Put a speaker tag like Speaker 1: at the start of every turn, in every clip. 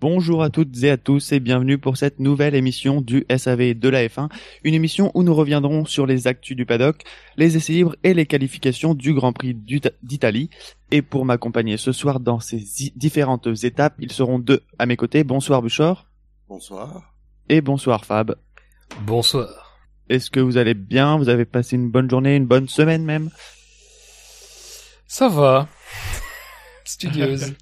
Speaker 1: Bonjour à toutes et à tous et bienvenue pour cette nouvelle émission du SAV de la F1, une émission où nous reviendrons sur les actus du paddock, les essais libres et les qualifications du Grand Prix d'Italie. Et pour m'accompagner ce soir dans ces différentes étapes, ils seront deux à mes côtés. Bonsoir Buchor.
Speaker 2: Bonsoir.
Speaker 1: Et bonsoir Fab.
Speaker 3: Bonsoir.
Speaker 1: Est-ce que vous allez bien? Vous avez passé une bonne journée, une bonne semaine même?
Speaker 3: Ça va. Studieuse.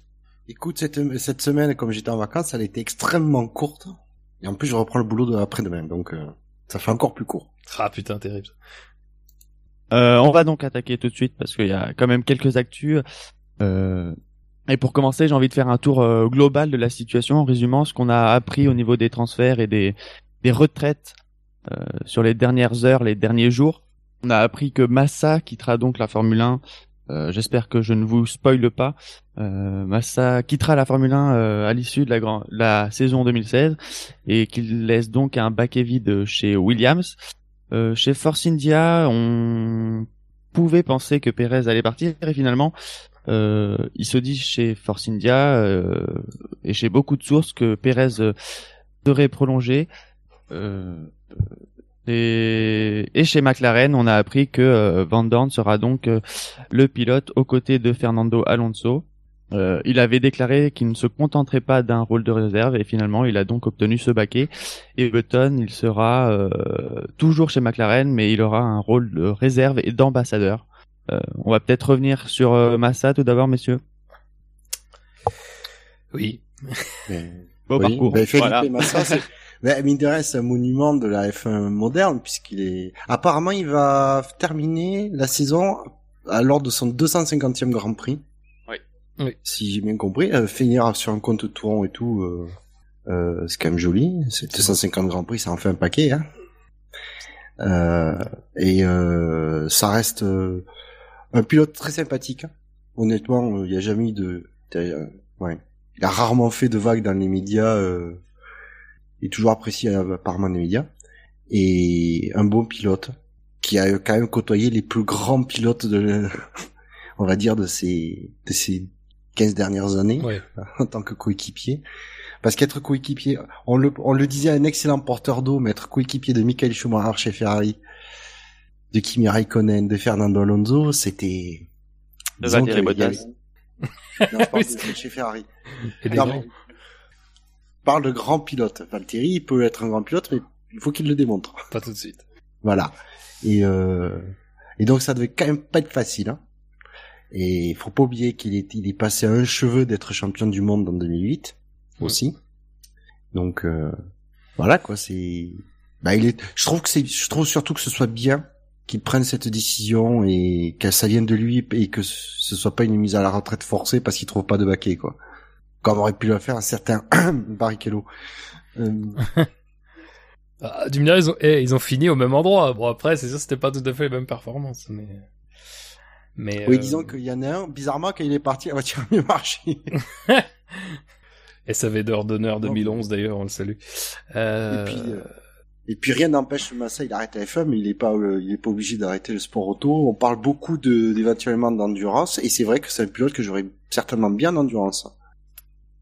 Speaker 2: Écoute, cette, cette semaine, comme j'étais en vacances, elle été extrêmement courte. Et en plus, je reprends le boulot de après-demain, donc euh, ça fait encore plus court.
Speaker 3: Ah putain, terrible.
Speaker 1: Euh, on va donc attaquer tout de suite parce qu'il y a quand même quelques actus. Euh, et pour commencer, j'ai envie de faire un tour euh, global de la situation en résumant ce qu'on a appris au niveau des transferts et des, des retraites euh, sur les dernières heures, les derniers jours. On a appris que Massa quittera donc la Formule 1 euh, j'espère que je ne vous spoile pas. Euh, Massa quittera la Formule 1 euh, à l'issue de la, grand... la saison 2016 et qu'il laisse donc un baquet vide chez Williams. Euh, chez Force India, on pouvait penser que Perez allait partir et finalement, euh, il se dit chez Force India et chez beaucoup de sources que Perez serait prolongé. Et, chez McLaren, on a appris que euh, Van Dorn sera donc euh, le pilote aux côtés de Fernando Alonso. Euh, il avait déclaré qu'il ne se contenterait pas d'un rôle de réserve et finalement il a donc obtenu ce baquet. Et Button, il sera toujours chez McLaren, mais il aura un rôle de réserve et d'ambassadeur. on va peut-être revenir sur Massa tout d'abord, messieurs.
Speaker 3: Oui.
Speaker 2: Beau parcours. Massa, mais mine de rien, c'est un monument de la F1 moderne puisqu'il est. Apparemment, il va terminer la saison à lors de son 250e Grand Prix.
Speaker 3: Oui. oui.
Speaker 2: Si j'ai bien compris, euh, finir sur un compte tour et tout, euh, euh, c'est quand même joli. C'est 250 Grand Prix, ça en fait un paquet. Hein. Euh, et euh, ça reste euh, un pilote très sympathique. Hein. Honnêtement, il n'y a jamais eu de. ouais. Il a rarement fait de vagues dans les médias. Euh, est toujours apprécié euh, par les médias et un bon pilote qui a quand même côtoyé les plus grands pilotes de on va dire de ces de ces 15 dernières années en tant que coéquipier. Parce qu'être coéquipier on le on le disait un excellent porteur d'eau mais être coéquipier de Michael Schumacher chez Ferrari de Kimi Raikkonen de Fernando Alonso c'était
Speaker 1: de Valtteri Bottas.
Speaker 2: Non, je chez Ferrari parle de grand pilote. Valtteri, il peut être un grand pilote, mais il faut qu'il le démontre.
Speaker 3: Pas tout de suite.
Speaker 2: Voilà. Et, euh, et donc ça devait quand même pas être facile. Hein. Et il faut pas oublier qu'il est, il est passé à un cheveu d'être champion du monde en 2008 aussi. Donc euh, voilà quoi, c'est. Bah il est. Je trouve que c'est. Je trouve surtout que ce soit bien qu'il prenne cette décision et que ça vienne de lui et que ce soit pas une mise à la retraite forcée parce qu'il trouve pas de baquet quoi comme aurait pu le faire un certain Barrichello.
Speaker 3: Euh... Ah, du ils ont, eh, ils ont fini au même endroit. Bon après, c'est sûr, c'était pas tout à fait les mêmes performances, mais.
Speaker 2: Mais oui, euh, disons qu'il y en a un. Bizarrement, quand il est parti, la voiture a mieux marché.
Speaker 3: SAV d'heure d'honneur 2011 d'ailleurs, on le salue.
Speaker 2: Euh... Et puis. Et puis rien n'empêche Massa, il arrête la F1, mais il est pas, euh, il est pas obligé d'arrêter le sport auto. On parle beaucoup de d'éventuellement d'endurance, et c'est vrai que c'est un pilote que j'aurais certainement bien d'endurance.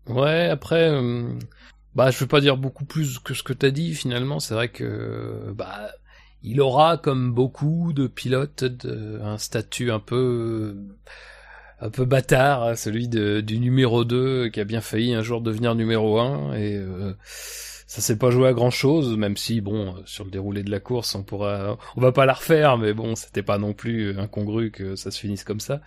Speaker 3: Ouais, après, euh, bah, je veux pas dire beaucoup plus que ce que t'as dit finalement. C'est vrai que, bah, il aura comme beaucoup de pilotes un statut un peu, un peu bâtard, celui du numéro 2 qui a bien failli un jour devenir numéro 1 et euh, ça s'est pas joué à grand chose, même si bon, sur le déroulé de la course, on pourra, on va pas la refaire, mais bon, c'était pas non plus incongru que ça se finisse comme ça.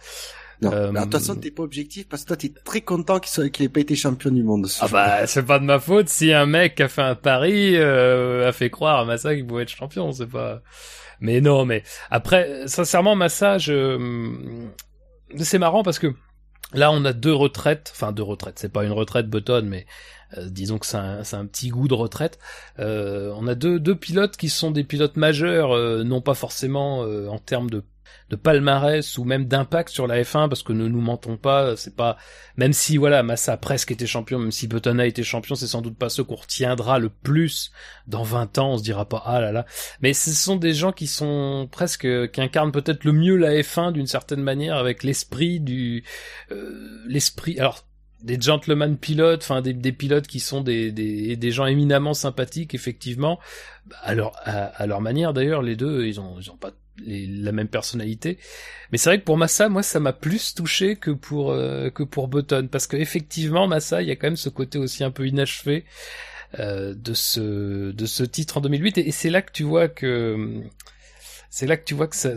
Speaker 2: Non, euh... de toute façon, t'es pas objectif parce que toi, t'es très content qu'il soit... qu'il ait pas été champion du monde.
Speaker 3: Ah bah, c'est pas de ma faute si un mec a fait un pari euh, a fait croire à Massa qu'il pouvait être champion, c'est pas. Mais non, mais après, sincèrement, Massa, je... c'est marrant parce que là, on a deux retraites, enfin deux retraites. C'est pas une retraite Button, mais euh, disons que c'est un, un, petit goût de retraite. Euh, on a deux, deux pilotes qui sont des pilotes majeurs, euh, non pas forcément en termes de de palmarès ou même d'impact sur la F1 parce que ne nous mentons pas, c'est pas même si voilà Massa a presque été champion, même si Button a été champion, c'est sans doute pas ceux qu'on retiendra le plus dans 20 ans, on se dira pas ah là là, mais ce sont des gens qui sont presque qui incarnent peut-être le mieux la F1 d'une certaine manière avec l'esprit du euh, l'esprit alors des gentlemen pilotes, enfin des, des, pilotes qui sont des, des, des gens éminemment sympathiques, effectivement. À leur, à, leur manière d'ailleurs, les deux, ils ont, ils ont pas la même personnalité. Mais c'est vrai que pour Massa, moi, ça m'a plus touché que pour euh, que pour Button, parce que effectivement, Massa, il y a quand même ce côté aussi un peu inachevé euh, de ce de ce titre en 2008, et, et c'est là que tu vois que c'est là que tu vois que ça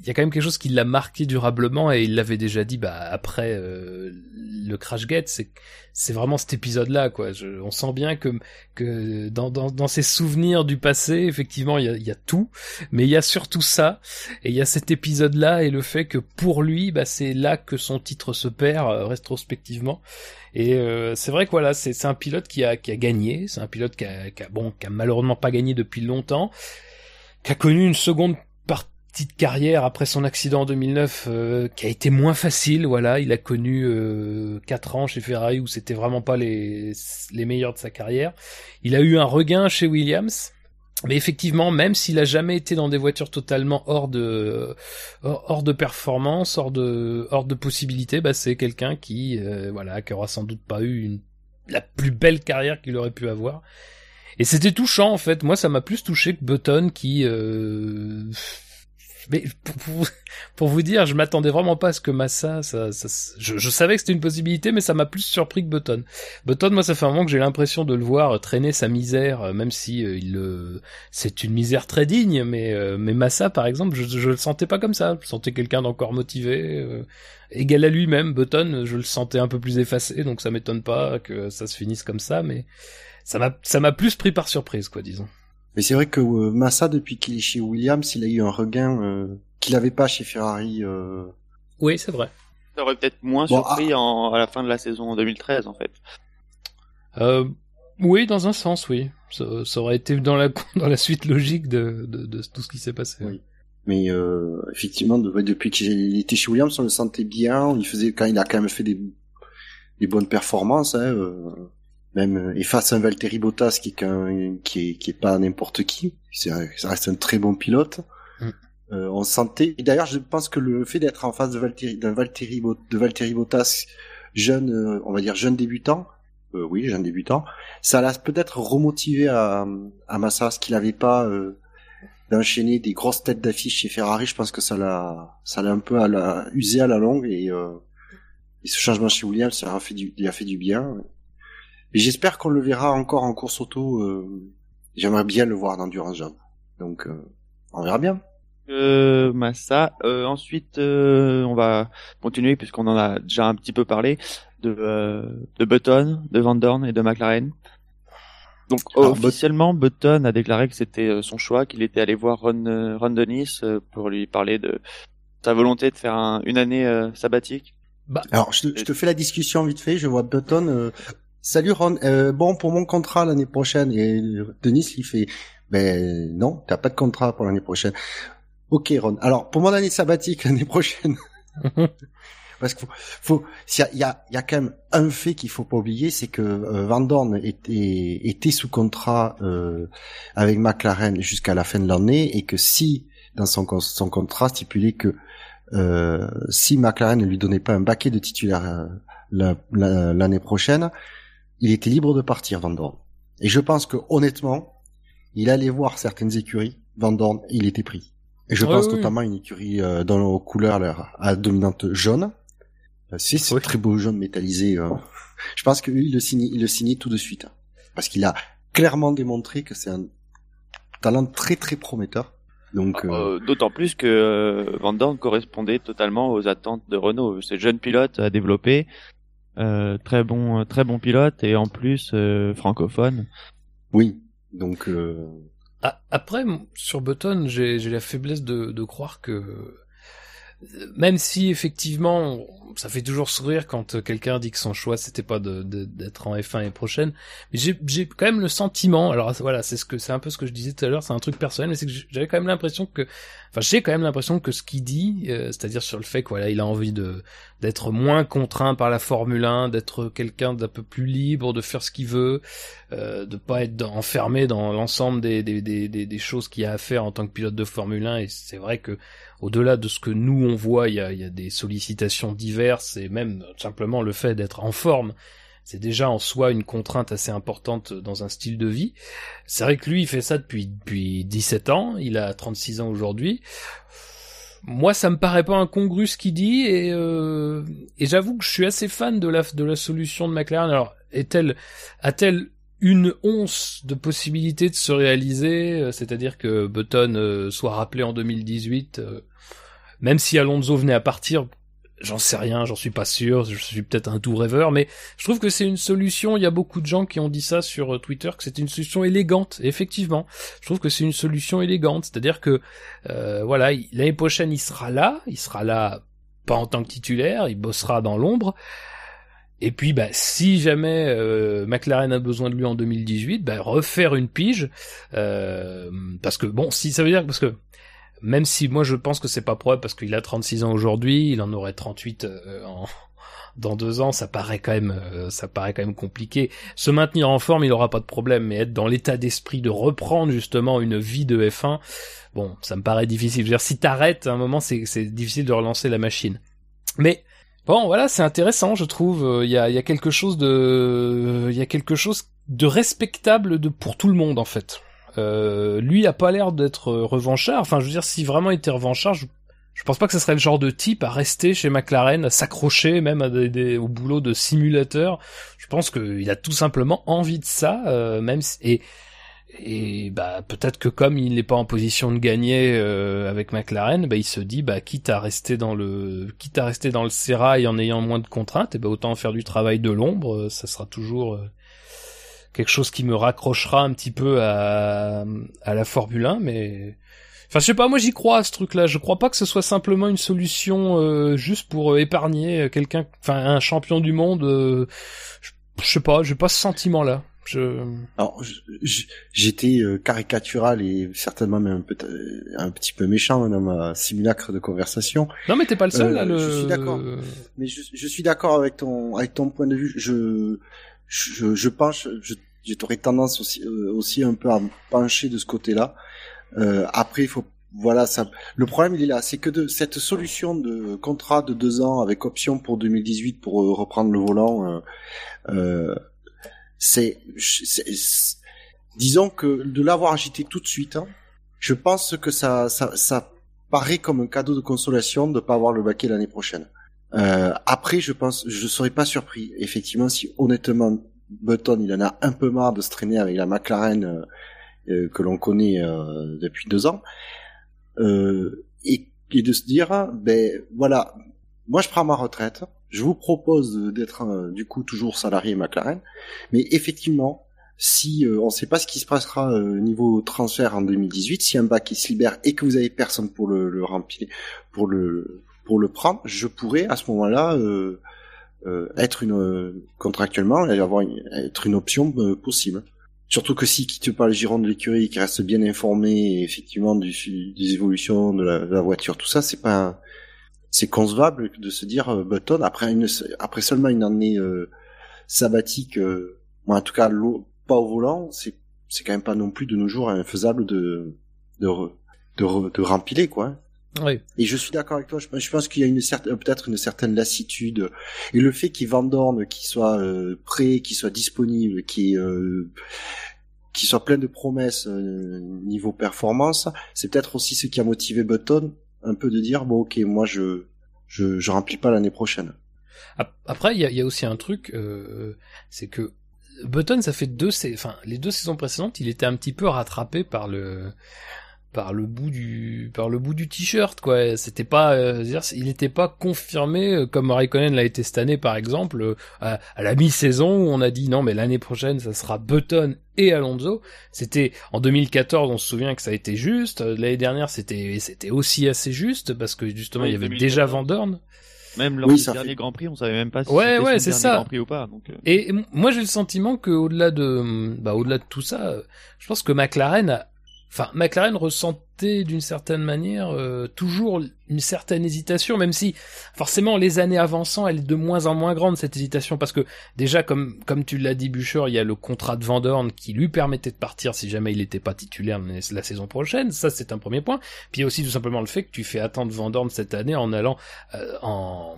Speaker 3: il y a quand même quelque chose qui l'a marqué durablement et il l'avait déjà dit bah après euh, le crash gate c'est c'est vraiment cet épisode là quoi on sent bien que que dans dans dans ses souvenirs du passé effectivement il y a y a tout mais il y a surtout ça. Et il y a cet épisode là et le fait que pour lui bah c'est là que son titre se perd euh, rétrospectivement. Et euh, c'est vrai que voilà c'est c'est un pilote qui a qui a gagné. C'est un pilote qui a, qui a bon qui a malheureusement pas gagné depuis longtemps qui a connu une seconde petite carrière après son accident en 2009 euh, qui a été moins facile. Voilà, il a connu euh, 4 ans chez Ferrari où c'était vraiment pas les les meilleurs de sa carrière. Il a eu un regain chez Williams. Mais effectivement, même s'il a jamais été dans des voitures totalement hors de hors, de performance, hors de hors de possibilités, bah c'est quelqu'un qui euh, voilà qui aura sans doute pas eu une, la plus belle carrière qu'il aurait pu avoir. Et c'était touchant en fait. Moi, ça m'a plus touché que Button qui euh, mais pour, pour, vous dire, je m'attendais vraiment pas à ce que Massa, ça, ça je, je, savais que c'était une possibilité, mais ça m'a plus surpris que Button. Button, moi, ça fait un moment que j'ai l'impression de le voir traîner sa misère, euh, même si euh, il, euh, c'est une misère très digne, mais mais Massa, par exemple, je, je le sentais pas comme ça. Je sentais quelqu'un d'encore motivé, égal à lui-même. Button, je le sentais un peu plus effacé, donc ça m'étonne pas que ça se finisse comme ça, mais ça m'a ça m'a plus pris par surprise, quoi, disons.
Speaker 2: Mais c'est vrai que euh, Massa, depuis qu'il est chez Williams, il a eu un regain euh, qu'il n'avait pas chez Ferrari. Euh...
Speaker 3: Oui, c'est vrai.
Speaker 1: Ça aurait peut-être moins surpris ah. en, à la fin de la saison 2013, en fait.
Speaker 3: Euh, oui, dans un sens, oui. Ça, ça, aurait été dans la dans la suite logique de, de, de tout ce qui s'est passé.
Speaker 2: Oui. Mais euh, effectivement, depuis qu'il était chez Williams, on le sentait bien. Il faisait quand il a quand même fait des, des bonnes performances. Hein, euh, même euh, et face à un Valtteri Bottas qui est qui est, qui est pas n'importe qui, ça reste un très bon pilote. Mm. Euh, on sentait. Et d'ailleurs, je pense que le fait d'être en face de Valtteri, d'un Valtteri, de Valtteri Bottas, jeune, euh, on va dire jeune débutant, euh, oui, jeune débutant, ça l'a peut-être remotivé à, à Massa, ce qu'il n'avait pas euh, d'enchaîner des grosses têtes d'affiche chez Ferrari. Je pense que ça l'a, ça l'a un peu à la, usé à la longue et, et ce changement chez Williams, ça a fait du, il a fait du bien. J'espère qu'on le verra encore en course auto. Euh, J'aimerais bien le voir dans Durance Job. Donc, euh, on verra bien.
Speaker 1: Euh, Massa. Euh, ensuite, euh, on va continuer puisqu'on en a déjà un petit peu parlé de, euh, de Button, de Van Dorn et de McLaren. Donc officiellement, Button a déclaré que c'était son choix, qu'il était allé voir Ron, Ron Dennis pour lui parler de sa volonté de faire un, une année sabbatique.
Speaker 2: Bah, Alors, je te, je te, fais la discussion vite fait. Je vois Button euh, Salut Ron, euh, bon pour mon contrat l'année prochaine et Denis il fait ben non, t'as pas de contrat pour l'année prochaine. Ok Ron, alors pour mon année sabbatique l'année prochaine. Parce qu'il faut, il y a, y a quand même un fait qu'il faut pas oublier, c'est que euh, Van Dorn était, était sous contrat euh, avec McLaren jusqu'à la fin de l'année et que si dans son, son contrat stipulait que euh, si McLaren ne lui donnait pas un baquet de titulaire l'année prochaine, il était libre de partir, Van Dorn. Et je pense que honnêtement, il allait voir certaines écuries, Van Dorn, il était pris. Et je pense notamment à une écurie euh, dans nos couleurs à dominante jaune. Euh, c'est ce très beau jaune métallisé. Euh. Je pense que il le signe, il le signait tout de suite, parce qu'il a clairement démontré que c'est un talent très très prometteur. Donc,
Speaker 1: euh, d'autant plus que Van Dorn correspondait totalement aux attentes de Renault. C'est jeune pilote à développer, euh, très bon, euh, très bon pilote et en plus euh, francophone.
Speaker 2: Oui, donc.
Speaker 3: après, sur Button, j'ai la faiblesse de, de croire que même si effectivement ça fait toujours sourire quand quelqu'un dit que son choix c'était pas de, d'être en F1 l'année prochaine. Mais j'ai, j'ai quand même le sentiment, alors voilà, c'est ce que c'est un peu ce que je disais tout à l'heure, c'est un truc personnel, mais c'est que j'avais quand même l'impression que, enfin j'ai quand même l'impression que ce qu'il dit, euh, c'est-à-dire sur le fait que voilà, il a envie de d'être moins contraint par la Formule 1, d'être quelqu'un d'un peu plus libre, de faire ce qu'il veut, euh, de pas être enfermé dans l'ensemble des, des, des, des, choses qu'il a à faire en tant que pilote de Formule 1. Et c'est vrai que au-delà de ce que nous on voit, il y a, y a, des sollicitations diverses et même simplement le fait d'être en forme, c'est déjà en soi une contrainte assez importante dans un style de vie. C'est vrai que lui, il fait ça depuis, depuis 17 ans, il a 36 ans aujourd'hui. Moi, ça me paraît pas incongru ce qu'il dit et, euh, et j'avoue que je suis assez fan de la, de la solution de McLaren. Alors, est-elle, a-t-elle une once de possibilité de se réaliser, euh, c'est-à-dire que Button euh, soit rappelé en 2018 même si Alonso venait à partir, j'en sais rien, j'en suis pas sûr, je suis peut-être un tout rêveur, mais je trouve que c'est une solution, il y a beaucoup de gens qui ont dit ça sur euh, Twitter, que c'est une solution élégante, effectivement, je trouve que c'est une solution élégante, c'est-à-dire que, euh, voilà, l'année prochaine il sera là, il sera là pas en tant que titulaire, il bossera dans l'ombre, et puis, bah, si jamais euh, McLaren a besoin de lui en 2018, bah, refaire une pige, parce que bon, si ça veut dire parce que même si moi je pense que c'est pas probable parce qu'il a 36 ans aujourd'hui, il en aurait 38 euh, en, dans deux ans, ça paraît quand même, euh, ça paraît quand même compliqué. Se maintenir en forme, il aura pas de problème, mais être dans l'état d'esprit de reprendre justement une vie de F1, bon, ça me paraît difficile. Je veux dire, si t'arrêtes, à un moment, c'est, difficile de relancer la machine. Mais bon, voilà, c'est intéressant, je trouve. Euh, il y a, y a quelque chose de, il y a quelque chose de respectable de pour tout le monde en fait. Euh, lui a pas l'air d'être revanchard. Enfin, je veux dire, si vraiment il était revanchard, je, je pense pas que ce serait le genre de type à rester chez McLaren, à s'accrocher même à des, au boulot de simulateur. Je pense qu'il a tout simplement envie de ça, euh, même et et bah peut-être que comme il n'est pas en position de gagner euh, avec McLaren, bah il se dit bah quitte à rester dans le quitte à rester dans le sérail en ayant moins de contraintes, et bah autant faire du travail de l'ombre, ça sera toujours quelque chose qui me raccrochera un petit peu à, à la Formule 1, mais enfin je sais pas, moi j'y crois à ce truc-là. Je crois pas que ce soit simplement une solution euh, juste pour euh, épargner quelqu'un, enfin un champion du monde. Euh, je, sais pas, j'ai pas ce sentiment-là. Je...
Speaker 2: Alors, j'étais caricatural et certainement même un, petit peu méchant dans ma simulacre de conversation.
Speaker 3: Non, mais t'es pas le seul. là,
Speaker 2: le... Je suis d'accord. Mais je, je suis d'accord avec ton avec ton point de vue. Je je, je penche, j'aurais tendance aussi, euh, aussi un peu à me pencher de ce côté-là. Euh, après, il faut, voilà, ça. Le problème il est là, c'est que de cette solution de contrat de deux ans avec option pour 2018 pour euh, reprendre le volant, euh, c'est, disons que de l'avoir agité tout de suite, hein, je pense que ça, ça, ça paraît comme un cadeau de consolation de pas avoir le baquet l'année prochaine. Euh, après, je pense, je serais pas surpris, effectivement, si honnêtement Button, il en a un peu marre de se traîner avec la McLaren euh, euh, que l'on connaît depuis deux ans, et, et, de se dire, ben voilà, moi je prends ma retraite, je vous propose d'être du coup toujours salarié McLaren, mais effectivement, si on ne sait pas ce qui se passera au niveau transfert en 2018, si un bac se libère et que vous avez personne pour le, le remplir, pour le pour le prendre, je pourrais à ce moment-là euh, euh, être une euh, contractuellement et avoir une, être une option possible. Surtout que si quitte pas le giron de l'écurie, qui reste bien informé effectivement du, des évolutions de la, voiture, tout ça, c'est pas c'est concevable de se dire Button après une après seulement une année sabbatique, moi en tout cas pas au volant, c'est c'est quand même pas non plus de nos jours infaisable de de de, de rempiler quoi.
Speaker 3: Oui.
Speaker 2: Et je suis d'accord avec toi. Je, pense qu'il y a une certaine, peut-être une certaine lassitude. Et le fait qu'il vendorme, qu'il soit euh, prêt, qu'il soit disponible, qu'il euh, soit plein de promesses euh, niveau performance, c'est peut-être aussi ce qui a motivé Button un peu de dire bon ok moi je je, je remplis pas l'année prochaine.
Speaker 3: Après il y a, y a, aussi un truc, euh, c'est que Button ça fait deux, enfin les deux saisons précédentes il était un petit peu rattrapé par le par le bout du par le bout du t-shirt quoi. C'était pas euh, dire il n'était pas confirmé euh, comme Raikkonen l'a été cette année par exemple euh, à, la mi-saison où on a dit non mais l'année prochaine ça sera Button et Alonso. C'était en 2014 on se souvient que ça a été juste. L'année dernière c'était c'était aussi assez juste parce que justement il y avait déjà Van
Speaker 1: même lors du dernier Grand Prix, on savait même pas si
Speaker 3: ouais, ouais, c'est ça.
Speaker 1: Grand Prix ou pas. Donc,
Speaker 3: Et moi, j'ai le sentiment que au-delà de, bah, au-delà de tout ça, je pense que McLaren a, Enfin, McLaren ressentait d'une certaine manière euh, toujours une certaine hésitation, même si forcément les années avançant, elle est de moins en moins grande cette hésitation, parce que déjà comme comme tu l'as dit Bûcher, il y a le contrat de Vandorn qui lui permettait de partir si jamais il n'était pas titulaire la saison prochaine, ça c'est un premier point. Puis il y a aussi tout simplement le fait que tu fais attendre Vandorn cette année en allant euh, en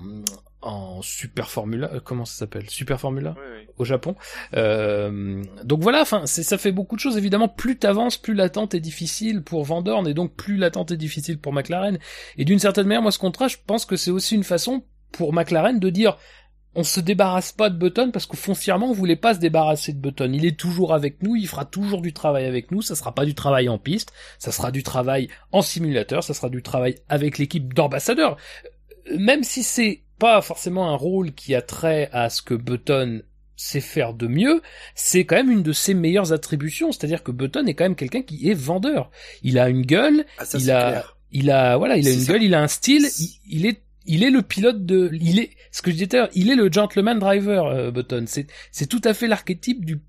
Speaker 3: en Super Formula, euh, comment ça s'appelle? Super Formula? Au Japon. Euh, donc voilà, enfin, ça fait beaucoup de choses. Évidemment, plus t'avances, plus l'attente est difficile pour Vandorn et donc plus l'attente est difficile pour McLaren. Et d'une certaine manière, moi, ce contrat, je pense que c'est aussi une façon pour McLaren de dire on se débarrasse pas de Button parce que foncièrement on voulait pas se débarrasser de Button. Il est toujours avec nous, il fera toujours du travail avec nous. Ça sera pas du travail en piste, ça sera du travail en simulateur, ça sera du travail avec l'équipe d'ambassadeurs. Même si c'est pas forcément un rôle qui a trait à ce que Button sait faire de mieux, c'est quand même une de ses meilleures attributions. C'est-à-dire que Button est quand même quelqu'un qui est vendeur. Il a une gueule, ah, il a, il a, voilà, il a une gueule, il a un style, il, est il est le pilote de, il est, ce que je disais tout à l'heure, il est le gentleman driver, euh, Button. C'est, c'est tout à fait l'archétype du,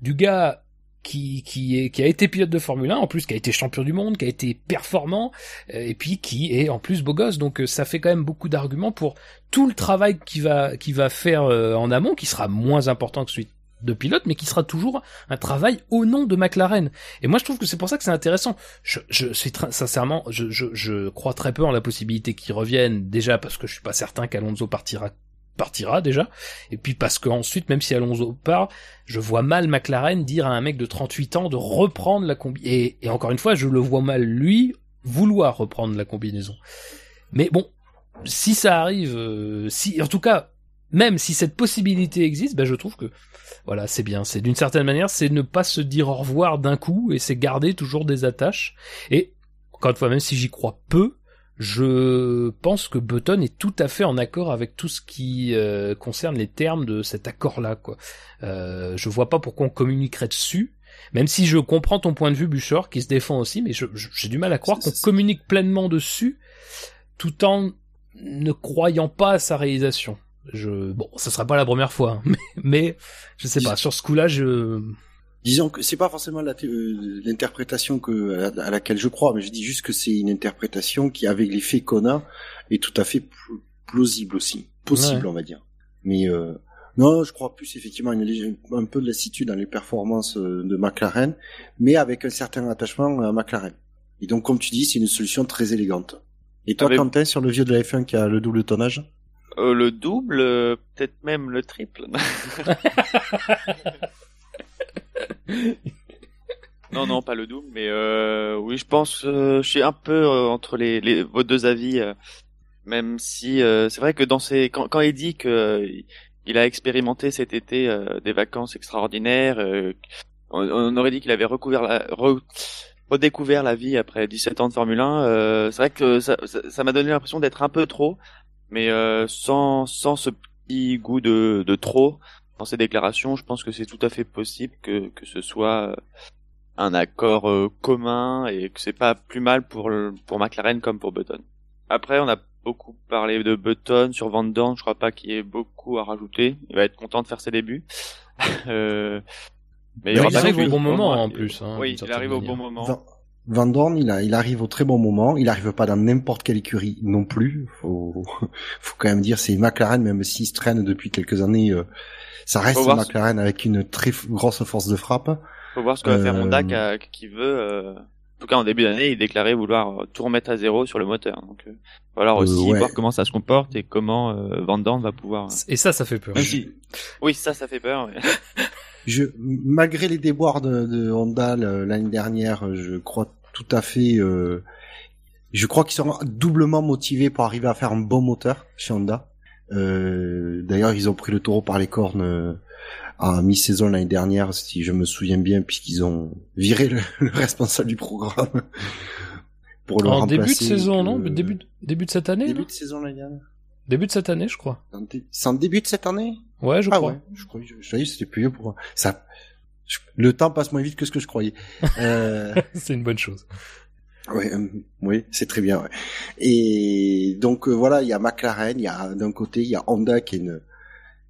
Speaker 3: du gars qui, qui, a été pilote de Formule 1, en plus qui a été champion du monde, qui a été performant, euh, et puis qui est en plus beau gosse. Donc euh, ça fait quand même beaucoup d'arguments pour tout le travail qu'il va, va faire euh, en amont, qui sera moins important que celui de pilote, mais qui sera toujours un travail au nom de McLaren. Et moi, je trouve que c'est pour ça que c'est intéressant. Je, je suis sincèrement, je, je, je, crois très peu en la possibilité qu'il revienne, déjà parce que je suis pas certain qu'Alonso partira partira déjà. Et puis parce que ensuite, même si Alonso part, je vois mal McLaren dire à un mec de 38 ans de reprendre la combi. Et, encore une fois, je le vois mal lui vouloir reprendre la combinaison. Mais bon, si ça arrive, euh, si en tout cas, même si cette possibilité existe, ben je trouve que voilà, c'est bien. C'est d'une certaine manière, c'est ne pas se dire au revoir d'un coup et c'est garder toujours des attaches. Et encore une fois, même si j'y crois peu, je pense que Button est tout à fait en accord avec tout ce qui euh, concerne les termes de cet accord-là. Quoi. Euh, je vois pas pourquoi on communiquerait dessus, même si je comprends ton point de vue, Bouchard, qui se défend aussi, mais j'ai du mal à croire qu'on communique pleinement dessus, tout en ne croyant pas à sa réalisation. Je, bon, ça sera pas la première fois, hein, mais, mais je sais pas. Sur ce coup-là, je
Speaker 2: disons que c'est pas forcément euh, l'interprétation que à, laquelle je crois, mais je dis juste que c'est une interprétation qui, avec les faits qu'on a, est tout à fait plausible aussi, possible, on va dire. Mais euh, non, je crois plus effectivement une, un peu de lassitude dans les performances euh, de McLaren, mais avec un certain attachement à McLaren. Et donc, comme tu dis, c'est une solution très élégante. Et toi, Quentin, sur le vieux de la F1 qui a le double tonnage?
Speaker 1: Euh, Le double, peut-être même le triple. non, non, pas le double, mais euh, oui, je pense, euh, je suis un peu euh, entre les, les, vos deux avis, euh, même si c'est vrai que dans ses, quand, quand il dit que il a expérimenté cet été des vacances extraordinaires, on, aurait dit qu'il avait recouvert la, redécouvert la vie après 17 ans de Formule 1. c'est vrai que ça, ça, m'a donné l'impression d'être un peu trop, mais sans, sans ce petit goût de, de trop dans ces déclarations, je pense que c'est tout à fait possible que, que ce soit euh, un accord euh, commun et que c'est pas plus mal pour pour McLaren comme pour Button. Après, on a beaucoup parlé de Button sur Van Dorn, je crois pas qu'il y ait beaucoup à rajouter. Il va être content de faire ses débuts. euh,
Speaker 3: mais il, arrive au bon moment en plus. Hein,
Speaker 1: oui, il arrive au bon moment.
Speaker 2: Van Dorn, il, a, il arrive au très bon moment. Il arrive pas dans n'importe quelle écurie non plus. Faut, faut quand même dire, c'est McLaren, même s'il se traîne depuis quelques années. Euh, ça reste McLaren avec une très grosse force de frappe.
Speaker 1: Faut voir ce que va faire Honda euh, qui, veut. Euh... En tout cas, en début d'année, il déclarait vouloir euh, tout remettre à zéro sur le moteur. Donc, euh, voilà aussi voir comment ça se comporte et comment euh, Van Dorn va pouvoir.
Speaker 3: Et ça, ça fait peur.
Speaker 1: Oui, ça, ça fait peur.
Speaker 2: je, malgré les déboires de, de Honda l'année dernière, je crois tout à fait. Euh, je crois qu'ils sont doublement motivés pour arriver à faire un bon moteur chez Honda. Euh, D'ailleurs, ils ont pris le taureau par les cornes euh, à mi-saison l'année dernière, si je me souviens bien, puisqu'ils ont viré le, responsable du programme
Speaker 3: pour le en début de saison, non? début, début de cette année
Speaker 2: Début de saison l'année dernière.
Speaker 3: Début de cette année, je crois.
Speaker 2: C'est en début de cette année?
Speaker 3: Ouais, je ah crois. Ouais.
Speaker 2: Je crois, je, je, c'était plus vieux pour ça. le temps passe moins vite que ce que je croyais.
Speaker 3: Euh... c'est une bonne chose.
Speaker 2: Oui, euh, oui, c'est très bien. Ouais. Et donc euh, voilà, il y a McLaren, il y a d'un côté, il y a Honda qui est une,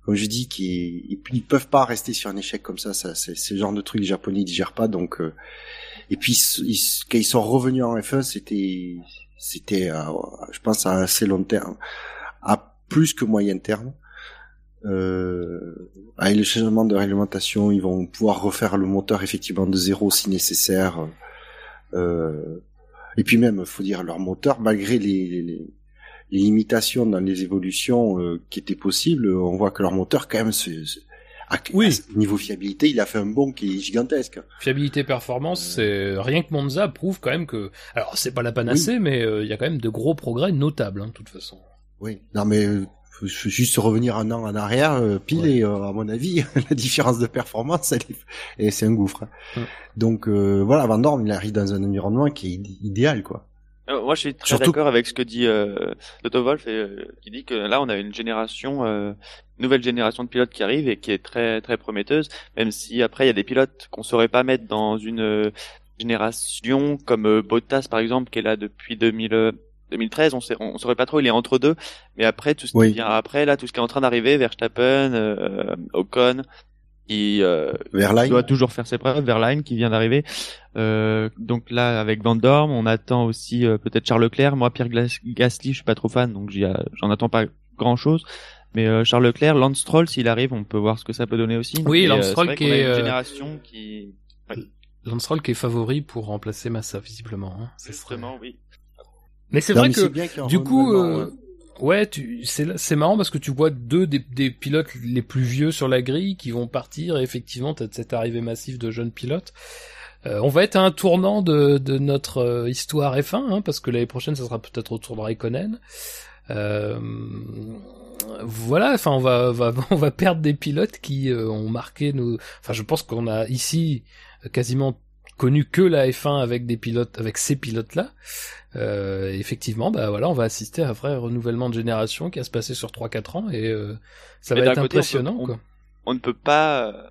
Speaker 2: comme je dis, qui est, ils peuvent pas rester sur un échec comme ça. Ça, c'est ce genre de truc les Japonais ils digèrent pas. Donc euh, et puis ils, quand ils sont revenus en F1, c'était, c'était, je pense à assez long terme, à plus que moyen terme. Euh, avec le changement de réglementation, ils vont pouvoir refaire le moteur effectivement de zéro si nécessaire. Euh, et puis même, faut dire, leur moteur, malgré les, les, les limitations dans les évolutions euh, qui étaient possibles, on voit que leur moteur, quand même, c'est, à, oui. niveau fiabilité, il a fait un bond qui est gigantesque.
Speaker 3: Fiabilité performance, euh. c'est rien que Monza prouve quand même que, alors c'est pas la panacée, mais euh, il y a quand même de gros progrès notables, hein, de toute façon.
Speaker 2: Oui, non mais faut juste revenir un an en arrière, pile et à mon avis, la différence de performance, elle est, et c'est un gouffre. Hein. Donc euh, voilà, Van Dorn, il arrive dans un environnement qui est idéal, quoi.
Speaker 1: Euh, moi, je suis très d'accord avec ce que dit euh, Toto Wolf, et, euh, qui dit que là, on a une génération, euh, nouvelle génération de pilotes qui arrive et qui est très très prometteuse. Même si après, il y a des pilotes qu'on saurait pas mettre dans une génération comme Bottas, par exemple, qui est là depuis 2000. 2013, on sait, on saurait pas trop, il est entre deux. Mais après, tout ce qui vient après, là, tout ce qui est en train d'arriver, Verstappen, euh, Ocon, qui euh, doit toujours faire ses preuves, Verline qui vient d'arriver. Euh, donc là avec Van Dorm, on attend aussi euh, peut-être Charles Leclerc. Moi Pierre Gasly, je suis pas trop fan, donc j'en attends pas grand chose. Mais euh, Charles Leclerc, Lance Stroll, s'il arrive, on peut voir ce que ça peut donner aussi.
Speaker 3: Oui, Lance Stroll qui est
Speaker 1: une génération qui
Speaker 3: Lance Stroll qui est favori pour remplacer Massa visiblement. Hein.
Speaker 1: C'est vraiment oui.
Speaker 3: Mais c'est vrai que du coup, Ouais, c'est marrant parce que tu vois deux des, pilotes les plus vieux sur la grille qui vont partir et effectivement t'as cette arrivée massive de jeunes pilotes. Euh, on va être à un tournant de, notre euh, histoire F1 hein, parce que l'année prochaine ça sera peut-être autour de Raikkonen. Euh, voilà, enfin on va, on va perdre des pilotes qui ont marqué nos. Enfin je pense qu'on a ici quasiment connu que la F1 avec des pilotes, avec ces pilotes-là. Euh, effectivement, bah voilà, on va assister à un vrai renouvellement de génération qui va se passer sur 3-4 ans et euh, ça va être impressionnant.
Speaker 1: On,
Speaker 3: quoi.
Speaker 1: on, ne peut pas, euh,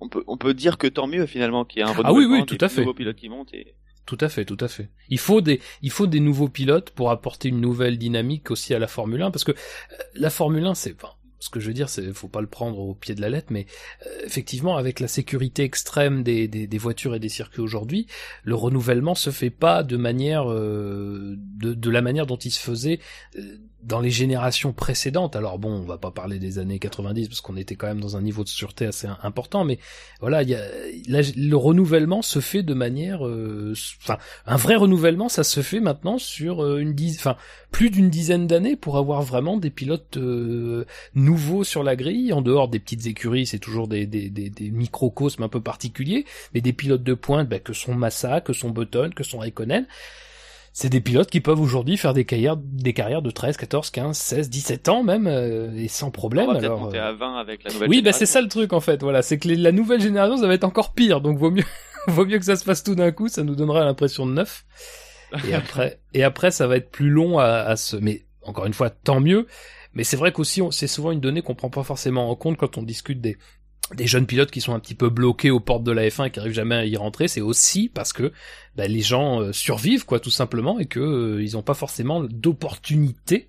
Speaker 1: on peut, on peut dire que tant mieux finalement qu'il y ait un
Speaker 3: renouvellement, ah oui, oui, tout à fait.
Speaker 1: nouveaux pilotes qui montent. Et...
Speaker 3: Tout à fait, tout à fait. Il faut des, il faut des nouveaux pilotes pour apporter une nouvelle dynamique aussi à la Formule 1 parce que euh, la Formule 1 c'est, enfin, ce que je veux dire, c'est faut pas le prendre au pied de la lettre, mais euh, effectivement, avec la sécurité extrême des, des, voitures et des circuits aujourd'hui, le renouvellement se fait pas de manière euh, de, de, la manière dont il se faisait euh, dans les générations précédentes, alors bon, on va pas parler des années 90 parce qu'on était quand même dans un niveau de sûreté assez important, mais voilà, le renouvellement se fait de manière, euh, enfin, un vrai renouvellement, ça se fait maintenant sur euh, une dizaine, enfin, plus d'une dizaine d'années pour avoir vraiment des pilotes euh, nouveaux sur la grille, en dehors des petites écuries, c'est toujours des, des, des, des, microcosmes un peu particuliers, mais des pilotes de pointe, bah, que sont Massa, que sont Button, que sont Raikkonen, c'est des pilotes qui peuvent aujourd'hui faire des carrières, des carrières de 13, 14, 15, 16, 17 ans même, euh, et sans problème.
Speaker 1: On
Speaker 3: va alors,
Speaker 1: monter à 20 avec la nouvelle
Speaker 3: oui, bah c'est ça le truc en fait. Voilà, c'est que la nouvelle génération, ça va être encore pire. Donc vaut mieux, vaut mieux que ça se fasse tout d'un coup. Ça nous donnera l'impression de neuf. Et après, et après, ça va être plus long à, à se. Mais encore une fois, tant mieux. Mais c'est vrai qu'aussi, c'est souvent une donnée qu'on prend pas forcément en compte quand on discute des, des jeunes pilotes qui sont un petit peu bloqués aux portes de la F1 et qui arrivent jamais à y rentrer, c'est aussi parce que bah, les gens euh, survivent quoi tout simplement et que euh, ils n'ont pas forcément d'opportunité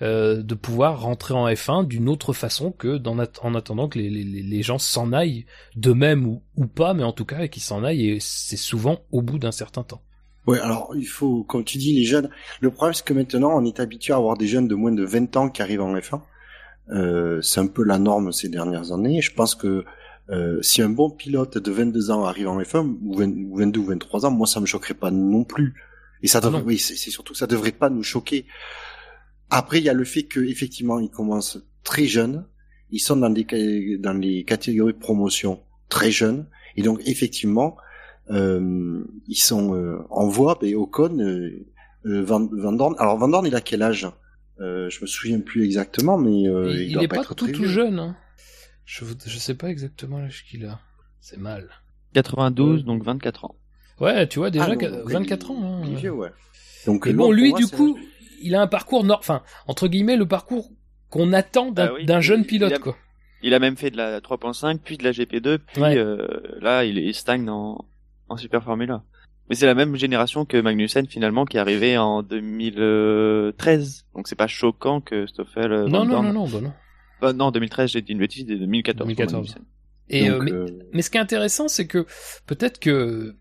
Speaker 3: euh, de pouvoir rentrer en F1 d'une autre façon que en attendant que les, gens s'en aillent d'eux-mêmes ou, ou pas, mais en tout cas qu'ils s'en aillent et c'est souvent au bout d'un certain temps.
Speaker 2: Oui, alors il faut, comme tu dis, les jeunes. Le problème c'est que maintenant on est habitué à avoir des jeunes de moins de 20 ans qui arrivent en F1. Euh, c'est un peu la norme ces dernières années. Je pense que euh, si un bon pilote de 22 ans arrive en F1 ou, 22 ou 23 ans, moi ça me choquerait pas non plus. Et ça devrait, oui, c'est surtout que ça devrait pas nous choquer. Après, il y a le fait que effectivement, ils commencent très jeunes, ils sont dans des dans les catégories de promotion très jeunes, et donc effectivement, euh, ils sont euh, en voie. Et Ocon, euh, Van, Van Dorn. Alors Van Dorn, il a quel âge? Euh, je me souviens plus exactement, mais
Speaker 3: euh, il, il, est pas, tout, tout jeune. Hein. Je, je sais pas exactement l'âge qu'il a. C'est mal.
Speaker 1: 92, donc 24 ans.
Speaker 3: Ouais, tu vois, déjà,
Speaker 2: Ah, non,
Speaker 3: que-
Speaker 2: donc,
Speaker 3: 24
Speaker 2: il-
Speaker 3: ans. hein.
Speaker 2: il est vieux, ouais. Donc,
Speaker 3: Et
Speaker 2: euh,
Speaker 3: bon, lui, du coup, il a un parcours, nor- enfin, entre guillemets, le parcours qu'on attend d'un
Speaker 1: Ah oui,
Speaker 3: jeune
Speaker 1: il
Speaker 3: pilote,
Speaker 1: a-
Speaker 3: quoi.
Speaker 1: Il a même fait de la 3.5, puis de la GP2, puis
Speaker 3: Ouais.
Speaker 1: euh, là, il, il stagne en, en Super Formula. Mais c'est la même génération que Magnussen finalement qui est arrivé en 2013. Donc c'est pas choquant que Stoffel. euh,
Speaker 3: Non, non, non, non, bah non.
Speaker 1: Euh, non, 2013, j'ai dit une bêtise, c'est 2014. pour
Speaker 3: 2014.
Speaker 1: Magnussen.
Speaker 3: Et,
Speaker 2: donc,
Speaker 3: euh, mais,
Speaker 2: euh,
Speaker 3: mais ce qui est intéressant, c'est que peut-être que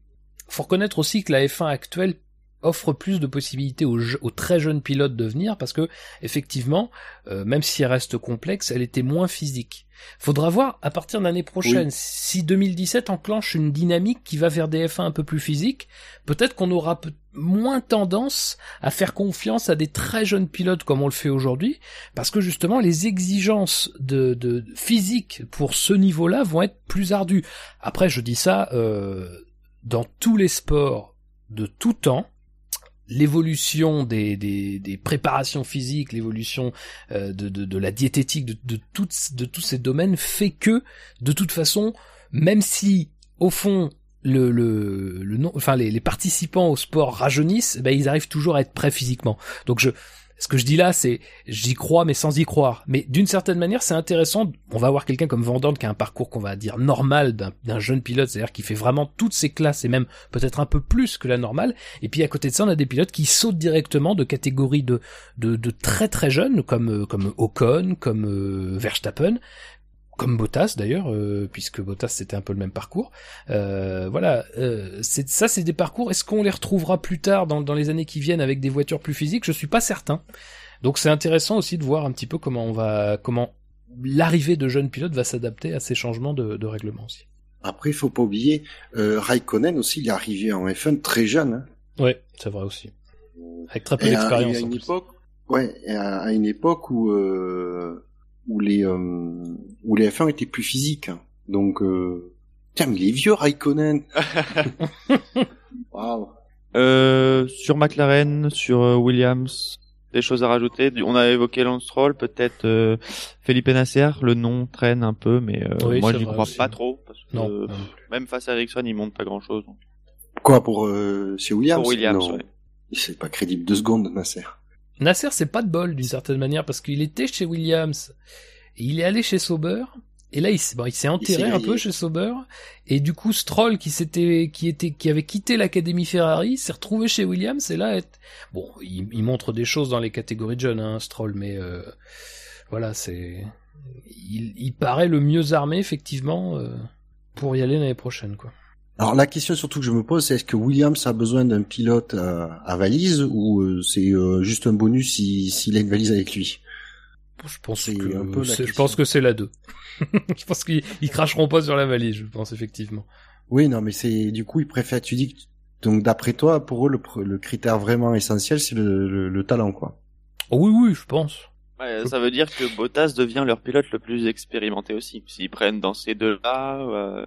Speaker 3: faut reconnaître aussi que la F1 actuelle offre plus de possibilités aux, aux très jeunes pilotes de venir parce que effectivement, euh, même si elle reste complexe, elle était moins physique. Faudra voir à partir de l'année prochaine
Speaker 2: Oui.
Speaker 3: si 2017 enclenche une dynamique qui va vers des F1 un peu plus physiques. Peut-être qu'on aura moins tendance à faire confiance à des très jeunes pilotes comme on le fait aujourd'hui parce que justement les exigences de, de physique pour ce niveau-là vont être plus ardues. Après, je dis ça euh, dans tous les sports de tout temps. L'évolution des, des, des préparations physiques, l'évolution euh, de, de, de la diététique, de, de, toutes, de tous ces domaines fait que, de toute façon, même si au fond le, le, le enfin les, les participants au sport rajeunissent, ben ils arrivent toujours à être prêts physiquement. Donc je, ce que je dis là, c'est j'y crois mais sans y croire. Mais d'une certaine manière, c'est intéressant. On va avoir quelqu'un comme Van Dorn qui a un parcours qu'on va dire normal d'un jeune pilote, c'est-à-dire qui fait vraiment toutes ses classes et même peut-être un peu plus que la normale. Et puis à côté de ça, on a des pilotes qui sautent directement de catégories de de, de très très jeunes comme euh, comme Ocon, comme euh, Verstappen, comme Bottas d'ailleurs, euh, puisque Bottas c'était un peu le même parcours. Euh, voilà, euh, c'est ça, c'est des parcours. Est-ce qu'on les retrouvera plus tard dans, dans les années qui viennent avec des voitures plus physiques? Je suis pas certain. Donc c'est intéressant aussi de voir un petit peu comment on va, comment l'arrivée de jeunes pilotes va s'adapter à ces changements de, de règlement aussi.
Speaker 2: Après, il faut pas oublier, euh, Raikkonen aussi, il est arrivé en F1 très jeune. Hein.
Speaker 3: Ouais, c'est vrai aussi. Avec très peu
Speaker 2: à,
Speaker 3: d'expérience.
Speaker 2: à
Speaker 3: en
Speaker 2: une époque, ouais, à, à une époque où euh, où les euh, où les F1 étaient plus physiques. hein. Donc, euh, tiens, mais il est vieux Raikkonen. Waouh.
Speaker 1: Euh, sur McLaren, sur euh, Williams, des choses à rajouter. On a évoqué Lance Stroll, peut-être euh, Felipe Nasser, le nom traîne un peu, mais euh,
Speaker 3: Oui,
Speaker 1: moi j'y
Speaker 3: vrai
Speaker 1: crois
Speaker 3: aussi.
Speaker 1: pas trop. Parce que,
Speaker 3: Non.
Speaker 1: euh,
Speaker 3: non.
Speaker 1: même face à Ericsson, il monte pas grand-chose.
Speaker 2: Quoi pour euh, c'est Williams?
Speaker 1: Pour Williams,
Speaker 2: Non,
Speaker 1: ouais.
Speaker 2: c'est pas crédible deux secondes, Nasser.
Speaker 3: Nasser, c'est pas de bol d'une certaine manière parce qu'il était chez Williams, et il est allé chez Sauber, et là il, s- bon, il s'est enterré
Speaker 2: s'est
Speaker 3: un peu chez Sauber, et du coup Stroll qui s'était, qui était, qui avait quitté l'académie Ferrari, s'est retrouvé chez Williams, et là, bon, il, il montre des choses dans les catégories de jeunes, hein, Stroll, mais euh, voilà, c'est, il, il paraît le mieux armé effectivement euh, pour y aller l'année prochaine, quoi.
Speaker 2: Alors la question surtout que je me pose, c'est est-ce que Williams a besoin d'un pilote à, à valise ou euh, c'est euh, juste un bonus si- s'il a une valise avec lui?
Speaker 3: Je pense que
Speaker 2: un peu
Speaker 3: je pense que c'est la 2. je pense qu'ils ils cracheront pas sur la valise, je pense effectivement.
Speaker 2: Oui, non, mais c'est du coup ils préfèrent. Tu dis que donc d'après toi, pour eux le, le critère vraiment essentiel, c'est le, le, le talent, quoi.
Speaker 3: Oh oui, oui, je pense.
Speaker 1: Ouais, ça veut dire que Bottas devient leur pilote le plus expérimenté aussi. S'ils prennent dans ces deux-là, euh,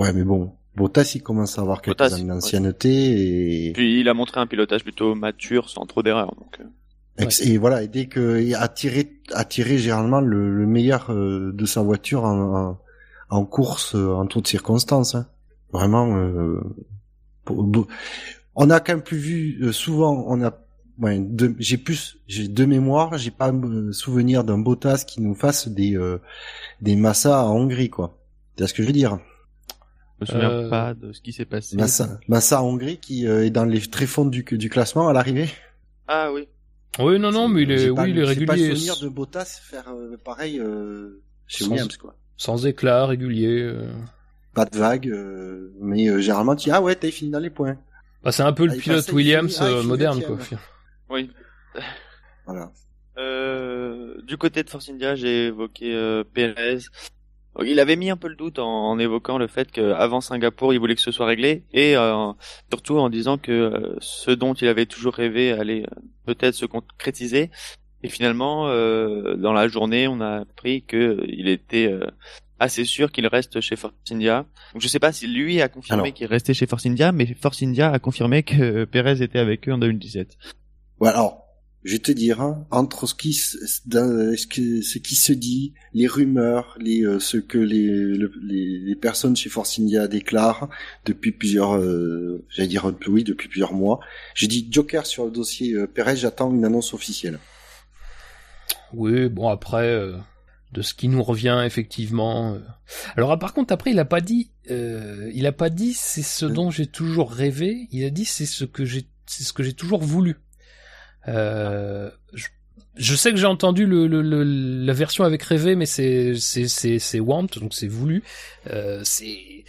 Speaker 2: Ouais, mais bon, Bottas il commence à avoir quelques
Speaker 1: Bottas,
Speaker 2: années
Speaker 1: ouais.
Speaker 2: d'ancienneté et,
Speaker 1: puis il a montré un pilotage plutôt mature, sans trop d'erreurs. Donc, euh,
Speaker 2: et, et voilà. Et dès que attirer attirer généralement le, le meilleur euh, de sa voiture en, en, en course euh, en toutes circonstances. Hein. Vraiment. euh, pour- pour- on a quand même plus vu euh, souvent. On a ouais, j'ai plus j'ai deux mémoires. J'ai pas souvenir d'un Bottas qui nous fasse des euh, des Massa en Hongrie, quoi. C'est ce que je veux dire?
Speaker 1: Je me souviens
Speaker 3: Euh,
Speaker 1: pas de ce qui s'est passé.
Speaker 2: Massa, Massa en Hongrie qui euh, est dans les tréfonds du, du classement à l'arrivée.
Speaker 1: Ah oui.
Speaker 3: Oui, non, non, mais il est,
Speaker 2: J'ai pas
Speaker 3: oui, il est
Speaker 2: le- j'ai pas le
Speaker 3: régulier.
Speaker 2: souvenir de Bottas faire euh, pareil euh, chez
Speaker 3: Sans-
Speaker 2: Williams, quoi.
Speaker 3: Sans éclat, régulier. euh.
Speaker 2: Pas de vague, euh, mais euh, généralement tu dis ah ouais t'as fini dans les points.
Speaker 3: Bah, c'est un peu le
Speaker 2: Ah, il
Speaker 3: pilote Williams
Speaker 2: ah,
Speaker 3: euh, moderne, quoi.
Speaker 1: Oui.
Speaker 2: Voilà.
Speaker 1: Euh, du côté de Force India, j'ai évoqué euh, Perez. Il avait mis un peu le doute en, en évoquant le fait qu'avant Singapour, il voulait que ce soit réglé, et euh, surtout en disant que euh, ce dont il avait toujours rêvé allait euh, peut-être se concrétiser. Et finalement, euh, dans la journée, on a appris que il était euh, assez sûr qu'il reste chez Force India. Donc, je sais pas si lui a confirmé qu'il restait chez Force India, mais Force India a confirmé que Perez était avec eux en 2017.
Speaker 2: Ouais, alors je vais te dire, hein, entre ce qui, ce, qui se dit, les rumeurs, les, euh, ce que les, les, personnes chez Force India déclarent depuis plusieurs, euh, j'allais dire oui, depuis plusieurs mois. J'ai dit Joker sur le dossier euh, Perez, j'attends une annonce officielle.
Speaker 3: Oui, bon après, euh, de ce qui nous revient effectivement. Alors par contre après, il a pas dit, il a pas dit c'est ce dont j'ai toujours rêvé. Il a dit c'est ce que j'ai, c'est ce que j'ai toujours voulu. Euh, je, sais que j'ai entendu le, le, la version avec rêver, mais c'est c'est c'est c'est donc c'est voulu. Euh, c'est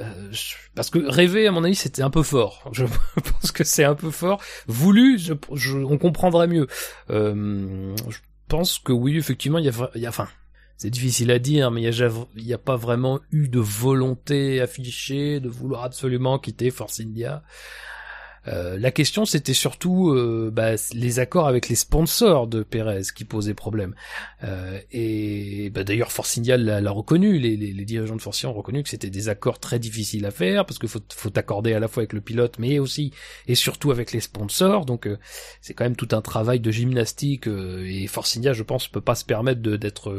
Speaker 3: euh, parce que rêver, à mon avis, c'était un peu fort. Je pense que c'est un peu fort. Voulu, je, je, on comprendrait mieux. Euh, je pense que oui, effectivement, il y a, y enfin, c'est difficile à dire, mais il n'y a, a, pas vraiment eu de volonté affichée de vouloir absolument quitter Force India. Euh, la question c'était surtout euh, bah, les accords avec les sponsors de Perez qui posaient problème. Euh, et bah, d'ailleurs Force India l'a reconnu, les, dirigeants de Force ont reconnu que c'était des accords très difficiles à faire parce qu'il faut, faut accorder à la fois avec le pilote mais aussi et surtout avec les sponsors. Donc c'est quand même tout un travail de gymnastique et Force India je pense peut pas se permettre d'être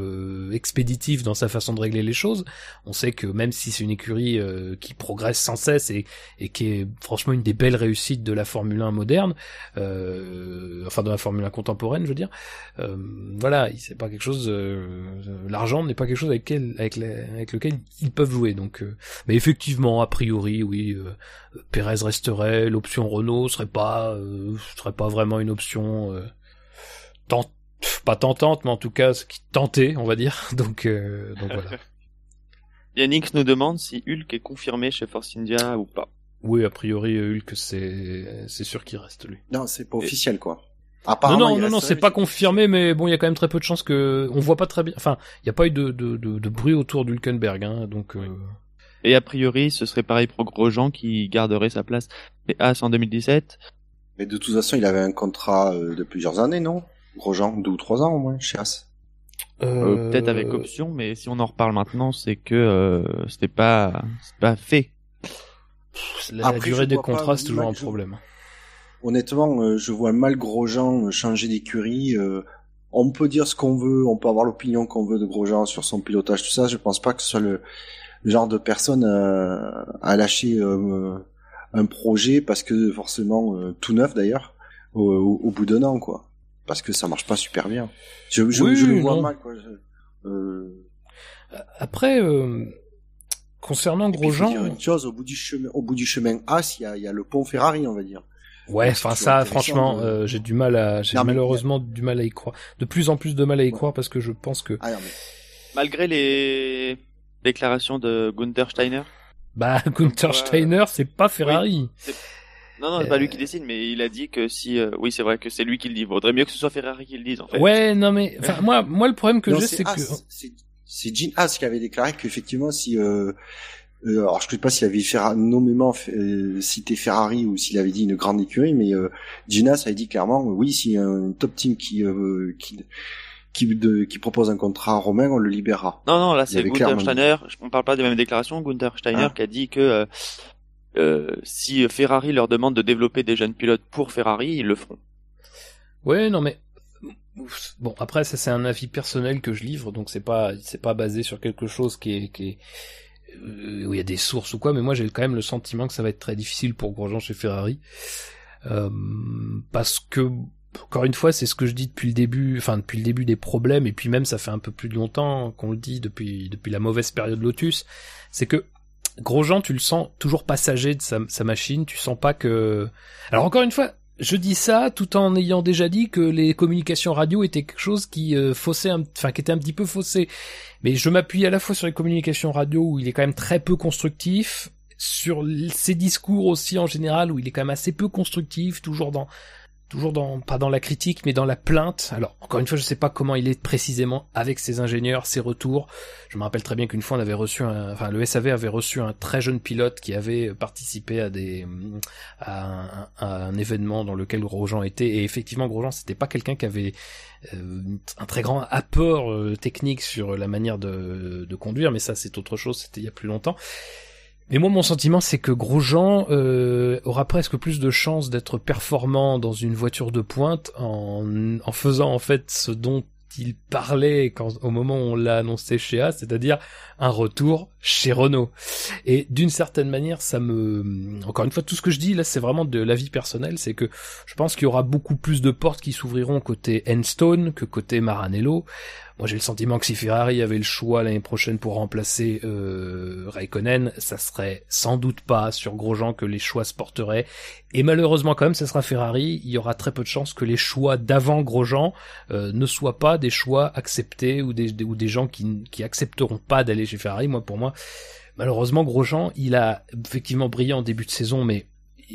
Speaker 3: expéditif dans sa façon de régler les choses. On sait que même si c'est une écurie qui progresse sans cesse et, et qui est franchement une des belles réussites de la Formule 1 moderne, euh, enfin de la Formule 1 contemporaine, je veux dire. Euh, voilà, c'est pas quelque chose. Euh, l'argent n'est pas quelque chose avec, lequel ils peuvent jouer. Donc, mais effectivement, a priori, oui, Perez resterait, l'option Renault serait pas, serait pas vraiment une option tant pas tentante, mais en tout cas ce qui tentait, on va dire. Donc, donc voilà.
Speaker 1: Yannick nous demande si Hulk est confirmé chez Force India ou pas.
Speaker 3: Oui, a priori, Hulk, c'est c'est sûr qu'il reste lui.
Speaker 2: Non, c'est pas officiel quoi.
Speaker 3: non, non, non, non, c'est pas confirmé, mais bon, il y a quand même très peu de chances que on voit pas très bien. Enfin, il y a pas eu de de, de, bruit autour d'Hulkenberg, hein, donc. Euh...
Speaker 1: Et a priori, ce serait pareil pour Grosjean qui garderait sa place et As en 2017.
Speaker 2: Mais de toute façon, il avait un contrat euh, de plusieurs années, non? Grosjean, deux ou trois ans au moins chez As.
Speaker 1: Euh... Peut-être avec option, mais si on en reparle maintenant, c'est que euh, c'était pas pas fait
Speaker 3: la, durée des contrats, c'est toujours un problème.
Speaker 2: Honnêtement, euh, je vois mal Grosjean euh, changer d'écurie. Euh, on peut dire ce qu'on veut, on peut avoir l'opinion qu'on veut de Grosjean sur son pilotage, tout ça. Je pense pas que ce soit le, genre de personne à lâcher un projet parce que forcément tout neuf d'ailleurs au, bout d'un an quoi. Parce que ça marche pas super bien. Je, je, le vois mal quoi.
Speaker 3: Après Concernant Grosjean,
Speaker 2: une chose au bout du chemin, au bout du chemin As, il y a, y a, le pont Ferrari, on va dire.
Speaker 3: Ouais, enfin ça, franchement, euh, j'ai du mal à, j'ai malheureusement du mal à y croire, de plus en plus de mal à y croire parce que je pense que. Ah, mais...
Speaker 1: Malgré les déclarations de Gunther Steiner.
Speaker 3: Bah, Gunther Steiner, c'est pas Ferrari.
Speaker 1: non, non, c'est pas lui qui décide, mais il a dit que si, euh, oui, c'est vrai que c'est lui qui le dit. Vaudrait mieux que ce soit Ferrari qui le dise, en fait.
Speaker 3: Ouais, non, mais, enfin, moi, moi, le problème que j'ai, c'est que
Speaker 2: c'est Gene Haas qui avait déclaré qu'effectivement si euh, euh, alors je ne sais pas s'il avait nommément euh, cité Ferrari ou s'il avait dit une grande écurie, mais euh, Gene Haas avait dit clairement oui si un top team qui euh, qui qui, de, qui propose un contrat romain, on le libérera.
Speaker 1: Non, non, là c'est Gunther Steiner. On parle pas des mêmes déclarations. Gunther Steiner ah. qui a dit que euh, si Ferrari leur demande de développer des jeunes pilotes pour Ferrari, ils le feront.
Speaker 3: Ouais, non mais Bon, après, ça c'est un avis personnel que je livre, donc c'est pas c'est pas basé sur quelque chose qui est, qui est euh, où il y a des sources ou quoi, mais moi j'ai quand même le sentiment que ça va être très difficile pour Grosjean chez Ferrari, euh, parce que encore une fois, c'est ce que je dis depuis le début, enfin depuis le début des problèmes, et puis même ça fait un peu plus de longtemps qu'on le dit depuis depuis la mauvaise période Lotus, c'est que Grosjean, tu le sens toujours passager de sa, sa machine, tu sens pas que. Alors encore une fois, je dis ça tout en ayant déjà dit que les communications radio étaient quelque chose qui euh, faussait, enfin qui était un petit peu faussé. Mais je m'appuie à la fois sur les communications radio où il est quand même très peu constructif, sur ses discours aussi en général où il est quand même assez peu constructif, toujours dans toujours dans pas dans la critique mais dans la plainte. Alors encore une fois, je sais pas comment il est précisément avec ses ingénieurs, ses retours. Je me rappelle très bien qu'une fois on avait reçu un, enfin le SAV avait reçu un très jeune pilote qui avait participé à des à un, événement dans lequel Grosjean était et effectivement Grosjean c'était pas quelqu'un qui avait euh, un très grand apport euh, technique sur la manière de conduire mais ça c'est autre chose, c'était il y a plus longtemps. Mais moi, mon sentiment, c'est que Grosjean euh, aura presque plus de chances d'être performant dans une voiture de pointe en, en faisant en fait ce dont il parlait quand, au moment où on l'a annoncé chez A, c'est-à-dire un retour chez Renault. Et d'une certaine manière, ça me, encore une fois, tout ce que je dis là, c'est vraiment de l'avis personnel, c'est que je pense qu'il y aura beaucoup plus de portes qui s'ouvriront côté Enstone que côté Maranello. Moi, j'ai le sentiment que si Ferrari avait le choix l'année prochaine pour remplacer euh, Raikkonen, ça serait sans doute pas sur Grosjean que les choix se porteraient. Et malheureusement, quand même, ça sera Ferrari. Il y aura très peu de chances que les choix d'avant Grosjean euh, ne soient pas des choix acceptés ou des, ou des gens qui, qui accepteront pas d'aller chez Ferrari. Moi, pour moi, malheureusement, Grosjean, il a effectivement brillé en début de saison, mais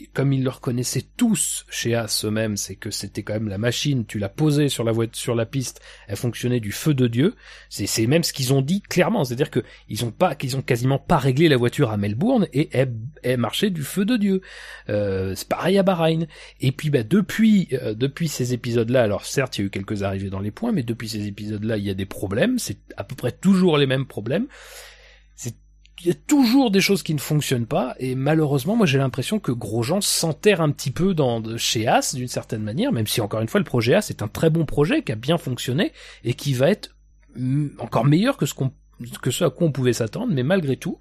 Speaker 3: comme ils le reconnaissaient tous chez As eux-mêmes, c'est que c'était quand même la machine, tu l'as posée sur la voie, sur la piste, elle fonctionnait du feu de Dieu. C'est, même ce qu'ils ont dit clairement, c'est-à-dire que ils ont pas, qu'ils ont quasiment pas réglé la voiture à Melbourne et elle, elle marchait du feu de Dieu. Euh, c'est pareil à Bahreïn. Et puis bah depuis, euh, depuis ces épisodes-là, alors certes il y a eu quelques arrivées dans les points, mais depuis ces épisodes-là il y a des problèmes. C'est à peu près toujours les mêmes problèmes il y a toujours des choses qui ne fonctionnent pas et malheureusement moi j'ai l'impression que Grosjean s'enterre un petit peu dans chez As d'une certaine manière même si encore une fois le projet As est un très bon projet qui a bien fonctionné et qui va être mm, encore meilleur que ce qu'on que ce à quoi on pouvait s'attendre mais malgré tout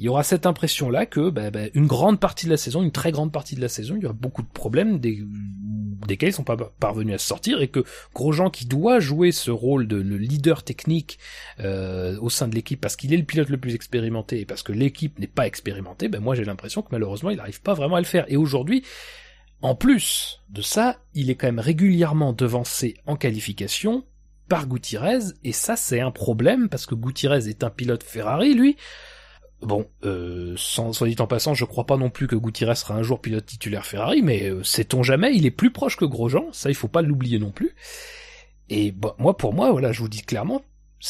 Speaker 3: il y aura cette impression-là que bah, bah, une grande partie de la saison, une très grande partie de la saison, il y aura beaucoup de problèmes des, desquels ils sont pas parvenus à sortir et que Grosjean qui doit jouer ce rôle de le leader technique euh, au sein de l'équipe parce qu'il est le pilote le plus expérimenté et parce que l'équipe n'est pas expérimentée, ben moi j'ai l'impression que malheureusement il n'arrive pas vraiment à le faire. Et aujourd'hui, en plus de ça, il est quand même régulièrement devancé en qualification par Gutiérrez, et ça c'est un problème parce que Gutiérrez est un pilote Ferrari, lui, Bon, euh, sans, dit en passant, je crois pas non plus que Gutiérrez sera un jour pilote titulaire Ferrari, mais euh, sait-on jamais, il est plus proche que Grosjean, ça il faut pas l'oublier non plus. Et bah, moi, pour moi, voilà, je vous dis clairement,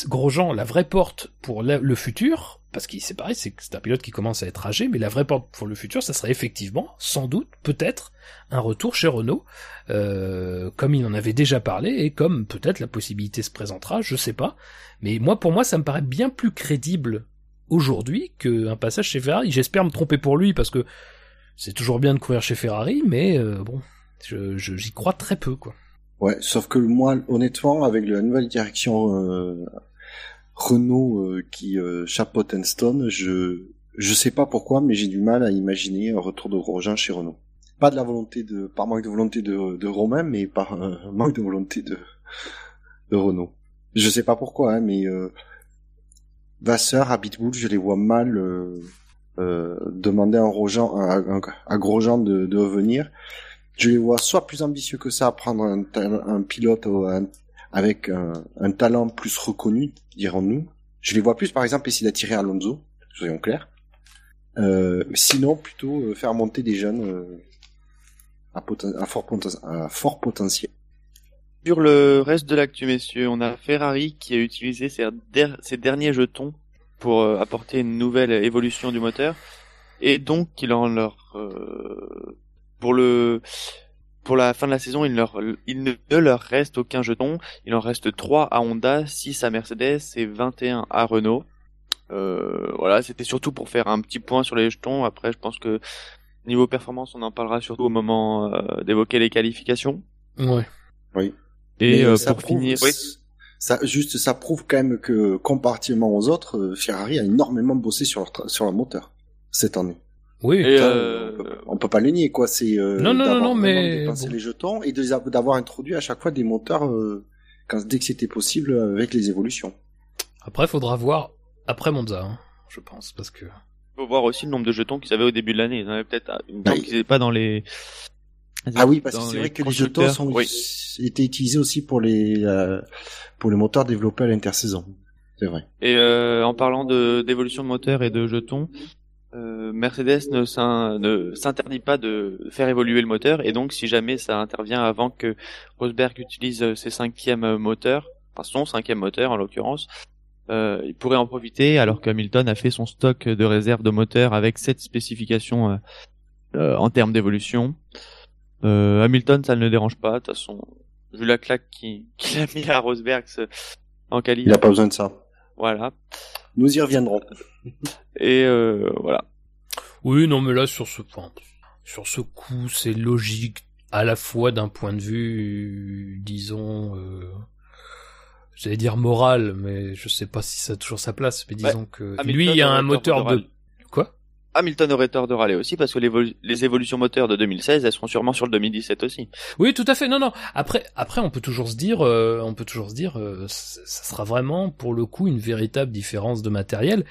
Speaker 3: Grosjean, la vraie porte pour le futur, parce qu'il c'est pareil, c'est c'est un pilote qui commence à être âgé, mais la vraie porte pour le futur, ça serait effectivement, sans doute, peut-être, un retour chez Renault, euh, comme il en avait déjà parlé, et comme peut-être la possibilité se présentera, je sais pas. Mais moi, pour moi, ça me paraît bien plus crédible aujourd'hui qu'un passage chez Ferrari. J'espère me tromper pour lui parce que c'est toujours bien de courir chez Ferrari, mais euh, bon, je, j'y crois très peu, quoi.
Speaker 2: Ouais, sauf que moi, honnêtement, avec la nouvelle direction euh, Renault euh, qui chapeaute Enstone, je je sais pas pourquoi, mais j'ai du mal à imaginer un retour de Grosjean chez Renault. Pas de la volonté de, par manque de volonté de, de Romain, mais par manque de volonté de, de Renault. Je sais pas pourquoi, hein, mais Vasseur, Habitbull, je les vois mal euh, euh, demander à, Grosjean, à, de, de, revenir. Je les vois soit plus ambitieux que ça, prendre un, un pilote avec un, talent plus reconnu, dirons-nous. Je les vois plus, par exemple, essayer d'attirer Alonso, soyons clairs. Euh, sinon, plutôt faire monter des jeunes à, à, à fort potentiel.
Speaker 1: Sur le reste de l'actu, messieurs, on a Ferrari qui a utilisé ses, derniers jetons pour euh, apporter une nouvelle évolution du moteur, et donc il en leur euh, pour le pour la fin de la saison, il, leur, il ne leur reste aucun jeton. Il en reste 3 à Honda, 6 à Mercedes et 21 à Renault. Euh, voilà, c'était surtout pour faire un petit point sur les jetons. Après, je pense que niveau performance, on en parlera surtout au moment d'évoquer les qualifications.
Speaker 3: Ouais.
Speaker 2: Oui.
Speaker 1: Et euh, pour finir, oui.
Speaker 2: ça juste ça prouve quand même que comparativement aux autres, euh, Ferrari a énormément bossé sur leur sur leur moteur cette année.
Speaker 3: Oui.
Speaker 2: Et euh... on, peut, pas le nier quoi. C'est
Speaker 3: euh, non non non, non mais
Speaker 2: dépenser les jetons et d'avoir introduit à chaque fois des moteurs quand dès que c'était possible avec les évolutions.
Speaker 3: Après, faudra voir après Monza, hein, je pense, parce que.
Speaker 1: Faut voir aussi le nombre de jetons qu'ils avaient au début de l'année. Ils en avaient peut-être une bah, qu'ils pas dans les
Speaker 2: ah oui, parce que c'est vrai que les jetons sont étaient utilisés aussi pour les euh, pour les moteurs développés à l'intersaison. C'est vrai.
Speaker 1: Et euh, en parlant de d'évolution de moteur et de jetons, euh, Mercedes ne s'interdit pas de faire évoluer le moteur et donc si jamais ça intervient avant que Rosberg utilise ses cinquièmes moteurs, enfin son cinquième moteur en l'occurrence, euh, il pourrait en profiter alors que Hamilton a fait son stock de réserve de moteurs avec cette spécification euh, euh, en termes d'évolution. Euh, Hamilton, ça ne le dérange pas. De toute façon, vu la claque qu'il a mis à Rosberg en qualité.
Speaker 2: Il a pas besoin de ça.
Speaker 1: Voilà.
Speaker 2: Nous y reviendrons.
Speaker 1: Et euh, voilà.
Speaker 3: Oui, non, mais là sur ce point, sur ce coup, c'est logique à la fois d'un point de vue, disons, euh, j'allais dire moral, mais je sais pas si ça a toujours sa place. Mais disons que lui, il y a un moteur de, quoi
Speaker 1: Hamilton aurait tort de râler aussi parce que les évolutions moteurs de 2016, elles seront sûrement sur le 2017 aussi.
Speaker 3: Oui, tout à fait. Non, non. Après, après, on peut toujours se dire, euh, on peut toujours se dire, euh, ça sera vraiment pour le coup une véritable différence de matériel.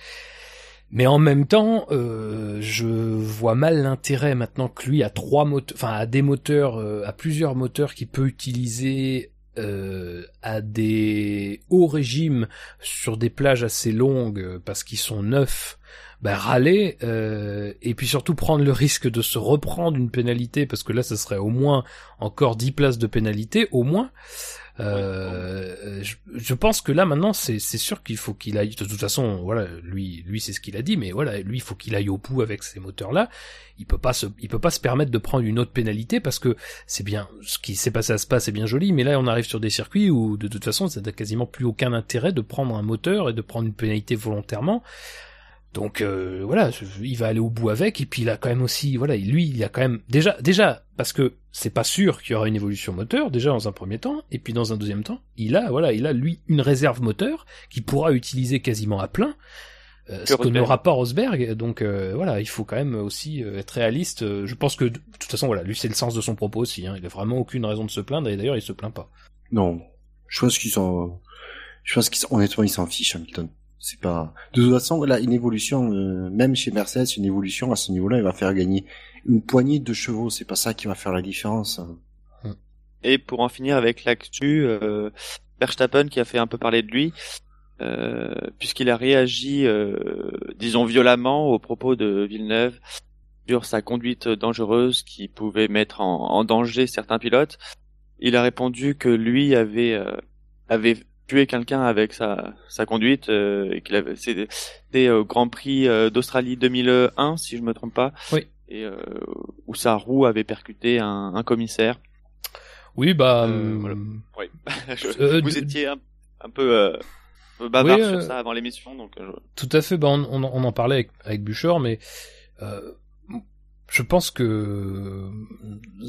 Speaker 3: Mais en même temps, euh, je vois mal l'intérêt maintenant que lui a trois moteurs, enfin a des moteurs, euh, à plusieurs moteurs qu'il peut utiliser euh, à des hauts régimes sur des plages assez longues parce qu'ils sont neufs. Ben, râler euh, et puis surtout prendre le risque de se reprendre une pénalité parce que là ce serait au moins encore 10 places de pénalité au moins euh, je, pense que là maintenant c'est c'est sûr qu'il faut qu'il aille de toute façon voilà lui lui c'est ce qu'il a dit mais voilà lui il faut qu'il aille au bout avec ces moteurs là il peut pas se il peut pas se permettre de prendre une autre pénalité parce que c'est bien ce qui s'est passé à Spa c'est bien joli mais là on arrive sur des circuits où de toute façon ça n'a quasiment plus aucun intérêt de prendre un moteur et de prendre une pénalité volontairement donc euh, voilà, il va aller au bout avec, et puis il a quand même aussi, voilà, lui, il a quand même déjà, déjà parce que c'est pas sûr qu'il y aura une évolution moteur, déjà dans un premier temps, et puis dans un deuxième temps, il a, voilà, il a lui une réserve moteur qu'il pourra utiliser quasiment à plein, euh, ce que n'aura pas Rosberg. Donc euh, voilà, il faut quand même aussi être réaliste. Je pense que de toute façon, voilà, lui c'est le sens de son propos aussi. Hein. Il a vraiment aucune raison de se plaindre, et d'ailleurs il se plaint pas.
Speaker 2: Non, je pense qu'ils sont, je pense qu'ils honnêtement ils s'en fichent Hamilton. C'est pas. De toute façon, voilà, une évolution, euh, même chez Mercedes, une évolution à ce niveau-là, il va faire gagner une poignée de chevaux. C'est pas ça qui va faire la différence.
Speaker 1: Et pour en finir avec l'actu, euh, Verstappen qui a fait un peu parler de lui, euh, puisqu'il a réagi, euh, disons violemment, aux propos de Villeneuve sur sa conduite dangereuse qui pouvait mettre en, en danger certains pilotes. Il a répondu que lui avait avait tuer quelqu'un avec sa, sa conduite euh, et qu'il avait c'était au Grand Prix euh, d'Australie 2001 si je me trompe pas
Speaker 3: oui
Speaker 1: et euh, où sa roue avait percuté un, un commissaire
Speaker 3: oui bah
Speaker 1: voilà. oui. vous étiez un, un peu bavard sur ça avant l'émission donc
Speaker 3: tout à fait bah on, on, en parlait avec, avec mais je pense que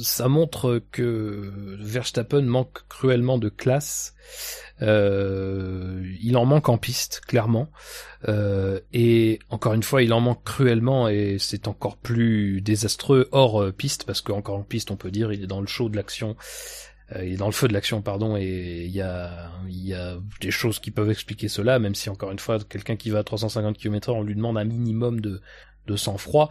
Speaker 3: ça montre que Verstappen manque cruellement de classe. Euh, il en manque en piste, clairement. Euh, et encore une fois, il en manque cruellement et c'est encore plus désastreux hors euh, piste parce qu'encore en piste, on peut dire, il est dans le show de l'action. Il est dans le feu de l'action, pardon, et il y a, y a des choses qui peuvent expliquer cela, même si encore une fois, quelqu'un qui va à 350 km/h, on lui demande un minimum de, de sang-froid.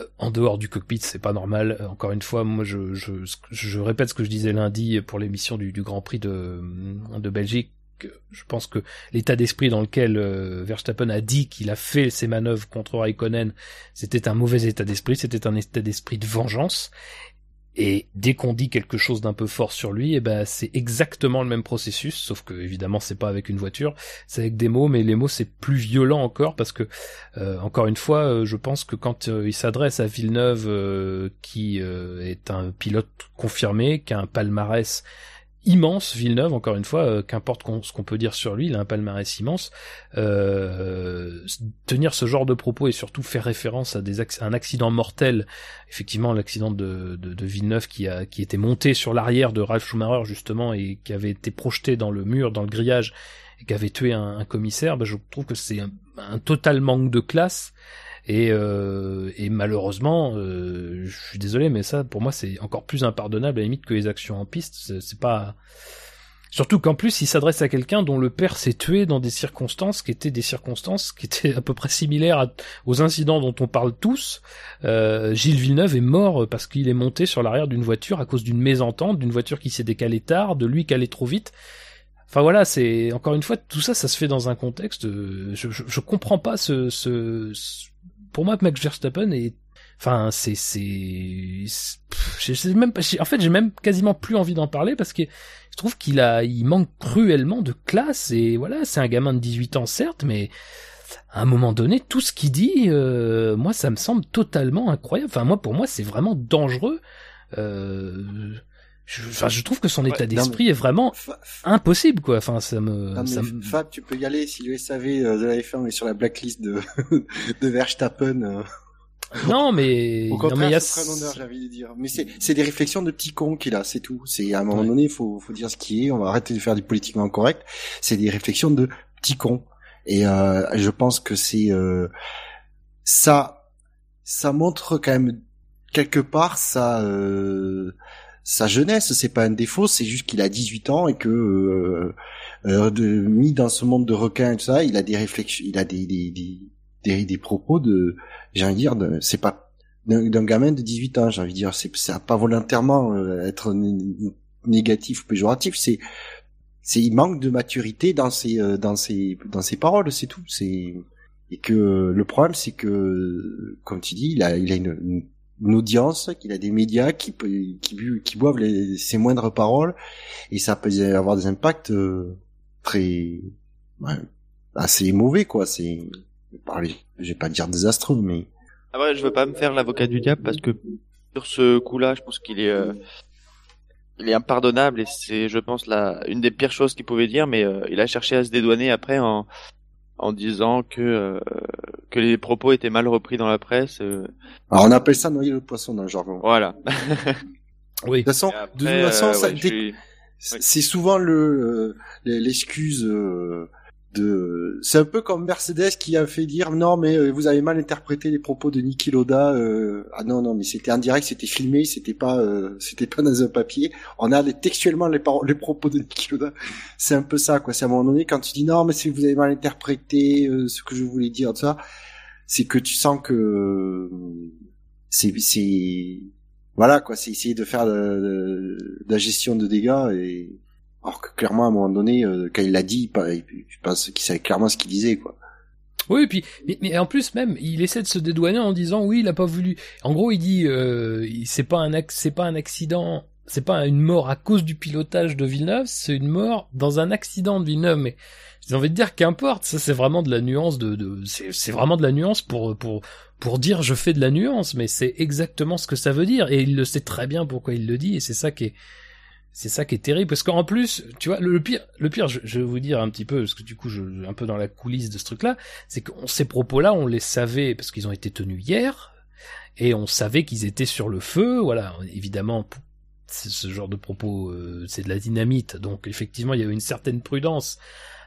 Speaker 3: Euh, en dehors du cockpit, c'est pas normal. Euh, encore une fois, moi, je, répète ce que je disais lundi pour l'émission du, Grand Prix de, de Belgique. Je pense que l'état d'esprit dans lequel euh, Verstappen a dit qu'il a fait ses manœuvres contre Raikkonen, c'était un mauvais état d'esprit, c'était un état d'esprit de vengeance. Et dès qu'on dit quelque chose d'un peu fort sur lui, eh ben c'est exactement le même processus, sauf que évidemment c'est pas avec une voiture, c'est avec des mots, mais les mots c'est plus violent encore parce que euh, encore une fois, euh, je pense que quand euh, il s'adresse à Villeneuve, qui est un pilote confirmé, qui a un palmarès immense, Villeneuve, encore une fois, euh, qu'importe ce qu'on peut dire sur lui, il a un palmarès immense. Euh, tenir ce genre de propos et surtout faire référence à, des un accident mortel, effectivement l'accident de, de, de, Villeneuve qui, a, qui était monté sur l'arrière de Ralph Schumacher justement et qui avait été projeté dans le mur, dans le grillage et qui avait tué un, commissaire, bah, je trouve que c'est un, un total manque de classe et, euh, et malheureusement, euh, je suis désolé, mais ça, pour moi, c'est encore plus impardonnable à la limite que les actions en piste. C'est pas. Surtout qu'en plus, il s'adresse à quelqu'un dont le père s'est tué dans des circonstances qui étaient des circonstances qui étaient à peu près similaires aux incidents dont on parle tous. Euh, Gilles Villeneuve est mort parce qu'il est monté sur l'arrière d'une voiture à cause d'une mésentente, d'une voiture qui s'est décalée tard, de lui qui allait trop vite. Enfin voilà, c'est encore une fois tout ça, ça se fait dans un contexte. Je, je, je comprends pas ce, ce, pour moi, Max Verstappen est Enfin, c'est c'est je même pas. En fait, j'ai même quasiment plus envie d'en parler parce que je trouve qu'il a, il manque cruellement de classe et voilà, c'est un gamin de 18 ans certes, mais à un moment donné, tout ce qu'il dit, euh, moi, ça me semble totalement incroyable. Enfin, moi, pour moi, c'est vraiment dangereux. Euh, je, enfin, je trouve que son état d'esprit est vraiment impossible, quoi. Enfin, ça me.
Speaker 2: Fab, tu peux y aller si le SAV euh, de la F1 est sur la blacklist de de Verstappen. Euh.
Speaker 3: Non, mais
Speaker 2: Au
Speaker 3: non, mais
Speaker 2: contraire,
Speaker 3: il y a
Speaker 2: un honneur, j'ai envie de dire. Mais c'est, c'est des réflexions de petits cons qu'il a, c'est tout. C'est à un moment donné, faut, faut dire ce qui est. On va arrêter de faire du politiquement correct. C'est des réflexions de petits cons. Et euh, je pense que c'est euh, ça, ça montre quand même quelque part sa euh, sa jeunesse. C'est pas un défaut, c'est juste qu'il a 18 ans et que euh, euh, de, mis dans ce monde de requins et tout ça, il a des réflexions, il a des des des, des, propos de, j'ai envie de dire, c'est pas d'un gamin de 18 ans, j'ai envie de dire, c'est ça pas volontairement euh, être né- négatif ou péjoratif, c'est c'est il manque de maturité dans ses euh, dans ses dans ses paroles, c'est tout, c'est et que le problème c'est que comme tu dis, il a il a une, une, une audience, qu'il a des médias qui qui qui boivent les, ses moindres paroles et ça peut avoir des impacts euh, très ouais, assez mauvais quoi, c'est je vais pas dire désastreux mais
Speaker 1: Après, je veux pas me faire l'avocat du diable parce que sur ce coup-là, je pense qu'il est, euh, il est impardonnable et c'est, je pense, la, une des pires choses qu'il pouvait dire. Mais euh, il a cherché à se dédouaner après en, en disant que euh, que les propos étaient mal repris dans la presse. euh,
Speaker 2: alors on appelle ça noyer le poisson dans le jargon.
Speaker 1: voilà.
Speaker 3: oui.
Speaker 2: De toute façon,
Speaker 1: après,
Speaker 2: de toute façon,
Speaker 1: euh,
Speaker 2: ça-
Speaker 1: ouais, je
Speaker 2: dès-
Speaker 1: suis-
Speaker 2: c'est souvent le euh, l'excuse euh, de. C'est un peu comme Mercedes qui a fait dire non mais euh, vous avez mal interprété les propos de Niki Loda. euh, ah non non mais c'était en direct, c'était filmé, c'était pas euh, c'était pas dans un papier. On a textuellement les paroles, les propos de Niki Loda. C'est un peu ça quoi. C'est à un moment donné quand tu dis non mais que vous avez mal interprété euh, ce que je voulais dire tout ça, c'est que tu sens que c'est c'est voilà quoi, c'est essayer de faire de- de la gestion de dégâts et alors que clairement à un moment donné euh, quand il l'a dit, pas- je pense qu'il savait clairement ce qu'il disait quoi.
Speaker 3: Oui, et puis, mais, mais en plus même, il essaie de se dédouaner en disant oui, il a pas voulu. En gros, il dit euh, c'est pas un c'est pas un accident, c'est pas une mort à cause du pilotage de Villeneuve, c'est une mort dans un accident de Villeneuve. Mais j'ai envie de dire qu'importe, ça c'est vraiment de la nuance de, de c'est vraiment de la nuance pour pour pour dire je fais de la nuance, mais c'est exactement ce que ça veut dire et il le sait très bien pourquoi il le dit et c'est ça qui est c'est ça qui est terrible parce qu'en plus, tu vois, le, pire, le pire, je, je vais vous dire un petit peu parce que du coup, je un peu dans la coulisse de ce truc-là, c'est que ces propos-là, on les savait parce qu'ils ont été tenus hier et on savait qu'ils étaient sur le feu. Voilà, évidemment, ce genre de propos, euh, c'est de la dynamite, donc effectivement, il y avait une certaine prudence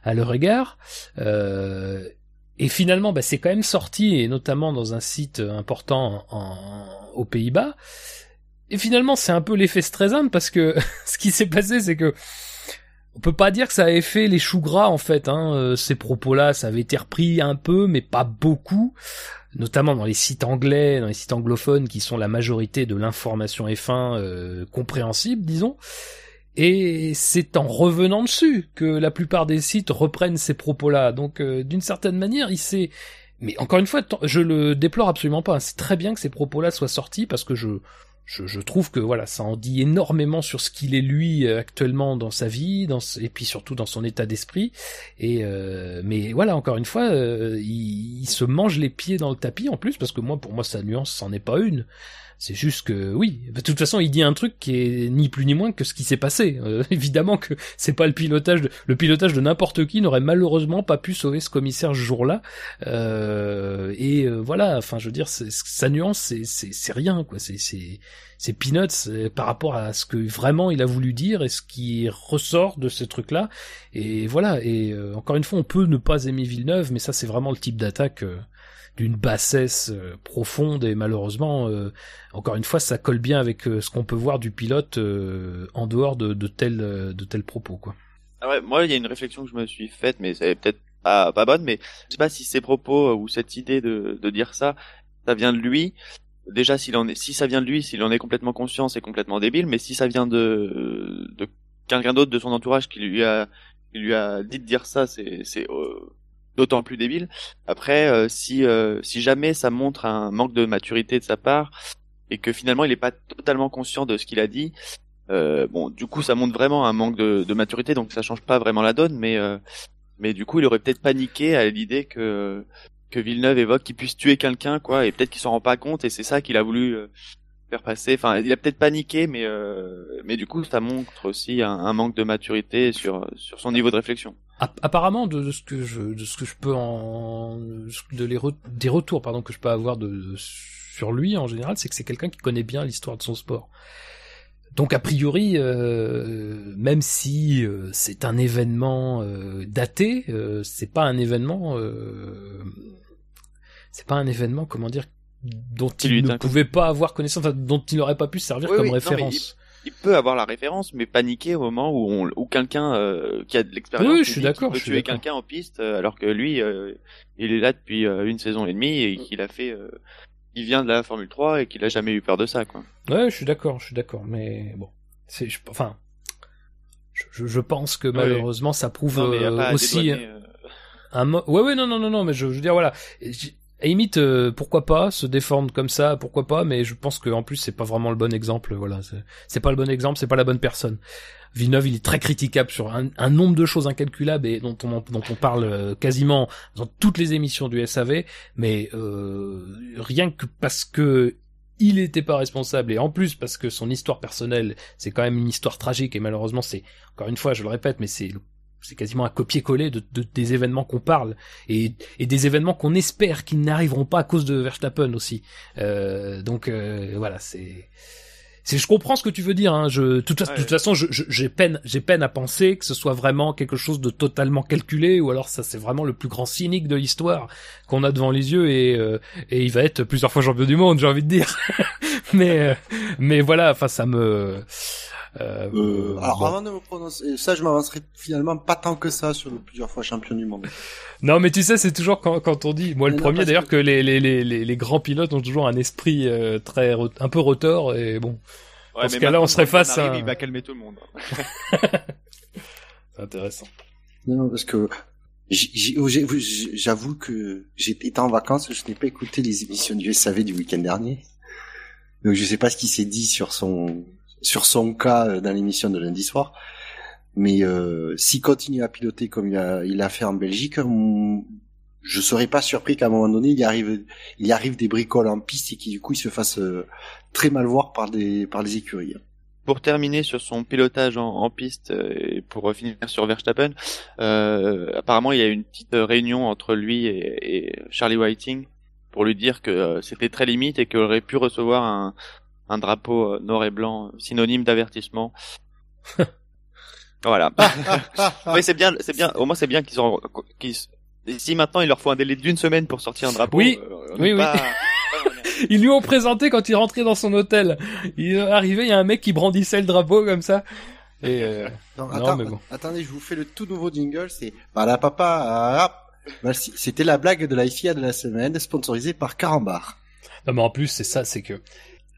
Speaker 3: à leur égard. Euh, et finalement, bah, c'est quand même sorti, et notamment dans un site important aux Pays-Bas. Et finalement, c'est un peu l'effet Streisand parce que ce qui s'est passé, c'est que on peut pas dire que ça avait fait les choux gras en fait. Hein. euh, Ces propos-là, ça avait été repris un peu, mais pas beaucoup, notamment dans les sites anglais, dans les sites anglophones qui sont la majorité de l'information F1 euh, compréhensible, disons. Et c'est en revenant dessus que la plupart des sites reprennent ces propos-là. Donc, euh, d'une certaine manière, il s'est mais encore une fois, je le déplore absolument pas. C'est très bien que ces propos-là soient sortis parce que je, je, trouve que voilà, ça en dit énormément sur ce qu'il est lui euh, actuellement dans sa vie, dans et puis surtout dans son état d'esprit. Et euh, mais voilà, encore une fois, euh, il, il se mange les pieds dans le tapis en plus parce que moi, pour moi, sa nuance, c'en est pas une. C'est juste que oui, de toute façon, il dit un truc qui est ni plus ni moins que ce qui s'est passé. Euh, évidemment que c'est pas le pilotage de, le pilotage de n'importe qui n'aurait malheureusement pas pu sauver ce commissaire ce jour-là. Euh, et euh, voilà, enfin, je veux dire, sa nuance, c'est rien quoi. C'est c'est c'est peanuts euh, par rapport à ce que vraiment il a voulu dire et ce qui ressort de ce truc-là. Et voilà. Et euh, encore une fois, on peut ne pas aimer Villeneuve, mais ça, c'est vraiment le type d'attaque. D'une bassesse euh, profonde et malheureusement euh, encore une fois ça colle bien avec euh, ce qu'on peut voir du pilote en dehors de, tels de propos quoi.
Speaker 1: Ah moi, il y a une réflexion que je me suis faite, mais c'est peut-être pas, bonne, mais je sais pas si ces propos ou cette idée de, dire ça, ça vient de lui. Déjà, s'il en est, si ça vient de lui, s'il en est complètement conscient, c'est complètement débile, mais si ça vient de, quelqu'un d'autre de son entourage qui lui a, dit de dire ça, c'est, d'autant plus débile. Après, euh, si, euh, si jamais ça montre un manque de maturité de sa part, et que finalement il est pas totalement conscient de ce qu'il a dit, euh, bon, du coup, ça montre vraiment un manque de, de maturité, donc ça change pas vraiment la donne, mais mais du coup, il aurait peut-être paniqué à l'idée que que Villeneuve évoque qu'il puisse tuer quelqu'un, quoi, et peut-être qu'il s'en rend pas compte, et c'est ça qu'il a voulu faire. Enfin, il a peut-être paniqué, mais euh, mais du coup, ça montre aussi un, manque de maturité sur sur son niveau de réflexion.
Speaker 3: App- Apparemment, de, ce que je, de ce que je peux en, de les des retours, pardon, que je peux avoir de, sur lui en général, c'est que c'est quelqu'un qui connaît bien l'histoire de son sport. Donc a priori, euh, même si euh, c'est un événement daté, c'est pas un événement, c'est pas un événement, comment dire, dont il, ne pouvait pas avoir connaissance, dont il n'aurait pas pu servir comme référence.
Speaker 1: il, peut avoir la référence, mais paniquer au moment où, où quelqu'un qui a de l'expérience
Speaker 3: oui, je suis d'accord,
Speaker 1: peut tuer quelqu'un en piste, alors que lui, il est là depuis une saison et demie et qu'il a fait il vient de la Formule 3 et qu'il a jamais eu peur de ça, quoi.
Speaker 3: Ouais, je suis d'accord, je suis d'accord, mais bon, c'est, enfin, je, je, pense que malheureusement ça prouve euh, aussi euh. un, ouais, ouais, non, non, non, non, mais je, je veux dire, voilà, limite, euh, pourquoi pas se défendre comme ça, pourquoi pas, mais je pense que en plus c'est pas vraiment le bon exemple, voilà, c'est pas le bon exemple, c'est pas la bonne personne. Villeneuve, il est très critiquable sur un, nombre de choses incalculables et dont on, dont on parle euh, quasiment dans toutes les émissions du SAV, mais euh, rien que parce que il n'était pas responsable et en plus parce que son histoire personnelle, c'est quand même une histoire tragique et malheureusement c'est encore une fois, je le répète, mais c'est c'est quasiment un copier-coller de, des événements qu'on parle et, et des événements qu'on espère qu'ils n'arriveront pas à cause de Verstappen aussi. Euh, donc euh, voilà, c'est je comprends ce que tu veux dire. Hein. Je, toute, toute façon, j'ai peine, j'ai peine à penser que ce soit vraiment quelque chose de totalement calculé, ou alors ça c'est vraiment le plus grand cynique de l'histoire qu'on a devant les yeux, et, euh, et il va être plusieurs fois champion du monde, j'ai envie de dire. mais, euh, mais voilà, enfin ça me.
Speaker 2: Euh, euh, alors avant de me prononcer, ça je m'avancerai finalement pas tant que ça sur le plusieurs fois champion du monde.
Speaker 3: Non mais tu sais c'est toujours quand, quand on dit, moi le premier d'ailleurs que, les, les, les, les, grands pilotes ont toujours un esprit euh, très un peu rotor et bon. Ouais, dans ce cas-là on serait face à...
Speaker 1: Il va calmer tout le monde.
Speaker 3: c'est intéressant.
Speaker 2: Non parce que oh, j'avoue que j'étais en vacances, je n'ai pas écouté les émissions du SAV du week-end dernier. Donc je sais pas ce qui s'est dit sur son sur son cas euh, dans l'émission de lundi soir. Mais euh, s'il continue à piloter comme il a, il a fait en Belgique, je serais pas surpris qu'à un moment donné il arrive, il arrive des bricoles en piste et qu'il du coup il se fasse euh, très mal voir par des par les écuries.
Speaker 1: Pour terminer sur son pilotage en, piste et pour finir sur Verstappen, euh, apparemment il y a eu une petite réunion entre lui et, et Charlie Whiting pour lui dire que c'était très limite et qu'il aurait pu recevoir un, un drapeau euh, noir et blanc synonyme d'avertissement. voilà. oui, c'est bien, c'est bien. Au moins, c'est bien qu'ils ont. si maintenant il leur faut un délai d'une semaine pour sortir un drapeau.
Speaker 3: Oui, euh, oui, oui. Ils lui ont présenté quand il rentrait dans son hôtel. Il est arrivé, il y a un mec qui brandissait le drapeau comme ça. Et euh...
Speaker 2: non, mais bon. Attendez, je vous fais le tout nouveau jingle. C'est la papa. C'était la blague de la FIA de la semaine, sponsorisée par Carambar.
Speaker 3: Non, mais en plus, c'est ça, c'est que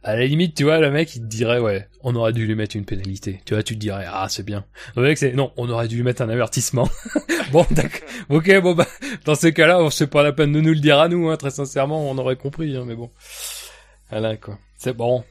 Speaker 3: à la limite, tu vois, le mec, il te dirait, ouais, on aurait dû lui mettre une pénalité. Tu vois, tu te dirais, ah, c'est bien. Le mec, c'est, non, on aurait dû lui mettre un avertissement. bon, d'accord. Ok, bon, bah, dans ces cas-là, c'est pas la peine de nous le dire à nous, hein, très sincèrement, on aurait compris, hein, mais bon. Voilà, quoi. C'est bon.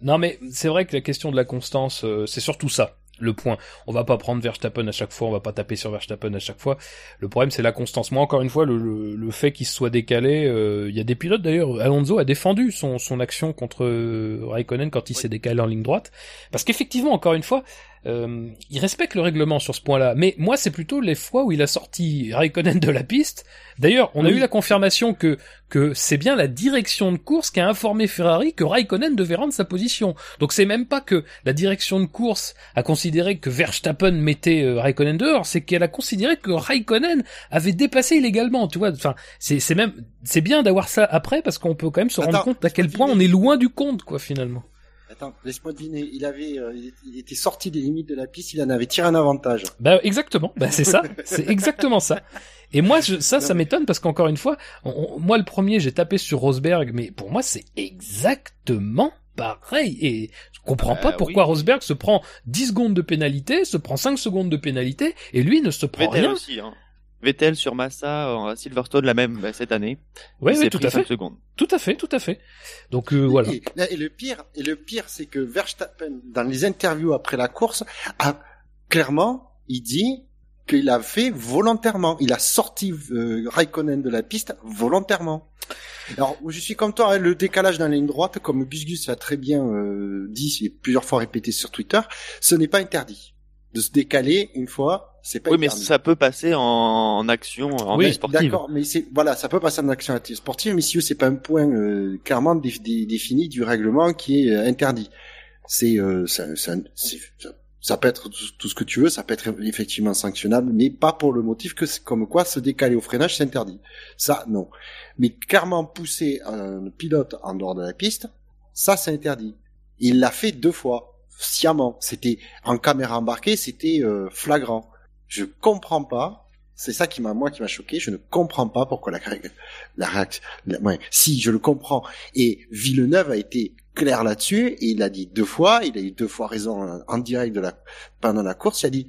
Speaker 3: Non, mais c'est vrai que la question de la constance, euh, c'est surtout ça le point. On va pas prendre Verstappen à chaque fois, on va pas taper sur Verstappen à chaque fois. Le problème c'est la constance. Moi encore une fois, le, le, fait qu'il soit décalé, euh, il y a des pilotes d'ailleurs. Alonso a défendu son, son action contre euh, Raikkonen quand il s'est décalé en ligne droite, parce qu'effectivement encore une fois, euh, il respecte le règlement sur ce point-là. Mais moi, c'est plutôt les fois où il a sorti Raikkonen de la piste. D'ailleurs, on a eu la confirmation que que c'est bien la direction de course qui a informé Ferrari que Raikkonen devait rendre sa position. Donc c'est même pas que la direction de course a considéré que Verstappen mettait euh, Raikkonen dehors, c'est qu'elle a considéré que Raikkonen avait dépassé illégalement. Tu vois, enfin, c'est c'est même c'est bien d'avoir ça après parce qu'on peut quand même se rendre compte à quel point on est loin du compte, quoi, finalement.
Speaker 2: Attends, laisse-moi deviner. Il avait, euh, il était sorti des limites de la piste. Il en avait tiré un avantage.
Speaker 3: Bah exactement. Bah c'est ça. c'est exactement ça. Et moi, je, ça, ça m'étonne parce qu'encore une fois, moi le premier, j'ai tapé sur Rosberg, mais pour moi, c'est exactement pareil. Et je comprends pas bah pourquoi Rosberg se prend 10 secondes de pénalité, se prend 5 secondes de pénalité, et lui ne se prend rien.
Speaker 1: Aussi, hein. Vettel sur Massa en Silverstone la même bah, cette année.
Speaker 3: Oui, oui, tout à fait.
Speaker 1: Secondes.
Speaker 3: Tout à fait, tout à fait. Donc euh, voilà.
Speaker 2: Et, le pire, et le pire, c'est que Verstappen, dans les interviews après la course, a clairement, il dit qu'il a fait volontairement. Il a sorti euh, Raikkonen de la piste volontairement. Alors, je suis comme toi, hein, le décalage dans la ligne droite, comme Gus Gus a très bien euh, dit et plusieurs fois répété sur Twitter, ce n'est pas interdit. De se décaler une fois, c'est pas
Speaker 1: Oui, mais ça peut passer en, en action en
Speaker 3: Oui,
Speaker 1: sportive.
Speaker 2: D'accord, mais c'est voilà, ça peut passer en action sportive, mais si c'est pas un point euh, clairement dé- dé- défini du règlement qui est euh, interdit. C'est euh, ça, ça, c'est- ça, ça peut être tout, tout ce que tu veux, ça peut être effectivement sanctionnable, mais pas pour le motif que c'est comme quoi se décaler au freinage c'est interdit. Ça non. Mais clairement pousser un pilote en dehors de la piste, ça c'est interdit. Il l'a fait deux fois, sciemment. C'était en caméra embarquée, c'était euh, flagrant. Je comprends pas. C'est ça qui m'a moi qui m'a choqué. Je ne comprends pas pourquoi la la réaction. ouais, si je le comprends. Et Villeneuve a été clair là-dessus et il a dit deux fois. Il a eu deux fois raison en, en direct de la pendant la course. Il a dit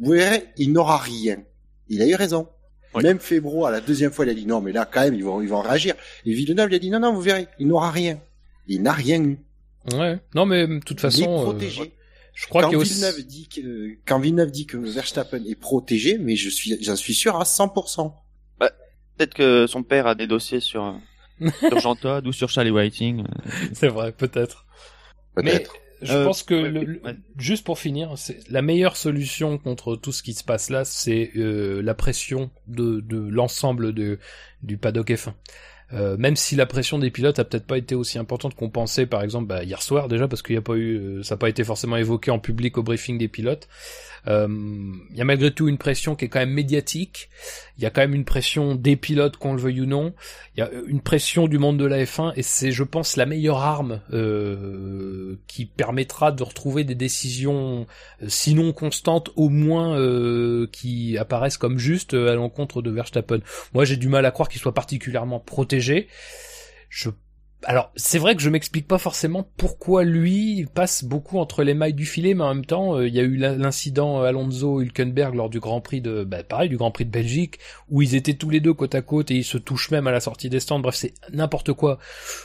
Speaker 2: vous verrez, il n'aura rien. Il a eu raison.
Speaker 1: Oui.
Speaker 2: Même Febro à la deuxième fois, il a dit non, mais là quand même ils vont ils vont réagir. Et Villeneuve il a dit non non vous verrez, il n'aura rien. Il n'a rien eu.
Speaker 3: Ouais. Non, mais de toute
Speaker 2: il est
Speaker 3: façon, euh,
Speaker 2: protégé.
Speaker 3: je crois
Speaker 2: quand
Speaker 3: qu'il aussi.
Speaker 2: Villeneuve dit que quand Villeneuve dit que Verstappen est protégé, mais je suis j'en suis sûr à 100%.
Speaker 1: Peut-être que son père a des dossiers sur sur Jean Todt ou sur Charlie Whiting.
Speaker 3: C'est vrai, peut-être. Mais
Speaker 2: Peut-être.
Speaker 3: je
Speaker 1: Euh,
Speaker 3: pense que
Speaker 1: ouais,
Speaker 3: le-
Speaker 1: ouais.
Speaker 3: le- juste pour finir, c'est la meilleure solution contre tout ce qui se passe là, c'est euh, la pression de, de l'ensemble de du paddock F1. Euh, même si la pression des pilotes a peut-être pas été aussi importante qu'on pensait, par exemple bah, hier soir déjà, parce qu'il n'y a pas eu, euh, ça n'a pas été forcément évoqué en public au briefing des pilotes. Euh, Il y a malgré tout une pression qui est quand même médiatique. Il y a quand même une pression des pilotes, qu'on le veuille ou non. Il y a une pression du monde de la F1 et c'est, je pense, la meilleure arme euh, qui permettra de retrouver des décisions, euh, sinon constantes, au moins euh, qui apparaissent comme justes euh, à l'encontre de Verstappen. Moi, j'ai du mal à croire qu'il soit particulièrement protégé. Je alors, c'est vrai que je m'explique pas forcément pourquoi lui passe beaucoup entre les mailles du filet, mais en même temps, euh, il y a eu l'in- l'incident euh, Alonso-Hülkenberg lors du Grand Prix de, bah, pareil, du Grand Prix de Belgique, où ils étaient tous les deux côte à côte et ils se touchent même à la sortie des stands. Bref, c'est n'importe quoi.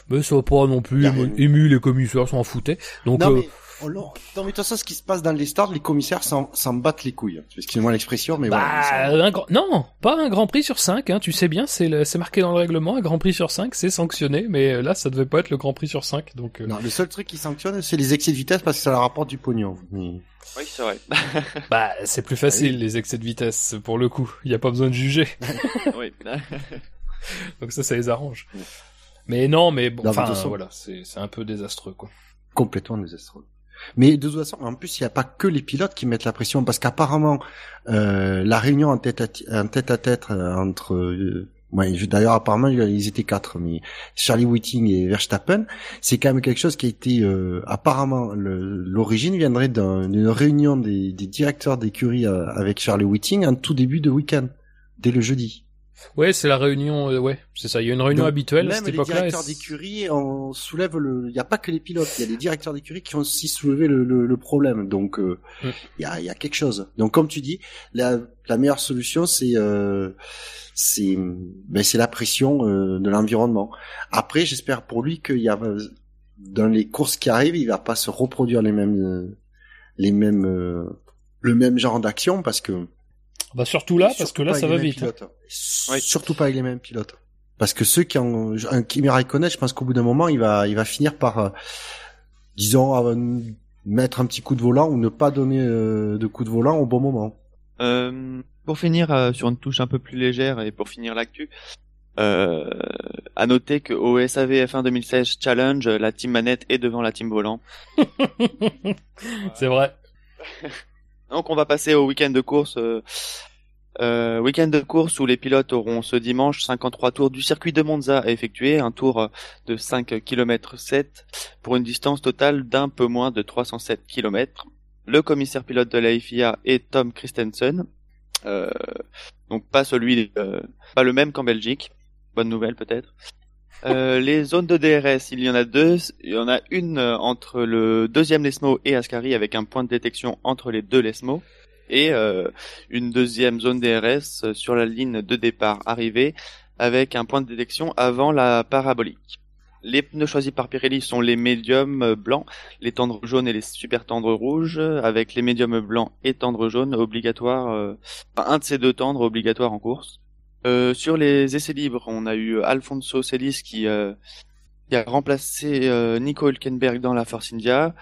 Speaker 3: Mais ça va pas non plus ému, les commissaires s'en foutaient. Donc,
Speaker 2: Non
Speaker 3: euh,
Speaker 2: mais, oh, non, non, mais de toute façon, ce qui se passe dans les stands, les commissaires s'en battent les couilles. Excusez-moi l'expression, mais
Speaker 3: bah,
Speaker 2: voilà.
Speaker 3: un grand- non, pas un Grand Prix sur 5, hein, tu sais bien, c'est le- c'est marqué dans le règlement, un Grand Prix sur 5, c'est sanctionné, mais euh, là, ça devait pas être le Grand Prix sur 5, donc... euh,
Speaker 2: Non, le seul truc qui sanctionne, c'est les excès de vitesse parce que ça leur rapporte du pognon. Mais...
Speaker 1: Oui, c'est vrai.
Speaker 3: Bah, c'est plus facile, les excès de vitesse, pour le coup. Il y a pas besoin de juger.
Speaker 1: oui.
Speaker 3: Donc ça, ça les arrange. Mais non, mais bon, enfin,
Speaker 2: toute façon-
Speaker 3: voilà, c'est c'est un peu désastreux, quoi.
Speaker 2: complètement désastreux. Mais de toute façon, en plus, il n'y a pas que les pilotes qui mettent la pression, parce qu'apparemment, euh, la réunion en tête à, en tête, à tête euh, entre, euh, ouais, d'ailleurs apparemment ils étaient quatre, mais Charlie Whiting et Verstappen, c'est quand même quelque chose qui a été, euh, apparemment, l'origine viendrait d'un- d'une réunion des, des directeurs d'écurie euh, avec Charlie Whiting en tout début de week-end, dès le jeudi.
Speaker 3: Ouais, c'est la réunion, euh, ouais, c'est ça. Il y a une réunion
Speaker 2: Donc,
Speaker 3: habituelle à cette
Speaker 2: les directeurs d'écurie, on soulève le. Il n'y a pas que les pilotes. Il y a les directeurs d'écurie qui ont aussi soulevé le, le, le problème. Donc euh, il
Speaker 3: Mm.
Speaker 2: y, a, y a quelque chose. Donc comme tu dis, la, la meilleure solution c'est euh, c'est ben, c'est la pression euh, de l'environnement. Après, j'espère pour lui qu'il y a euh, dans les courses qui arrivent, il va pas se reproduire les mêmes euh, les mêmes euh, le même genre d'action parce que
Speaker 3: Bah surtout là, parce
Speaker 2: Surtout
Speaker 3: que là, ça va vite.
Speaker 2: Surtout pas avec les mêmes pilotes. Parce que ceux qui ont un Kimi Raikkonen, je pense qu'au bout d'un moment, il va, il va finir par, euh, disons, euh, mettre un petit coup de volant ou ne pas donner euh, de coup de volant au bon moment.
Speaker 1: Euh, pour finir euh, sur une touche un peu plus légère et pour finir l'actu, euh, à noter que au SAV F1 2016 Challenge, la team manette est devant la team volant.
Speaker 3: c'est vrai.
Speaker 1: Donc on va passer au week-end de course. Euh, euh, week-end de course où les pilotes auront ce dimanche 53 tours du circuit de Monza à effectuer, un tour euh, de 5 km 7 pour une distance totale d'un peu moins de 307 km. Le commissaire pilote de la FIA est Tom Christensen. Euh, donc pas celui, pas le même qu'en Belgique. Bonne nouvelle peut-être. Euh, les zones de DRS, il y en a deux. Il y en a une euh, entre le deuxième Lesmo et Ascari avec un point de détection entre les deux Lesmo. Et euh, une deuxième zone DRS sur la ligne de départ arrivée avec un point de détection avant la parabolique. Les pneus choisis par Pirelli sont les médiums blancs, les tendres jaunes et les super tendres rouges, avec les médiums blancs et tendres jaunes obligatoires, un de ces deux tendres obligatoires en course. Euh, sur les essais libres, on a eu Alfonso Celis qui, euh, qui a remplacé euh, Nico Hülkenberg dans la Force India.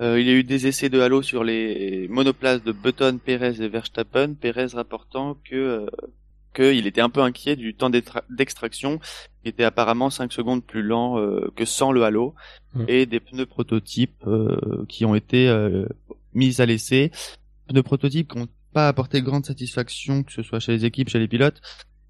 Speaker 1: Euh, il y a eu des essais de halo sur les monoplaces de Button, Perez et Verstappen. Perez rapportant que euh, qu'il était un peu inquiet du temps d'extraction, qui était apparemment 5 secondes plus lent que sans le halo,
Speaker 3: Mm.
Speaker 1: et des pneus prototypes euh, qui ont été euh, mis à l'essai. Pneus prototypes qui n'ont pas apporté grande satisfaction, que ce soit chez les équipes, chez les pilotes,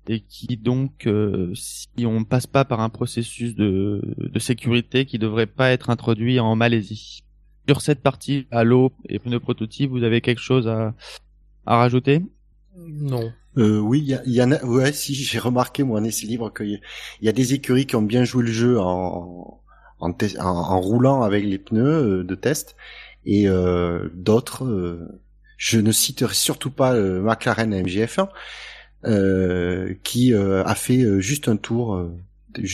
Speaker 1: et qui donc, euh, si on passe pas par un processus de, de sécurité, qui devrait pas être introduit en Malaisie. Sur cette partie, halo et pneus prototypes, vous avez quelque chose à, à rajouter?
Speaker 3: Non.
Speaker 2: Euh, oui, il y, en a. Ouais, si j'ai remarqué moi en essai libre qu'il y, a- il y a des écuries qui ont bien joué le jeu en en, en, en roulant avec les pneus euh, de test et euh, d'autres. euh, je ne citerai surtout pas euh, McLaren MGF1 euh, qui euh, a fait euh, juste un tour. euh,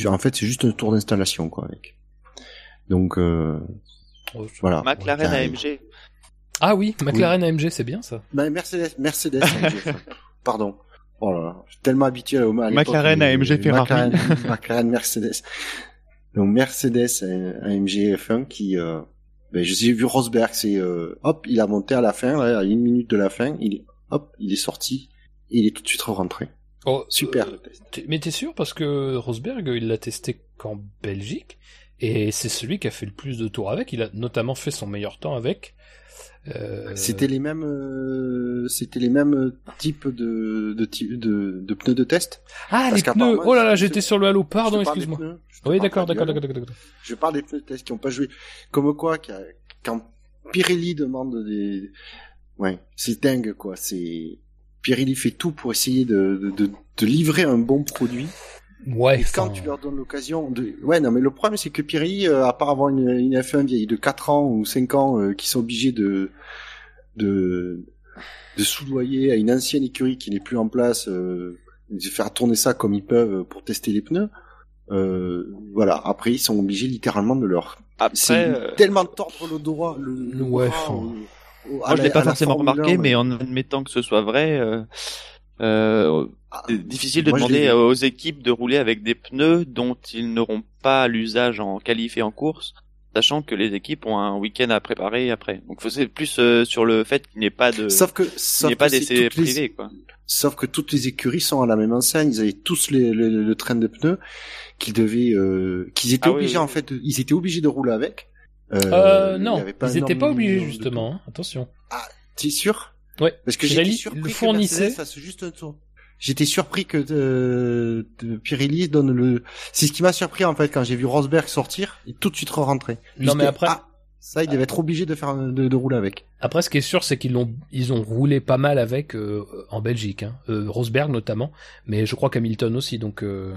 Speaker 2: en fait, c'est juste un tour d'installation quoi avec. Donc euh,
Speaker 3: Oh,
Speaker 2: voilà.
Speaker 1: McLaren. AMG.
Speaker 3: Ah oui, McLaren AMG, c'est bien ça.
Speaker 2: Bah, Mercedes, Mercedes MGF1. Pardon. Oh là là, je suis tellement habitué au à l'époque,
Speaker 1: McLaren, AMG, Ferrari.
Speaker 2: McLaren, McLaren, Mercedes. Donc Mercedes AMG F1 qui, euh, ben, j'ai vu Rosberg, c'est euh, hop, il a monté à la fin, là, à une minute de la fin, il est, hop, il est sorti, il est tout de suite rentré.
Speaker 3: Oh,
Speaker 2: Super
Speaker 3: euh, mais t'es sûr parce que Rosberg, il l'a testé qu'en Belgique et c'est celui qui a fait le plus de tours avec. Il a notamment fait son meilleur temps avec. Euh,
Speaker 2: C'était les mêmes, euh, c'était les mêmes types de de, type- de, de pneus de test?
Speaker 3: Ah
Speaker 2: parce
Speaker 3: les pneus. Oh là là, j'étais sur le halo. Pardon, excuse-moi. Oui, d'accord, d'accord, d'accord, d'accord.
Speaker 2: Je parle des pneus de test qui ont pas joué. Comme quoi, quand Pirelli demande des, ouais, c'est dingue quoi. C'est Pirelli fait tout pour essayer de, de, de, de livrer un bon produit.
Speaker 3: Ouais.
Speaker 2: Et quand tu leur donnes l'occasion de, ouais, non, mais le problème c'est que Pirelli, euh, à part avoir une, une F1 vieille de 4 ans ou 5 ans, euh, qui sont obligés de, de, de soudoyer à une ancienne écurie qui n'est plus en place, euh, de faire tourner ça comme ils peuvent pour tester les pneus. Euh, voilà. Après, ils sont obligés littéralement de leur c'est
Speaker 1: Après, euh,
Speaker 2: tellement tordre le droit, le, le
Speaker 3: Ouais,
Speaker 2: bras
Speaker 3: enfin.
Speaker 1: Moi je
Speaker 2: la-
Speaker 1: l'ai pas forcément remarqué,
Speaker 2: 1,
Speaker 1: mais en admettant que ce soit vrai, euh, euh,
Speaker 2: Ah,
Speaker 1: c'est difficile de demander aux équipes de rouler avec des pneus dont ils n'auront pas l'usage en qualif et en course, sachant que les équipes ont un week-end à préparer après. Donc c'est plus euh, sur le fait qu'il n'y ait pas de,
Speaker 2: Sauf que, sauf
Speaker 1: pas d'essai
Speaker 2: les-
Speaker 1: privé, quoi.
Speaker 2: sauf que toutes les écuries sont à la même enseigne. Ils avaient tous les, le, le train de pneus qu'ils devaient, euh, qu'ils étaient
Speaker 1: Ah
Speaker 2: obligés
Speaker 1: oui,
Speaker 2: en fait, de- ils étaient obligés de rouler avec.
Speaker 3: Euh,
Speaker 2: y
Speaker 3: non,
Speaker 2: pas
Speaker 3: ils
Speaker 2: un
Speaker 3: étaient pas obligés justement. hein. Attention.
Speaker 2: pneus. T'es sûr?
Speaker 3: Ouais.
Speaker 2: Parce que j'étais surpris
Speaker 3: le fournissait.
Speaker 2: Mercedes fasse juste un tour. J'étais surpris que euh, Pirelli donne le. C'est ce qui m'a surpris en fait quand j'ai vu Rosberg sortir et tout de suite rentrer.
Speaker 3: Non, mais après-
Speaker 2: ah, ça, il devait être obligé de faire de, de rouler avec.
Speaker 3: Après, ce qui est sûr, c'est qu'ils l'ont, ils ont roulé pas mal avec euh, en Belgique, hein. Euh, Rosberg notamment, mais je crois qu'Hamilton aussi. Donc, euh,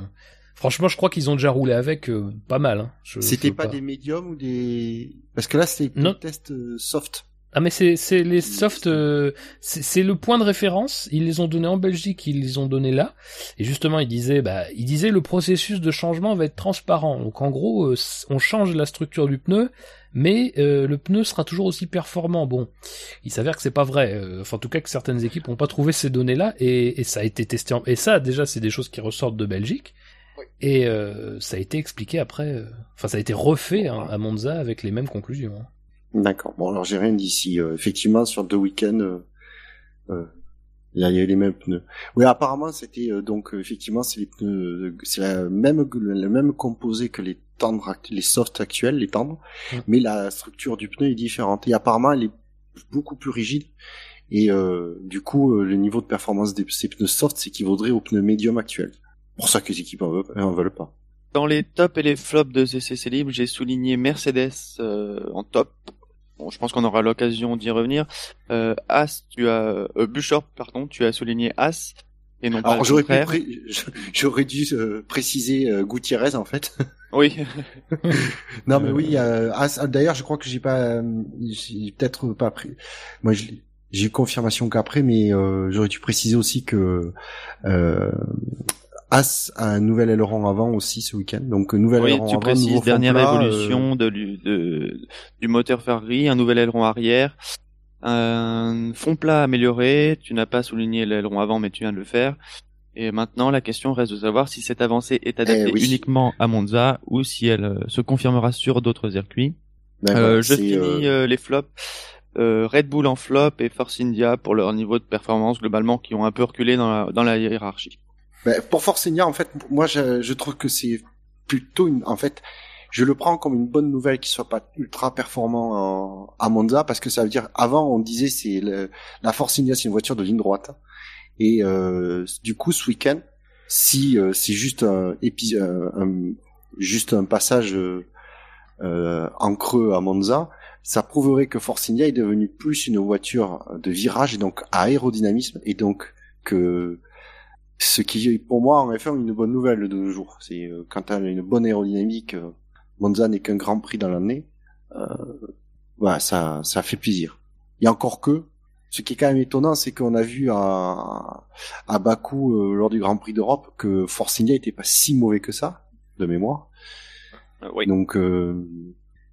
Speaker 3: franchement, je crois qu'ils ont déjà roulé avec euh, pas mal. Hein.
Speaker 2: C'était pas, des médiums ou des parce que là
Speaker 3: Non.
Speaker 2: des tests euh, soft.
Speaker 3: Ah mais c'est c'est les soft, euh, c'est c'est le point de référence. Ils les ont donnés en Belgique, ils les ont donnés là. Et justement, ils disaient, bah, ils disaient le processus de changement va être transparent. Donc en gros, euh, on change la structure du pneu, mais euh, le pneu sera toujours aussi performant. Bon, il s'avère que c'est pas vrai. Euh, Enfin, en tout cas, que certaines équipes n'ont pas trouvé ces données-là, et, et ça a été testé. En... Et ça, déjà, c'est des choses qui ressortent de Belgique. Et euh, ça a été expliqué après. euh, Enfin, ça a été refait hein, à Monza avec les mêmes conclusions. hein.
Speaker 2: D'accord. Bon alors j'ai rien dit ici. Euh, effectivement sur deux week-ends, euh, il y a eu les mêmes pneus. Oui apparemment c'était euh, donc euh, effectivement c'est les pneus, c'est la même le même composé que les tendres, les softs actuels, les tendres,
Speaker 3: Mm.
Speaker 2: mais la structure du pneu est différente. Et apparemment elle est beaucoup plus rigide. Et euh, du coup, euh, le niveau de performance de ces pneus soft s'équivaudrait aux pneus médium actuels. Pour ça que les équipes en veulent, en veulent pas.
Speaker 1: Dans les tops et les flops de CCC Libre, j'ai souligné Mercedes euh, en top. Bon, je pense qu'on aura l'occasion d'y revenir. Euh, As, tu as euh, Buchor, pardon, tu as souligné As et non pas
Speaker 2: Alors
Speaker 1: le
Speaker 2: j'aurais pré- j'aurais dû euh, préciser euh, Gutiérrez en fait.
Speaker 1: Oui,
Speaker 2: Non, mais oui. Euh, ah, D'ailleurs, je crois que j'ai pas, j'ai peut-être pas pris. Moi, je j'ai eu confirmation qu'après, mais euh, j'aurais dû préciser aussi que euh, As a un nouvel aileron avant aussi ce week-end. Donc, nouvel
Speaker 1: oui,
Speaker 2: aileron
Speaker 1: tu
Speaker 2: avant,
Speaker 1: précises dernière
Speaker 2: plat, euh,
Speaker 1: évolution de, de- du moteur Ferrari, un nouvel aileron arrière, un fond plat amélioré. Tu n'as pas souligné l'aileron avant, mais tu viens de le faire. Et maintenant, la question reste de savoir si cette avancée est adaptée
Speaker 2: Eh oui.
Speaker 1: uniquement à Monza ou si elle euh, se confirmera sur d'autres circuits. Euh, je finis les flops. Red Bull en flop et Force India pour leur niveau de performance globalement qui ont un peu reculé dans la, dans la hiérarchie.
Speaker 2: Ben, pour Force India, en fait, moi je, je trouve que c'est plutôt une, en fait, je le prends comme une bonne nouvelle qu'il soit pas ultra performant à Monza parce que ça veut dire avant on disait c'est la Force India c'est une voiture de ligne droite. Et euh, du coup ce week-end si euh, c'est juste un, euh, un, juste un passage euh, en creux à Monza ça prouverait que Force India est devenu plus une voiture de virage et donc à aérodynamisme et donc que ce qui pour moi en effet une bonne nouvelle de nos jours c'est quand tu as une bonne aérodynamique Monza n'est qu'un Grand Prix dans l'année, euh, voilà, ça, ça fait plaisir. Et encore que, ce qui est quand même étonnant, c'est qu'on a vu à, à Bakou euh, lors du Grand Prix d'Europe que Force India était pas si mauvais que ça, de mémoire. Euh, oui. Donc, euh,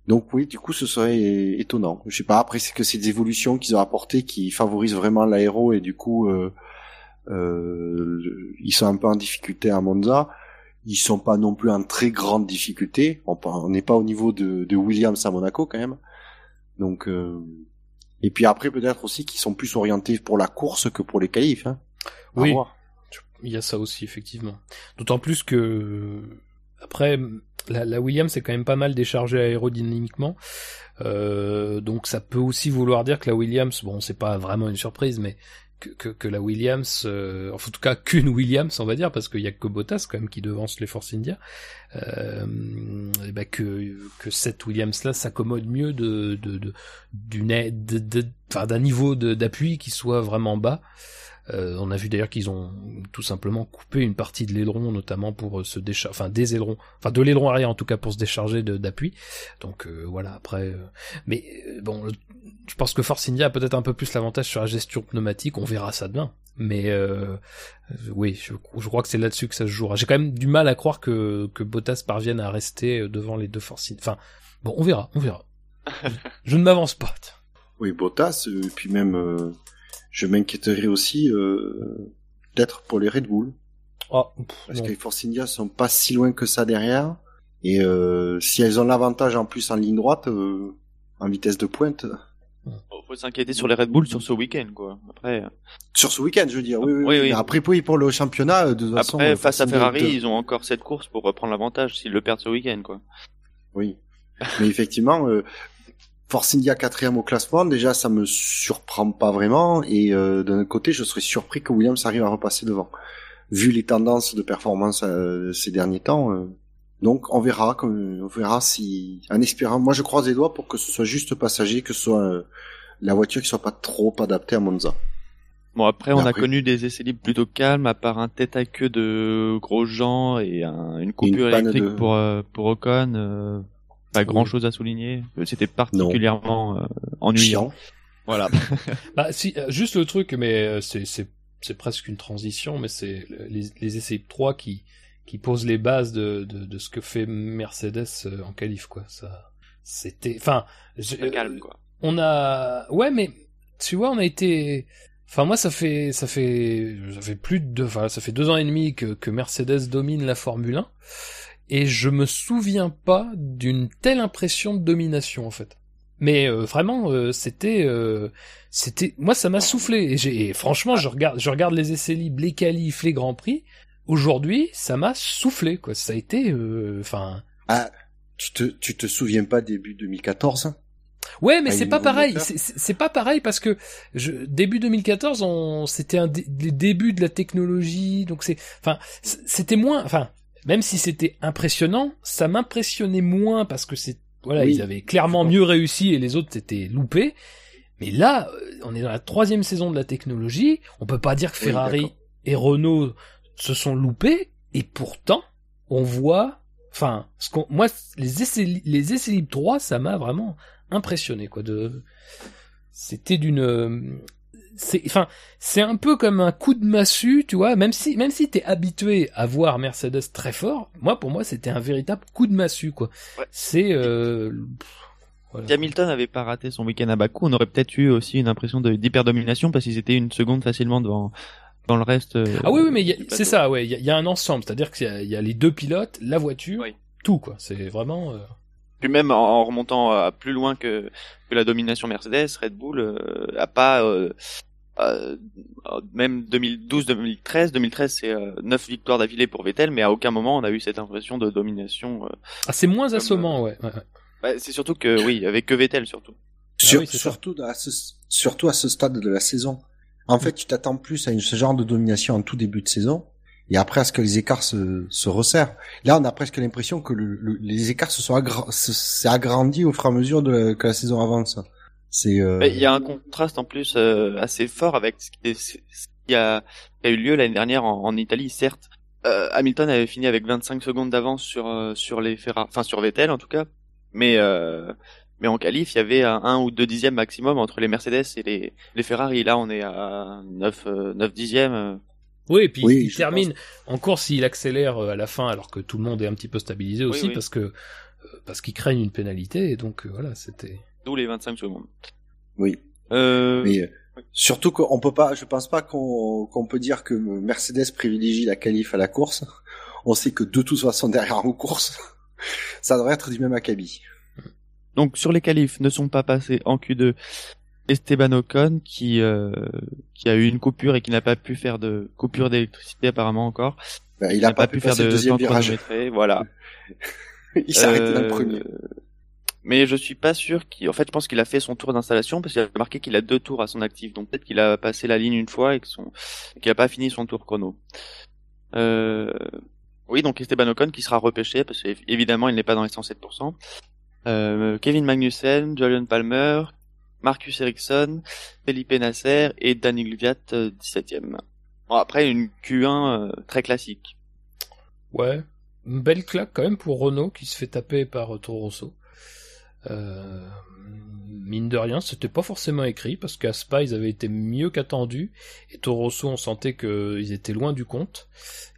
Speaker 2: donc oui, du coup, ce serait étonnant. Je sais pas. Après, c'est que c'est des évolutions qu'ils ont apportées qui favorisent vraiment l'aéro et du coup, euh, ils sont un peu en difficulté à Monza ils sont pas non plus en très grande difficulté. On n'est pas au niveau de, de, Williams à Monaco quand même. Donc euh... et puis après peut-être aussi qu'ils sont plus orientés pour la course que pour les qualifs. Hein.
Speaker 3: Oui, il y a ça aussi effectivement. D'autant plus que après la, la Williams est quand même pas mal déchargée aérodynamiquement. Euh, donc ça peut aussi vouloir dire que la Williams, bon c'est pas vraiment une surprise, mais que, que, la Williams, euh, en tout cas qu'une Williams, on va dire, parce qu'il y a que Bottas quand même qui devance les Force India, euh, et ben que que cette Williams là s'accommode mieux de de d'une de, d'un niveau d'appui qui soit vraiment bas. Euh, on a vu d'ailleurs qu'ils ont tout simplement coupé une partie de l'aileron, notamment pour se décharger, enfin des ailerons, enfin de l'aileron arrière en tout cas pour se décharger d'appui. Donc euh, voilà après, euh, mais bon, je pense que Force India a peut-être un peu plus l'avantage sur la gestion pneumatique. On verra ça demain. Mais oui, je, je, crois que c'est là-dessus que ça se jouera. J'ai quand même du mal à croire que que Bottas parvienne à rester devant les deux Force India. Enfin bon, on verra, on verra. je ne m'avance pas.
Speaker 2: Oui, Bottas, et puis même je m'inquiéterais aussi euh, peut-être pour les Red Bull.
Speaker 3: Oh,
Speaker 2: parce que les Force India sont pas si loin que ça derrière. Et euh, si elles ont l'avantage en plus en ligne droite, euh, en vitesse de pointe.
Speaker 1: Oh, faut s'inquiéter sur les Red Bull sur ce week-end, quoi. Après. Euh,
Speaker 2: sur ce week-end, je veux dire. Oui, oui. oui, oui. Après, oui, pour le championnat, de toute façon.
Speaker 1: Après, face à Ferrari, ils ont encore cette course pour reprendre l'avantage s'ils le perdent ce week-end, quoi.
Speaker 2: Oui. Mais effectivement, Force India quatrième au classement, déjà ça me surprend pas vraiment, et euh, d'un côté je serais surpris que Williams arrive à repasser devant, vu les tendances de performance euh, ces derniers temps. Euh. donc on verra, on verra si, en espérant, moi je croise les doigts pour que ce soit juste passager, que ce soit euh, la voiture qui soit pas trop adaptée à Monza.
Speaker 1: Bon après, on a connu des essais libres plutôt calmes, à part un tête à queue de gros gens et une coupure électrique pour pour Ocon. Pas grand chose à souligner. C'était particulièrement euh, ennuyant. Voilà.
Speaker 3: bah si, euh, juste le truc, mais euh, c'est c'est c'est presque une transition, mais c'est les, les essais 3 qui qui posent les bases de, de, de ce que fait Mercedes en qualif quoi. Ça, c'était, enfin,
Speaker 1: calme quoi.
Speaker 3: On a, ouais, mais tu vois, on a été, enfin moi ça fait ça fait ça fait plus de deux, enfin ça fait deux ans et demi que que Mercedes domine la Formule 1 et je me souviens pas d'une telle impression de domination en fait. Mais euh, vraiment, euh, c'était, euh, c'était, moi ça m'a soufflé. Et, j'ai, franchement, je regarde, je regarde les essais libres, les qualifs, les grands prix. Aujourd'hui, ça m'a soufflé quoi. Ça a été, enfin.
Speaker 2: ah, tu te, tu te souviens pas début 2014
Speaker 3: Ouais, mais c'est pas pareil. C'est pas pareil parce que je, début 2014, on, c'était un les débuts de la technologie, donc c'est, enfin, c'était moins, enfin, même si c'était impressionnant, ça m'impressionnait moins parce que c'est voilà, ils avaient clairement mieux réussi et les autres étaient loupés. Mais là, euh, on est dans la troisième saison de la technologie. On peut pas dire que Ferrari et Renault se sont loupés et pourtant on voit, enfin, ce qu'on, moi les essais les essais libres 3, ça m'a vraiment impressionné quoi. De, c'était d'une c'est enfin c'est un peu comme un coup de massue tu vois même si même si t'es habitué à voir Mercedes très fort moi pour moi c'était un véritable coup de massue quoi c'est euh...
Speaker 1: Si Hamilton avait pas raté son week-end à Bakou, on aurait peut-être eu aussi une impression d'hyperdomination parce qu'ils étaient une seconde facilement devant dans le reste. Euh,
Speaker 3: ah oui, oui mais c'est ça, ouais. Il y, a un ensemble, c'est-à-dire qu'il y, a les deux pilotes, la voiture, tout quoi. C'est vraiment. Euh,
Speaker 1: Puis même en, remontant à plus loin que, que la domination Mercedes, Red Bull euh, a pas euh, euh, même 2012, 2013, 2013 c'est euh, 9 victoires d'affilée pour Vettel, mais à aucun moment on a eu cette impression de domination. Euh,
Speaker 3: ah c'est moins assommant, ouais. ouais.
Speaker 1: Bah, c'est surtout que oui, avec que Vettel surtout.
Speaker 2: Sur, ah surtout, à ce, surtout à ce stade de la saison. En fait, tu t'attends plus à ce genre de domination en tout début de saison, et après à ce que les écarts se, se resserrent. Là, on a presque l'impression que le, les écarts se sont agrandis au fur et à mesure de que la saison avance. C'est. Euh...
Speaker 1: Il y a un contraste en plus euh, assez fort avec ce qui, a, a, eu lieu l'année dernière en, en, Italie, certes. Euh, Hamilton avait fini avec 25 secondes d'avance sur euh, sur les Ferrari, enfin sur Vettel en tout cas, mais mais en qualif, il y avait un, ou deux dixièmes maximum entre les Mercedes et les, les Ferrari. Là, on est à 9, 9 dixièmes.
Speaker 3: Oui, et puis il termine en course, il accélère à la fin alors que tout le monde est un petit peu stabilisé aussi parce que parce qu'ils craignent une pénalité et donc voilà, c'était
Speaker 1: D'où les 25 secondes.
Speaker 2: Oui. Euh... Mais euh, surtout qu'on peut pas, je pense pas qu'on qu'on peut dire que Mercedes privilégie la qualif à la course. On sait que de toute façon derrière en course, ça devrait être du même acabit.
Speaker 1: Donc sur les qualifs ne sont pas passés en Q2 Esteban Ocon qui euh, qui a eu une coupure et qui n'a pas pu faire de coupure d'électricité apparemment encore.
Speaker 2: Ben, il, n'a pas, pu faire de deuxième virage.
Speaker 1: Voilà.
Speaker 2: il s'est arrêté dans le premier.
Speaker 1: Euh, mais je suis pas sûr qu'il. En fait, je pense qu'il a fait son tour d'installation parce qu'il a marqué qu'il a deux tours à son actif. Donc peut-être qu'il a passé la ligne une fois et qu'il a pas fini son tour chrono. Euh... Oui, donc Esteban Ocon qui sera repêché parce qu'évidemment il n'est pas dans les 107%. Euh, Kevin Magnussen, Julian Palmer, Marcus Ericsson, Felipe Nasser et Daniel Gviat 17ème. Euh, bon, après une Q1 euh, très classique.
Speaker 3: Ouais, une belle claque quand même pour Renault qui se fait taper par Toro Rosso. Euh, mine de rien, c'était pas forcément écrit parce qu'à Spa ils avaient été mieux qu'attendu et Torosso on sentait qu'ils étaient loin du compte.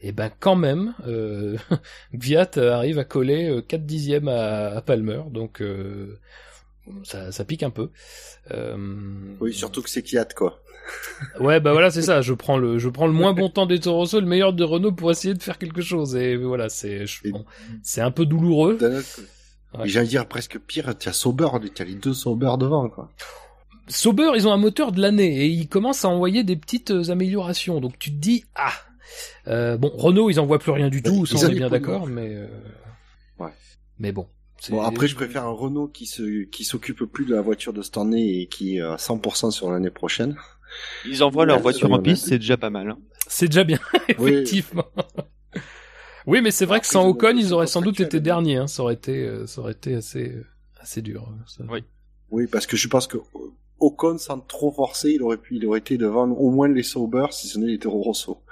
Speaker 3: Et ben quand même, euh, Gviat arrive à coller 4 euh, dixièmes à, Palmer, donc euh, ça, ça, pique un peu. Euh...
Speaker 2: Oui, surtout que c'est Kiat quoi.
Speaker 3: ouais, bah voilà, c'est ça. Je prends le, je prends le moins bon temps des Torosso, le meilleur de Renault pour essayer de faire quelque chose. Et voilà, c'est, bon, c'est un peu douloureux.
Speaker 2: Ouais. J'allais dire presque pire, tu as Sauber, tu as les deux Sauber devant, quoi.
Speaker 3: Sauber, ils ont un moteur de l'année et ils commencent à envoyer des petites euh, améliorations. Donc tu te dis ah euh, bon Renault, ils en voient plus rien du tout, ça on est bien d'accord, mais euh...
Speaker 2: ouais.
Speaker 3: Mais bon.
Speaker 2: Bon après, je préfère un Renault qui se qui s'occupe plus de la voiture de cette année et qui est à 100% sur l'année prochaine.
Speaker 1: Ils envoient leur voiture en piste, c'est déjà pas mal. Hein.
Speaker 3: C'est déjà bien, effectivement. Oui, mais c'est vrai que sans Ocon, ils auraient sans doute été derniers. Hein. Ça aurait été, euh, ça aurait été assez, euh, assez dur. Hein, ça.
Speaker 1: Oui.
Speaker 2: Oui, parce que je pense que Ocon, sans trop forcer, il aurait pu, il aurait été devant au moins les Sauber, si ce n'est les Toro Rosso.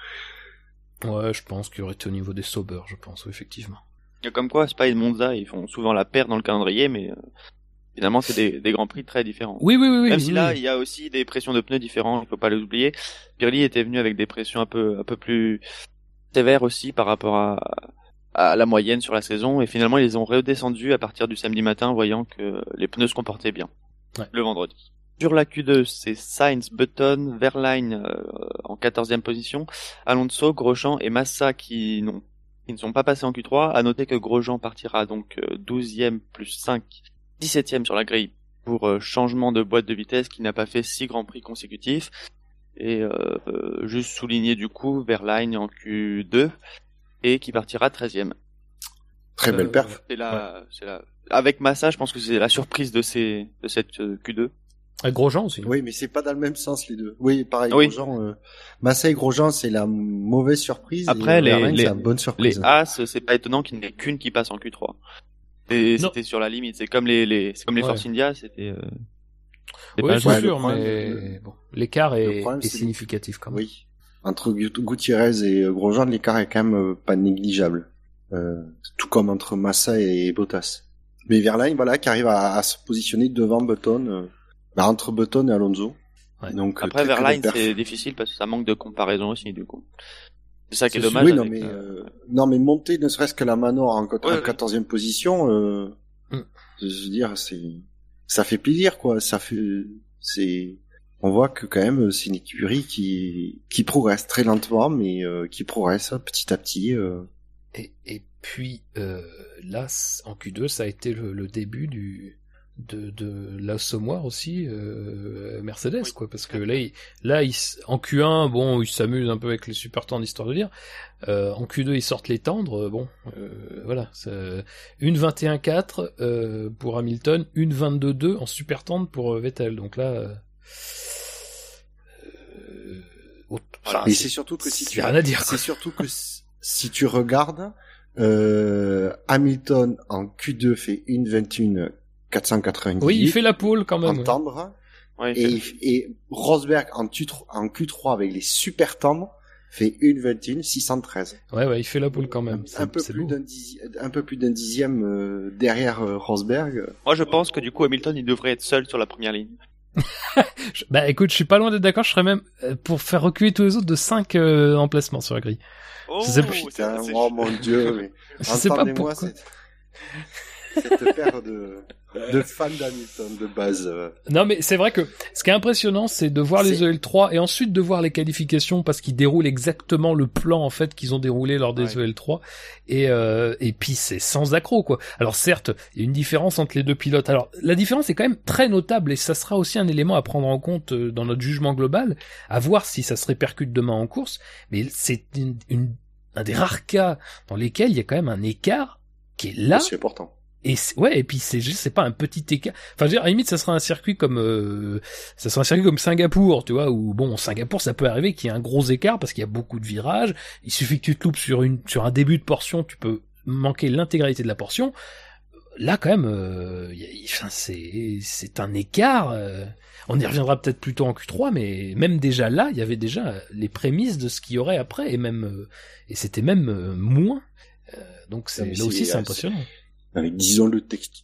Speaker 3: Ouais, je pense qu'il aurait été au niveau des Sauber, je pense, effectivement.
Speaker 1: Et comme quoi, Spa et Monza, ils font souvent la paire dans le calendrier, mais euh, finalement, c'est des, des grands prix très différents.
Speaker 3: Oui, oui, oui.
Speaker 1: Même
Speaker 3: si
Speaker 1: là, il y a aussi des pressions de pneus différentes, il faut pas les oublier. Pirelli était venu avec des pressions un peu, un peu plus sévère aussi par rapport à, à la moyenne sur la saison et finalement ils ont redescendu à partir du samedi matin voyant que les pneus se comportaient bien
Speaker 3: ouais.
Speaker 1: le vendredi. Sur la Q2, c'est Sainz, Button, Verline euh, en 14e position, Alonso, Grosjean et Massa qui n'ont qui ne sont pas passés en Q3. À noter que Grosjean partira donc 12e plus 5, 17e sur la grille pour euh, changement de boîte de vitesse qui n'a pas fait 6 grands prix consécutifs. Et euh, juste souligner du coup Verline en Q2 et qui partira 13e.
Speaker 2: Très belle euh, perf.
Speaker 1: C'est la, c'est la, avec Massa, je pense que c'est la surprise de ces, de cette euh, Q2.
Speaker 3: Avec Grosjean aussi.
Speaker 2: Oui, mais c'est pas dans le même sens les deux. Oui, pareil. Oui. Grosjean, euh... Massa et Grosjean, c'est la mauvaise surprise.
Speaker 1: Après, les,
Speaker 2: Verlaine,
Speaker 1: les,
Speaker 2: la bonne surprise.
Speaker 1: les As, c'est pas étonnant qu'il n'y ait qu'une qui passe en Q3. C'était sur la limite. C'est comme les, les, c'est comme les
Speaker 3: Ouais.
Speaker 1: Force India, c'était. Euh... c'est
Speaker 3: Oui,
Speaker 1: pas
Speaker 3: c'est sûr, mais bon, l'écart est,
Speaker 2: problème,
Speaker 3: significatif quand même.
Speaker 2: Oui. Entre Gu- Gutiérrez et euh, Grosjean, l'écart est quand même euh, pas négligeable. Euh, tout comme entre Massa et Bottas. Mais Verlaine, voilà, qui arrive à, à se positionner devant Button, euh, bah, entre Button et Alonso.
Speaker 3: Ouais.
Speaker 2: Donc,
Speaker 1: Après,
Speaker 2: perf.
Speaker 1: c'est difficile parce que ça manque de comparaison aussi, du coup. C'est ça qui est, dommage.
Speaker 2: Oui, non, mais,
Speaker 1: euh,
Speaker 2: euh, non, mais monter ne serait-ce que la Manor en, quat-
Speaker 1: Ouais,
Speaker 2: en
Speaker 1: ouais.
Speaker 2: 14e position, euh,
Speaker 3: Mm.
Speaker 2: je veux dire, c'est, ça fait plaisir, quoi. Ça fait, c'est, on voit que quand même, c'est une écurie qui, qui progresse très lentement, mais euh, qui progresse petit à petit. euh.
Speaker 3: Et, et puis euh, là, en Q2, ça a été le, le début du de, de l'assommoir aussi euh, Mercedes quoi parce que là il, là il, en Q1 bon ils s'amusent un peu avec les super tendres histoire de dire. Euh, en Q2 ils sortent les tendres bon euh, voilà une 21-4 euh, pour Hamilton une 22-2 en super tendre pour euh, Vettel. Donc là euh,
Speaker 2: enfin, mais c'est surtout que si tu
Speaker 3: rien à dire
Speaker 2: c'est surtout que si tu regardes Hamilton en Q2 fait une 21 490.
Speaker 3: Oui, il fait la poule quand même.
Speaker 2: En tendre. Ouais, et, et, Rosberg en, en, Q3 avec les super tendres fait une 21 613.
Speaker 3: Ouais, ouais, il fait la poule quand même.
Speaker 2: Un peu, plus d'un dixième, un peu plus d'un dixième euh, derrière euh, Rosberg.
Speaker 1: Moi, je pense que du coup, Hamilton, il devrait être seul sur la première ligne.
Speaker 3: bah écoute, je suis pas loin d'être d'accord, je serais même euh, pour faire reculer tous les autres de 5 euh, emplacements sur la grille.
Speaker 2: Oh, je sais pas, putain, oh mon dieu, mais
Speaker 3: je sais pas pourquoi.
Speaker 2: Cette, cette paire de de fan d'Hamilton de base. Euh.
Speaker 3: Non, mais c'est vrai que ce qui est impressionnant, c'est de voir les EL3 et ensuite de voir les qualifications parce qu'ils déroulent exactement le plan en fait qu'ils ont déroulé lors des EL3 et euh, et puis c'est sans accroc quoi. Alors certes, il y a une différence entre les deux pilotes. Alors la différence est quand même très notable et ça sera aussi un élément à prendre en compte euh, dans notre jugement global, à voir si ça se répercute demain en course. Mais c'est une, un des rares cas dans lesquels il y a quand même un écart qui est là.
Speaker 2: C'est important
Speaker 3: et ouais, et puis c'est juste, c'est pas un petit écart. Enfin, je veux dire, à la limite, ça sera un circuit comme, euh, ça sera un circuit comme Singapour, tu vois, où bon, Singapour, ça peut arriver qu'il y ait un gros écart parce qu'il y a beaucoup de virages. Il suffit que tu te loupes sur une, sur un début de portion, tu peux manquer l'intégralité de la portion. Là, quand même, euh, c'est, c'est un écart. Euh, on y reviendra peut-être plus tôt en Q3, mais même déjà là, il y avait déjà les prémices de ce qu'il y aurait après, et même, euh, et c'était même euh, moins. donc c'est là aussi, c'est impressionnant
Speaker 2: disons le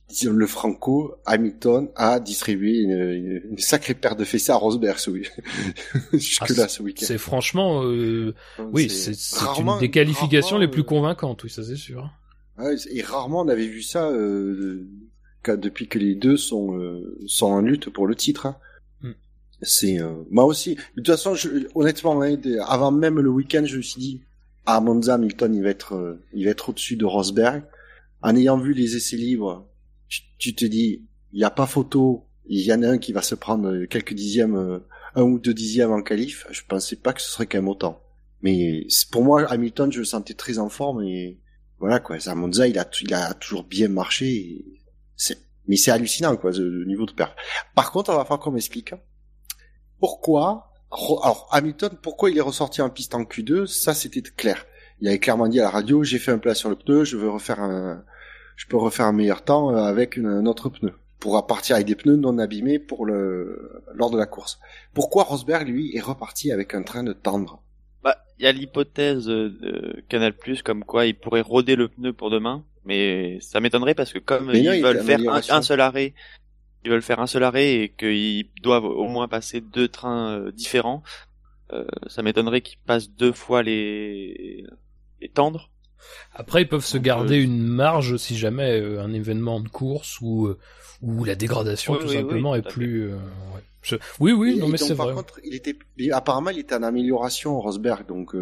Speaker 2: disons le Franco, Hamilton a distribué une, une, sacrée paire de fessées à Rosberg ce jusque là ce week-end.
Speaker 3: C'est franchement, euh, oui, c'est une des qualifications les plus euh, convaincantes, oui, ça c'est sûr.
Speaker 2: Ouais, et rarement on avait vu ça euh, depuis que les deux sont sont en lutte pour le titre. Hein. Hmm. C'est moi aussi. De toute façon, je, honnêtement, hein, avant même le week-end, je me suis dit, à ah, Monza, Hamilton, il va être, il va être au-dessus de Rosberg en ayant vu les essais libres, tu, te dis, il n'y a pas photo, il y en a un qui va se prendre quelques dixièmes, euh, un ou deux dixièmes en qualif. Je pensais pas que ce serait quand même autant. Mais pour moi, Hamilton, je le sentais très en forme et voilà quoi. À Monza, il a, il a toujours bien marché. C'est, mais c'est hallucinant quoi, le niveau de perf. Par contre, on va falloir qu'on m'explique pourquoi. Alors Hamilton, pourquoi il est ressorti en piste en Q2 Ça, c'était clair. Il avait clairement dit à la radio, j'ai fait un plat sur le pneu, je veux refaire un, je peux refaire un meilleur temps euh, avec un autre pneu. Pour partir avec des pneus non abîmés pour le lors de la course. Pourquoi Rosberg lui est reparti avec un train de tendre?
Speaker 1: Bah, il y a l'hypothèse de Canal Plus comme quoi il pourrait roder le pneu pour demain, mais ça m'étonnerait parce que comme ils veulent faire un, seul arrêt, ils veulent faire un seul arrêt et qu'ils doivent au moins passer deux trains euh, différents, euh, ça m'étonnerait qu'ils passent deux fois les les tendres
Speaker 3: après, ils peuvent se garder une marge si jamais euh, un événement de course ou euh, ou la dégradation tout simplement est plus. Euh, oui, oui, non mais c'est vrai.
Speaker 2: Contre, il était apparemment il était en amélioration Rosberg, donc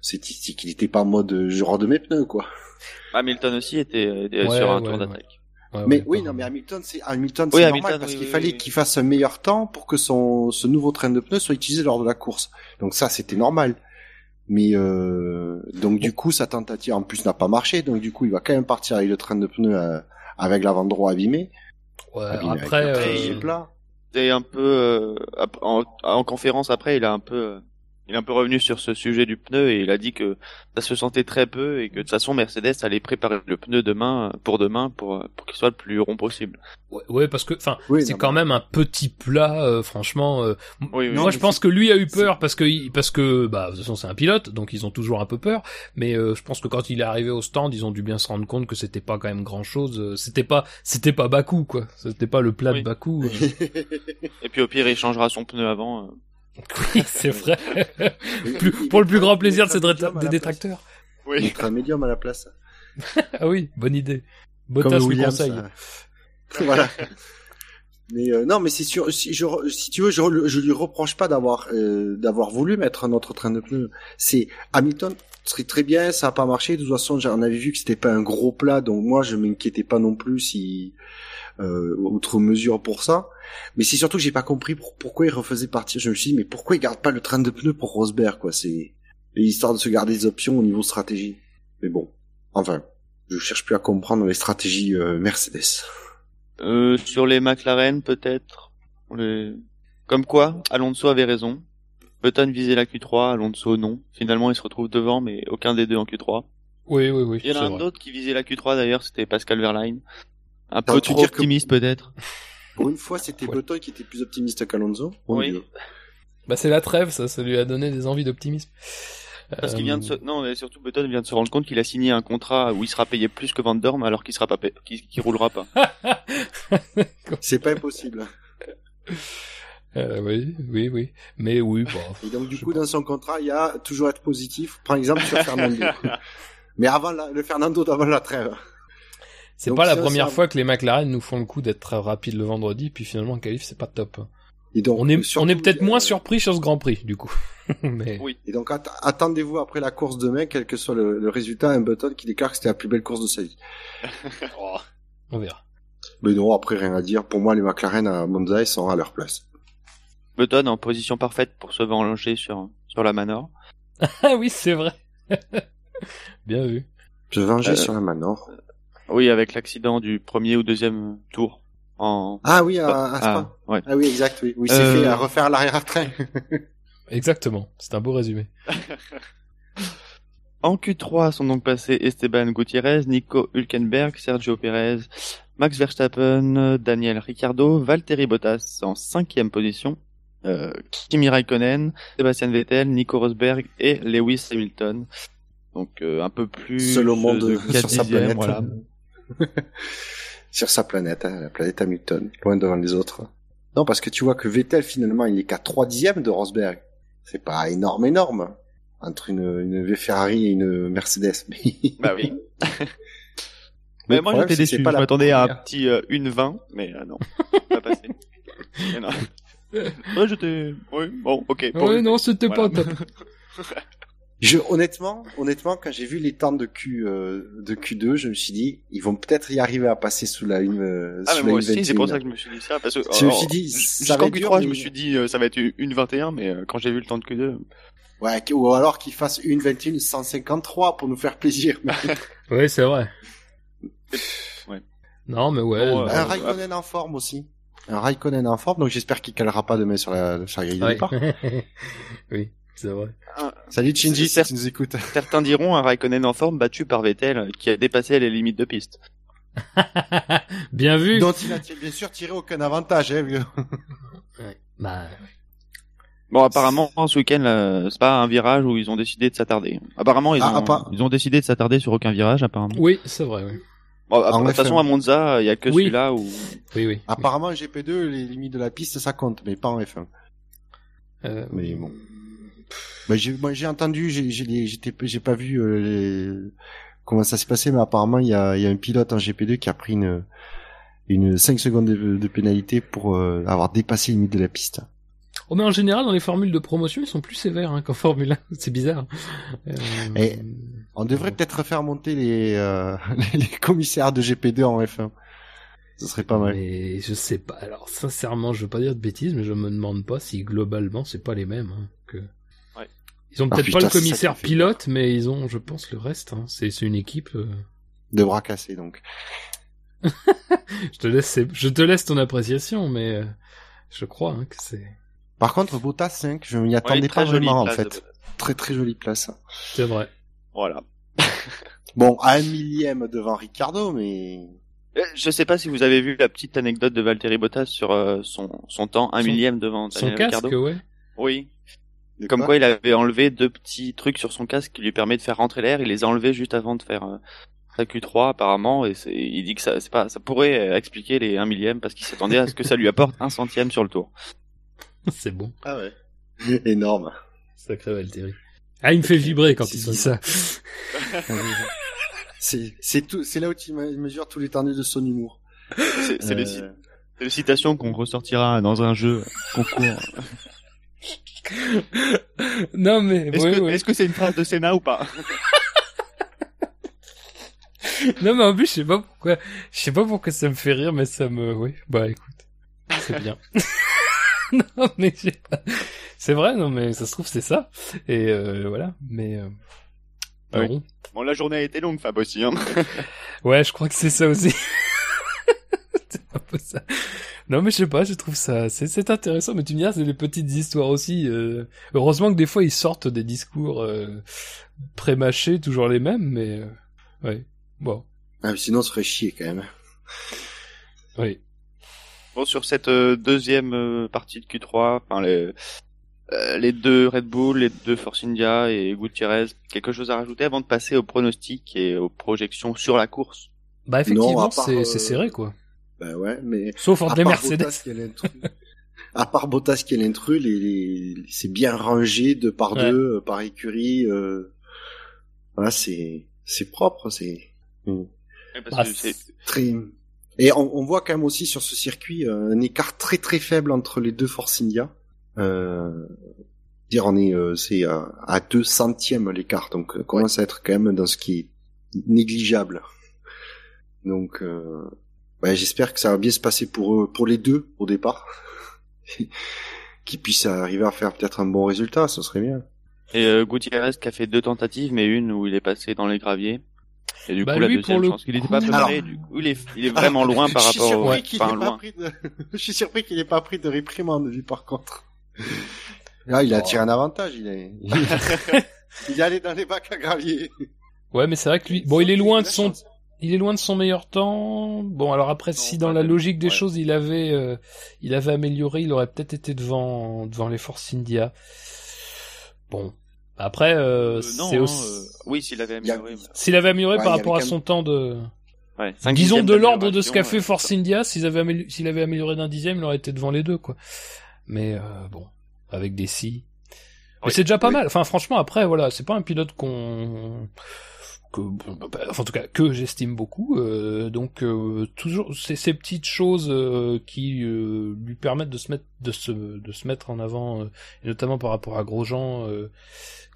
Speaker 2: c'est qu'il était pas en mode je rends de mes pneus quoi.
Speaker 1: Hamilton aussi était, sur un tour d'attaque.
Speaker 2: mais oui, non, mais Hamilton, c'est Hamilton, c'est normal parce qu'il fallait qu'il fasse un meilleur temps pour que son ce nouveau train de pneus soit utilisé lors de la course. Donc ça, c'était normal. Mais euh, donc du coup, sa tentative en plus n'a pas marché. Donc du coup, il va quand même partir avec le train de pneus euh, avec l'avant droit abîmé.
Speaker 3: Ouais, après,
Speaker 1: euh... c'est un peu euh, en, en, conférence après, il a un peu il est un peu revenu sur ce sujet du pneu et il a dit que ça se sentait très peu et que de toute façon Mercedes allait préparer le pneu demain pour demain pour pour qu'il soit le plus rond possible.
Speaker 3: Ouais, ouais parce que enfin c'est quand même un petit plat euh, franchement. Euh, moi je pense que lui a eu peur parce que parce que bah de toute façon c'est un pilote donc ils ont toujours un peu peur mais euh, je pense que quand il est arrivé au stand ils ont dû bien se rendre compte que c'était pas quand même grand chose c'était pas c'était pas Bakou quoi c'était pas le plat de Bakou.
Speaker 1: et puis au pire il changera son pneu avant.
Speaker 3: Oui, c'est vrai. pour le plus grand plaisir de ces détracteurs.
Speaker 2: Oui. Un médium à la place.
Speaker 3: ah oui, bonne idée. Bottas lui conseille.
Speaker 2: voilà. Mais euh, non, mais c'est sûr. Si, je, si tu veux, je, je lui reproche pas d'avoir euh, d'avoir voulu mettre un autre train de pneus. C'est Hamilton serait très bien, ça a pas marché. De toute façon, on avait vu que c'était pas un gros plat, donc moi je m'inquiétais pas non plus si euh, outre mesure pour ça. Mais c'est surtout que j'ai pas compris pourquoi il refaisait partir. Je me suis dit mais pourquoi il garde pas le train de pneus pour Rosberg quoi? C'est histoire de se garder des options au niveau stratégie. Mais bon, enfin, je cherche plus à comprendre les stratégies euh, Mercedes.
Speaker 1: Euh, sur les McLaren, peut-être. Les... Comme quoi, Alonso avait raison. Button visait la Q3, Alonso non. Finalement, il se retrouve devant, mais aucun des deux en Q3.
Speaker 3: Oui, oui, oui.
Speaker 1: Il y en a un autre qui visait la Q3 d'ailleurs, c'était Pascal Verlaine. Un peu trop optimiste peut-être.
Speaker 2: Pour une fois, c'était Button qui était plus optimiste qu'Alonso.
Speaker 1: oui.
Speaker 3: Bah c'est la trêve, ça, ça lui a donné des envies d'optimisme.
Speaker 1: Parce qu'il vient de se... non, mais surtout Button vient de se rendre compte qu'il a signé un contrat où il sera payé plus que Van Dorn alors qu'il sera pas payé... qu'il roulera pas.
Speaker 2: c'est pas impossible.
Speaker 3: Euh, oui, oui, oui. Mais oui, bon.
Speaker 2: Et donc, du coup, dans son contrat, il y a toujours être positif. Par exemple, sur Fernando. Mais avant la... le Fernando d'avant la trêve.
Speaker 3: C'est pas la première fois que les McLaren nous font le coup d'être très rapides le vendredi, puis finalement, en qualif, c'est pas top. Et donc, on est, on est peut-être moins surpris sur ce Grand Prix, du coup. Mais...
Speaker 2: Oui. Et donc attendez-vous après la course demain, quel que soit le, résultat, un Button qui déclare que c'était la plus belle course de sa vie.
Speaker 3: oh, on verra.
Speaker 2: Mais non, après rien à dire. Pour moi, les McLaren à Monza, ils sont à leur place.
Speaker 1: Button en position parfaite pour se venger sur sur la Manor.
Speaker 3: ah oui, c'est vrai. Bien vu.
Speaker 2: Se venger euh, sur la Manor.
Speaker 1: Oui, avec l'accident du premier ou deuxième tour. En...
Speaker 2: Ah oui, à, à ah, ouais. ah oui, exact, oui. Oui, c'est euh... fait à refaire l'arrière-train.
Speaker 3: Exactement, c'est un beau résumé.
Speaker 1: en Q3 sont donc passés Esteban Gutiérrez, Nico Hülkenberg, Sergio Perez, Max Verstappen, Daniel Ricciardo, Valtteri Bottas en cinquième position, euh, Kimi Raikkonen, Sébastien Vettel, Nico Rosberg et Lewis Hamilton. Donc euh, un peu plus
Speaker 2: seul au monde sur sa planète. Voilà. sur sa planète, hein, la planète Hamilton, loin devant les autres. Non, parce que tu vois que Vettel finalement il est qu'à 3 dixièmes de Rosberg c'est pas énorme, énorme entre une, une Ferrari et une Mercedes.
Speaker 1: bah oui. mais moi j'étais déçu. Je m'attendais à un petit euh, une 20, mais euh, non, pas passé. non. Ouais, j'étais. Oui, bon, ok.
Speaker 3: Ouais, non, c'était pas top.
Speaker 2: Je, honnêtement, honnêtement, quand j'ai vu les temps de Q euh, de Q2, je me suis dit, ils vont peut-être y arriver à passer sous la une. Euh,
Speaker 1: ah, mais moi aussi, c'est pour ça que je me suis dit ça, parce que je me suis dit, ça va Q3, je me suis dit, euh, ça va être une 21, mais euh, quand j'ai vu le temps de Q2.
Speaker 2: Ouais, ou alors qu'ils fassent une 21 153 pour nous faire plaisir.
Speaker 3: oui, c'est vrai.
Speaker 1: ouais.
Speaker 3: Non, mais ouais.
Speaker 2: un Raikkonen en forme aussi. Un Raikkonen en forme, donc j'espère qu'il calera pas demain sur la, sur la grille de départ.
Speaker 3: oui. C'est vrai.
Speaker 2: Ah, Salut Shinji, si tu nous écoutes.
Speaker 1: Certains diront un Raikkonen en forme battu par Vettel qui a dépassé les limites de piste.
Speaker 3: bien vu.
Speaker 2: Dont il a bien sûr tiré aucun avantage, hein, vieux.
Speaker 3: ouais. Bah,
Speaker 1: Bon, apparemment, ce week-end, c'est pas un virage où ils ont décidé de s'attarder. Apparemment, ils, ah, ont, ils ont décidé de s'attarder sur aucun virage, apparemment.
Speaker 3: Oui, c'est vrai, oui.
Speaker 1: Bon, de toute façon, à Monza, il y a que celui-là où...
Speaker 3: Oui, oui.
Speaker 2: Apparemment, GP2, les limites de la piste, ça compte, mais pas en F1. Euh... Mais bon. Bah, j'ai, moi, j'ai entendu, j'ai, j'ai, j'ai pas vu euh, comment ça s'est passé, mais apparemment, il y a, y a un pilote en GP2 qui a pris une, une 5 secondes de, de pénalité pour euh, avoir dépassé les limites de la piste.
Speaker 3: Oh, mais en général, dans les formules de promotion, ils sont plus sévères hein, qu'en Formule 1. C'est bizarre.
Speaker 2: Euh... Et on devrait peut-être faire monter les, euh, les commissaires de GP2 en F1. Ce serait pas mal.
Speaker 3: Mais je sais pas. Alors, sincèrement, je veux pas dire de bêtises, mais je me demande pas si globalement c'est pas les mêmes. Hein, que... Ils ont ah, peut-être pas le commissaire pilote, mais ils ont, je pense, le reste. Hein. C'est une équipe. Euh...
Speaker 2: De bras cassés, donc.
Speaker 3: je te laisse, je te laisse ton appréciation, mais euh, je crois hein, que c'est.
Speaker 2: Par contre, Bottas 5, je m'y attendais pas vraiment en fait. Très très jolie place.
Speaker 3: C'est vrai.
Speaker 1: Voilà.
Speaker 2: bon, à un millième devant Ricardo, mais.
Speaker 1: Euh, je sais pas si vous avez vu la petite anecdote de Valtteri Bottas sur euh, son, son temps, un millième devant
Speaker 3: son casque, ouais.
Speaker 1: Oui. Comme quoi, il avait enlevé deux petits trucs sur son casque qui lui permet de faire rentrer l'air. Il les a enlevés juste avant de faire euh, sa Q3 apparemment, et c'est, il dit que ça, c'est pas, ça pourrait euh, expliquer les 1 millième parce qu'il s'attendait à ce que ça lui apporte un centième sur le tour.
Speaker 3: c'est bon.
Speaker 2: Ah ouais. Énorme.
Speaker 3: Sacré Valtteri. Ah, il me fait vibrer quand il dit ça.
Speaker 2: c'est, tout, c'est là où tu mesures tous les l'étendue de son humour.
Speaker 1: C'est, euh... C'est une citation qu'on ressortira dans un jeu concours.
Speaker 3: non mais
Speaker 1: Est-ce que est-ce que c'est une phrase de Sénat ou pas
Speaker 3: non mais en plus je sais pas pourquoi je sais pas pourquoi ça me fait rire mais ça me oui bah écoute c'est bien non mais je sais pas c'est vrai non mais ça se trouve c'est ça et euh, voilà mais euh,
Speaker 1: Ah oui.
Speaker 3: Bon,
Speaker 1: la journée a été longue, Fab aussi. Hein.
Speaker 3: ouais je crois que c'est ça aussi c'est un peu ça non mais je sais pas je trouve ça c'est c'est intéressant mais tu me diras c'est des petites histoires aussi euh, heureusement que des fois ils sortent des discours euh, pré-mâchés toujours les mêmes mais euh, ouais bon
Speaker 2: Ah, mais sinon, ça ferait chier quand même.
Speaker 3: oui
Speaker 1: Bon, sur cette euh, deuxième euh, partie de Q3, enfin les euh, les deux Red Bull, les deux Force India et Gutiérrez, quelque chose à rajouter avant de passer aux pronostics et aux projections sur la course?
Speaker 3: Bah effectivement,
Speaker 2: Non, à part,
Speaker 3: c'est
Speaker 2: euh,
Speaker 3: c'est serré quoi.
Speaker 2: Ben ouais, mais
Speaker 3: Sauf entre les
Speaker 2: part
Speaker 3: Mercedes.
Speaker 2: Bottas qui est l'intrus, à part Bottas qui est l'intrus, les, les- c'est bien rangé deux par
Speaker 3: Ouais.
Speaker 2: deux, euh, par écurie. Euh... Voilà, c'est c'est propre, c'est
Speaker 1: Parce
Speaker 3: Ah,
Speaker 1: que c'est
Speaker 2: très. Et on, on voit quand même aussi sur ce circuit euh, un écart très très faible entre les deux Force India. Euh, dire on est euh, c'est à, à deux centièmes l'écart, donc euh, commence à être quand même dans ce qui est négligeable. Donc euh, ouais, j'espère que ça va bien se passer pour eux, pour les deux au départ, qu'ils puissent arriver à faire peut-être un bon résultat, ce serait bien.
Speaker 1: Et euh, Gutiérrez qui a fait deux tentatives, mais une où il est passé dans les graviers. Et du
Speaker 3: Bah,
Speaker 1: coup, la
Speaker 3: lui,
Speaker 1: deuxième,
Speaker 3: pour le
Speaker 1: je pense qu'il était pas préparé.
Speaker 2: Alors-
Speaker 1: Du coup, il est, il est vraiment loin par
Speaker 2: Je suis
Speaker 1: rapport au...
Speaker 2: surpris qu'il
Speaker 1: Enfin, loin.
Speaker 2: pris de... Je suis surpris qu'il ait pas pris de réprimande, lui, par contre. Là, il a
Speaker 3: Oh.
Speaker 2: tiré un avantage, il est... il est allé dans les bacs à gravier.
Speaker 3: Ouais, mais c'est vrai que lui, bon, il est loin de
Speaker 2: la
Speaker 3: son,
Speaker 2: chance.
Speaker 3: Il est loin de son meilleur temps. Bon, alors après,
Speaker 1: Non,
Speaker 3: si dans la logique des
Speaker 1: ouais.
Speaker 3: choses, il avait, euh, il avait amélioré, il aurait peut-être été devant, devant les Force India. Bon. Après, euh,
Speaker 1: Euh,
Speaker 3: c'est
Speaker 1: hein,
Speaker 3: aussi,
Speaker 1: euh, oui, s'il avait amélioré.
Speaker 3: s'il avait amélioré
Speaker 2: Ouais,
Speaker 3: par rapport à
Speaker 2: avait
Speaker 3: son temps de,
Speaker 1: ouais,
Speaker 3: disons de l'ordre de ce qu'a fait Force. India, s'ils avaient amélioré, s'il avait amélioré d'un dixième, il aurait été devant les deux, quoi. Mais, euh, bon. Avec des si. Mais
Speaker 1: Oui,
Speaker 3: c'est déjà pas
Speaker 2: oui.
Speaker 3: mal. Enfin, franchement, après, voilà, c'est pas un pilote qu'on, que, bon, bah, enfin, en tout cas, que j'estime beaucoup. euh, donc, euh, toujours ces, ces petites choses euh, qui lui permettent de se mettre, de se, de se mettre en avant, et notamment par rapport à Grosjean,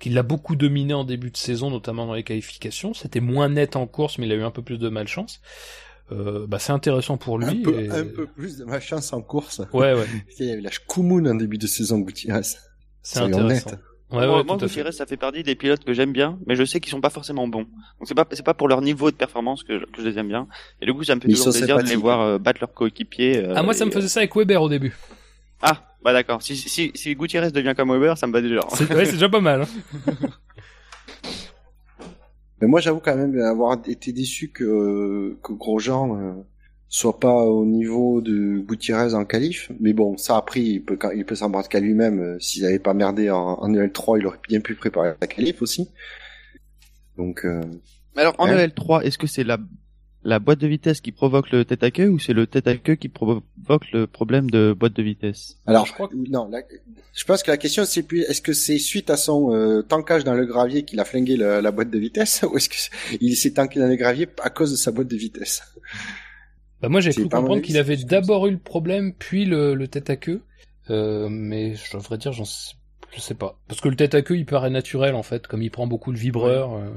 Speaker 3: qui l'a beaucoup dominé en début de saison, notamment dans les qualifications. C'était moins net en course, mais il a eu un peu plus de malchance. Euh, bah, c'est intéressant pour lui.
Speaker 2: Un peu,
Speaker 3: et-
Speaker 2: un peu plus de ma chance en course.
Speaker 3: Ouais, ouais,
Speaker 2: Il y avait la Shkumun en début de saison, Gutiérrez.
Speaker 3: c'est intéressant. Ouais,
Speaker 1: moi,
Speaker 3: ouais,
Speaker 1: moi ça fait partie des pilotes que j'aime bien, mais je sais qu'ils sont pas forcément bons. Donc c'est pas, c'est pas pour leur niveau de performance que je, que je les aime bien. Et du coup, ça me fait
Speaker 2: ils
Speaker 1: toujours plaisir de les voir euh, battre leurs coéquipiers. euh,
Speaker 3: Ah, moi, ça me faisait ça avec Weber au début.
Speaker 1: euh, Ah, bah d'accord. Si, si, si Gutiérrez devient comme Weber, ça me va déjà.
Speaker 3: C'est ouais, c'est déjà pas mal. Hein.
Speaker 2: Mais moi, j'avoue quand même avoir été déçu que, que Grosjean euh, soit pas au niveau de Gutiérrez en qualif. Mais bon, ça après, il peut, il peut s'en qu'à lui-même. Euh, S'il avait pas merdé en, en EL3, il aurait bien pu préparer la qualif aussi. Donc, euh,
Speaker 1: Mais alors, en
Speaker 2: Ouais.
Speaker 1: EL3, est-ce que c'est la, la boîte de vitesse qui provoque le tête à queue ou c'est le tête à queue qui provoque le problème de boîte de vitesse?
Speaker 2: Alors,
Speaker 3: Je crois que-
Speaker 2: non, la- je pense que la question c'est plus, est-ce que c'est suite à son euh, tankage dans le gravier qu'il a flingué le- la boîte de vitesse, ou est-ce que c'est- il s'est tanké dans le gravier à cause de sa boîte de vitesse?
Speaker 3: Bah moi j'ai cru comprendre qu'il avait d'abord eu le problème, puis le, le tête à queue. Euh, mais je devrais dire, j'en sais, je sais pas. Parce que le tête à queue, il paraît naturel en fait, comme il prend beaucoup le vibreur. euh.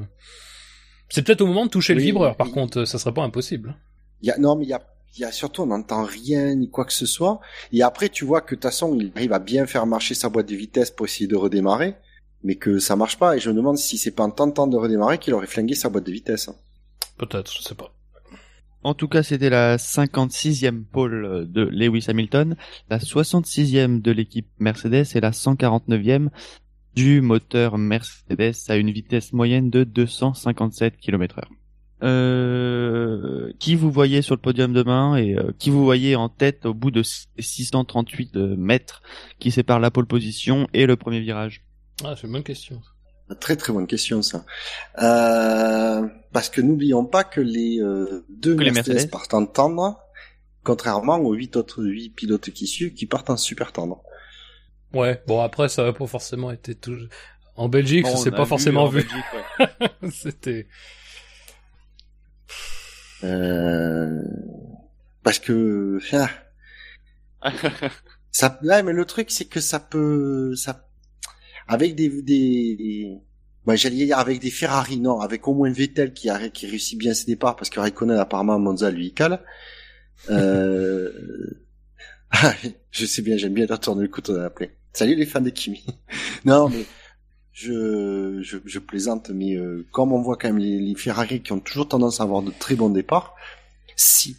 Speaker 3: C'est peut-être au moment de toucher le vibreur, par
Speaker 2: oui.
Speaker 3: contre, ça serait pas impossible.
Speaker 2: Il y a, non, mais il y a, y a surtout, on n'entend rien ni quoi que ce soit. Et après, tu vois que de toute façon, il arrive à bien faire marcher sa boîte de vitesse pour essayer de redémarrer, mais que ça marche pas. Et je me demande si c'est pas en tentant de redémarrer qu'il aurait flingué sa boîte de vitesse.
Speaker 3: Peut-être, je sais pas.
Speaker 1: En tout cas, c'était la 56e pole de Lewis Hamilton, la 66e de l'équipe Mercedes et la 149e du moteur Mercedes à une vitesse moyenne de 257 km heure. Euh, qui vous voyez sur le podium demain et euh, qui vous voyez en tête au bout de 638 mètres qui séparent la pole position et le premier virage?
Speaker 3: Ah, c'est une bonne question.
Speaker 2: Très très bonne question ça. Euh, parce que n'oublions pas que les euh, deux
Speaker 1: Que les
Speaker 2: Mercedes, partent en tendre, contrairement aux huit autres huit pilotes qui suivent qui partent en super tendre.
Speaker 3: Ouais, bon après, ça va pas forcément été tout... En Belgique, ça
Speaker 1: Bon,
Speaker 3: s'est
Speaker 1: on a
Speaker 3: pas forcément
Speaker 1: en
Speaker 3: vu.
Speaker 1: Ouais.
Speaker 3: C'était...
Speaker 2: Euh, parce que ah, ça, ouais, mais le truc, c'est que ça peut, ça, avec des, des, bah, j'allais dire avec des Ferrari, non, avec au moins Vettel qui réussit bien ses départs parce que Raikkonen apparemment Monza lui cale. Euh... je sais bien, j'aime bien leur tourner le couteau dans la plaie. Salut les fans de Kimi. non, mais je, je, je plaisante, mais euh, comme on voit quand même les, les, Ferrari qui ont toujours tendance à avoir de très bons départs, si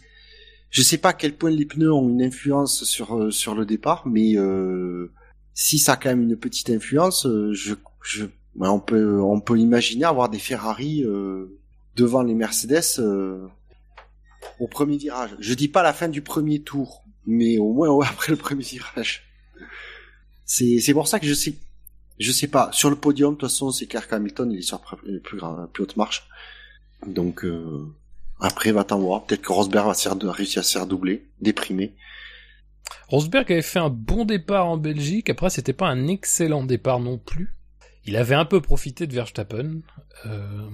Speaker 2: je sais pas à quel point les pneus ont une influence sur euh, sur le départ, mais euh, si ça a quand même une petite influence, euh, je, je on peut on peut imaginer avoir des Ferrari devant les Mercedes au premier virage. Je dis pas la fin du premier tour, mais au moins après le premier virage. C'est pour ça que je sais je sais pas. Sur le podium, de toute façon, c'est clair qu'Hamilton, il est sur la plus, plus haute marche. Donc, euh, après, va t'en voir. Peut-être que Rosberg va réussir à se faire doubler, déprimé.
Speaker 3: Rosberg avait fait un bon départ en Belgique. Après, c'était pas un excellent départ non plus. Il avait un peu profité de Verstappen. Euh...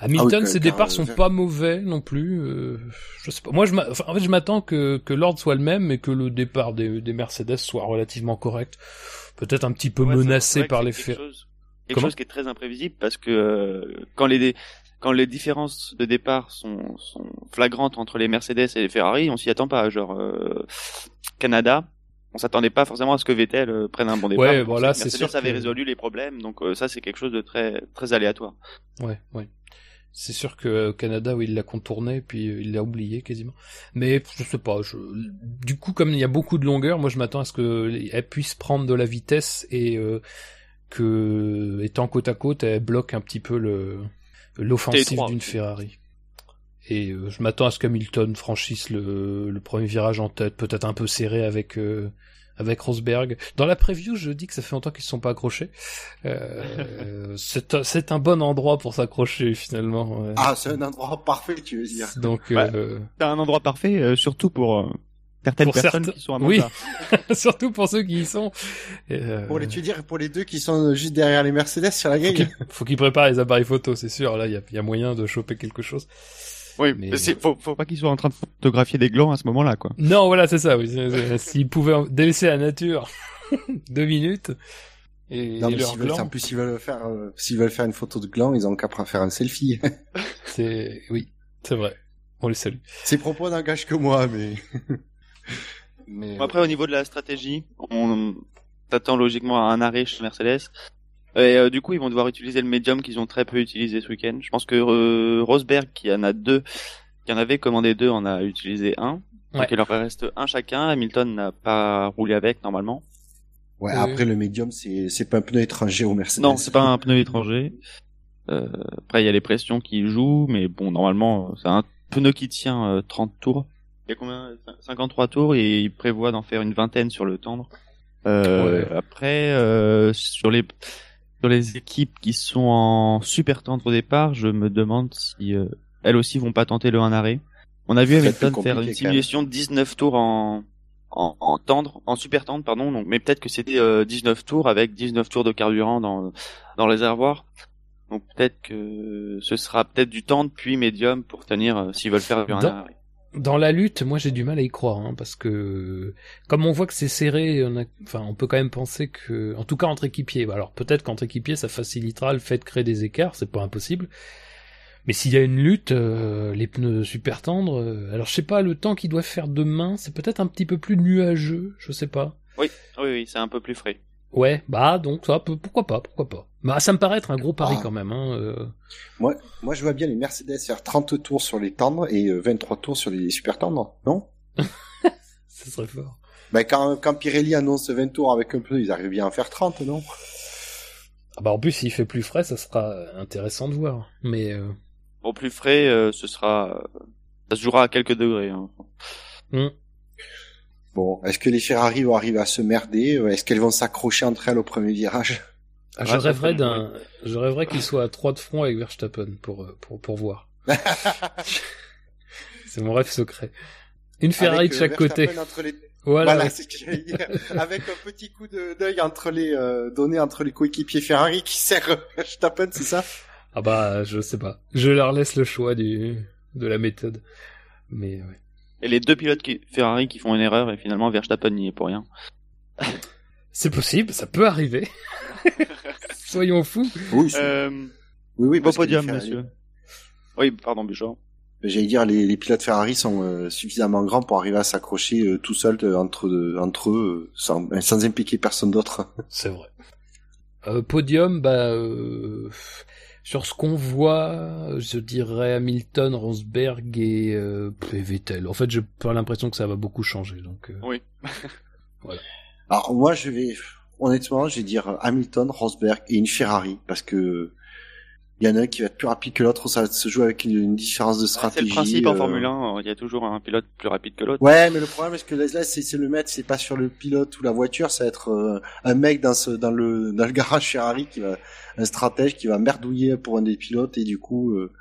Speaker 3: Hamilton, ah ses départs sont pas mauvais non plus. Euh, je sais pas. Moi, je en fait, je m'attends que, que l'ordre soit le même et que le départ des, des Mercedes soit relativement correct peut-être un petit peu menacé par les faits.
Speaker 1: Quelque chose qui est très imprévisible parce que euh, quand les quand les différences de départ sont, sont flagrantes entre les Mercedes et les Ferrari, on s'y attend pas. Genre euh, Canada, on s'attendait pas forcément à ce que Vettel euh, prenne un bon départ.
Speaker 3: Ouais, voilà, c'est sûr.
Speaker 1: Ça avait résolu les problèmes, donc ça c'est quelque chose de très très aléatoire.
Speaker 3: Ouais, ouais. C'est sûr que Canada, où il l'a contourné, puis euh, il l'a oublié quasiment. Mais je sais pas. Je... Du coup, comme il y a beaucoup de longueur, moi je m'attends à ce qu'elle puisse prendre de la vitesse et euh, que, étant côte à côte, elle bloque un petit peu le l'offensive d'une Ferrari. Et euh, je m'attends à ce qu'Hamilton franchisse le, le, premier virage en tête, peut-être un peu serré avec euh, avec Rosberg. Dans la preview, je dis que ça fait longtemps qu'ils se sont pas accrochés. Euh, c'est un bon endroit pour s'accrocher finalement.
Speaker 2: Ah, c'est un endroit parfait, tu veux dire.
Speaker 3: Donc, euh...
Speaker 1: c'est un endroit parfait, euh, surtout pour euh, certaines personnes qui sont à
Speaker 3: Monza. Oui, surtout pour ceux qui y sont.
Speaker 2: Euh... Pour les, dire pour les deux qui sont juste derrière les Mercedes sur la grille.
Speaker 3: Faut qu'ils préparent les appareils photo, c'est sûr. Là, il y a, y a moyen de choper quelque chose.
Speaker 1: Oui, mais faut, faut pas qu'ils soient en train de photographier des glands à ce moment-là, quoi.
Speaker 3: Non, voilà, c'est ça. Oui. S'ils pouvaient délaisser la nature deux minutes et,
Speaker 2: non, glands. En plus, s'ils veulent faire, euh, s'ils veulent faire une photo de glands, ils ont qu'à faire un selfie.
Speaker 3: c'est, oui, c'est vrai. On les salue.
Speaker 2: Ces propos n'engagent que moi, mais.
Speaker 1: Mais Après, au niveau de la stratégie, on t'attend logiquement à un arrêt chez Mercedes. Et euh, du coup, ils vont devoir utiliser le médium qu'ils ont très peu utilisé ce week-end. Je pense que euh, Rosberg, qui en a deux, qui en avait commandé deux, en a utilisé un. Donc il leur reste un chacun. Hamilton n'a pas roulé avec normalement.
Speaker 2: Ouais, après le médium, c'est c'est pas un pneu étranger au Mercedes.
Speaker 1: Non, c'est pas un pneu étranger. Euh, après, il y a les pressions qui jouent, mais bon, normalement, c'est un pneu qui tient 30 tours. Il y a combien 53 tours et il prévoit d'en faire une vingtaine sur le tendre. Euh, Après, euh, sur les sur les équipes qui sont en super tendre au départ, je me demande si euh, elles aussi vont pas tenter le 1 arrêt. On a vu Hamilton faire une simulation de 19 tours en, en, en, tendre, en super tendre, pardon. Donc, mais peut-être que c'était euh, 19 tours avec 19 tours de carburant dans dans le réservoir. Donc peut-être que ce sera peut-être du tendre puis médium pour tenir euh, s'ils veulent faire du 1 arrêt
Speaker 3: dans la lutte, moi j'ai du mal à y croire, hein, parce que comme on voit que c'est serré, on enfin, on peut quand même penser que, en tout cas entre équipiers, alors peut-être qu'entre équipiers ça facilitera le fait de créer des écarts, c'est pas impossible. Mais s'il y a une lutte, euh, les pneus super tendres, euh, alors je sais pas, le temps qu'ils doivent faire demain, c'est peut-être un petit peu plus nuageux, je sais pas.
Speaker 1: Oui, oui, oui, c'est un peu plus frais.
Speaker 3: Ouais, bah donc ça, pourquoi pas, pourquoi pas. Bah ça me paraît être un gros pari ah. quand même. Hein, euh...
Speaker 2: Moi, moi je vois bien les Mercedes faire 30 tours sur les tendres et 23 euh, tours sur les super tendres, non?
Speaker 3: Ce serait fort.
Speaker 2: Bah quand, quand Pirelli annonce 20 tours avec un pneu, ils arrivent bien à faire 30, non?
Speaker 3: Ah bah en plus s'il fait plus frais, ça sera intéressant de voir. Mais euh...
Speaker 1: Au plus frais, euh, ce sera, ça se jouera à quelques degrés. Hein.
Speaker 3: Hmm.
Speaker 2: Bon, est-ce que les Ferrari vont arriver à se merder Est-ce qu'elles vont s'accrocher entre elles au premier virage?
Speaker 3: Ah, je rêverais d'un, je rêverais qu'il soit à trois de front avec Verstappen pour euh, pour pour voir. c'est mon rêve secret. Une Ferrari de chaque côté.
Speaker 2: Voilà, voilà avec un petit coup d'œil entre les euh, données entre les coéquipiers Ferrari qui sert Verstappen, c'est ça?
Speaker 3: Ah bah je sais pas. Je leur laisse le choix du de la méthode. Mais ouais.
Speaker 1: Et les deux pilotes qui, Ferrari qui font une erreur et finalement Verstappen n'y est pour rien.
Speaker 3: C'est possible, ça peut arriver. Soyons fous.
Speaker 2: Oui,
Speaker 1: Euh,
Speaker 2: oui, que
Speaker 1: podium, monsieur. Oui, pardon, Bouchard.
Speaker 2: J'allais dire, les, les pilotes Ferrari sont euh, suffisamment grands pour arriver à s'accrocher euh, tout seuls euh, entre, entre eux, euh, sans, sans impliquer personne d'autre.
Speaker 3: C'est vrai. Euh, podium, bah, euh, sur ce qu'on voit, je dirais Hamilton, Rosberg et, euh, et Vettel. En fait, j'ai pas l'impression que ça va beaucoup changer. Donc, euh,
Speaker 1: Oui.
Speaker 2: Alors moi, je vais honnêtement, je vais dire Hamilton, Rosberg et une Ferrari parce que il y en a un qui va être plus rapide que l'autre. Ça se joue avec une, différence de
Speaker 1: C'est
Speaker 2: stratégie.
Speaker 1: le principe en
Speaker 2: euh,
Speaker 1: Formule 1, il y a toujours un pilote plus rapide que l'autre.
Speaker 2: Ouais, mais le problème est que là, c'est c'est le maître, c'est pas sur le pilote ou la voiture, ça va être euh, un mec dans ce dans le dans le garage Ferrari qui va un stratège qui va merdouiller pour un des pilotes et du coup euh,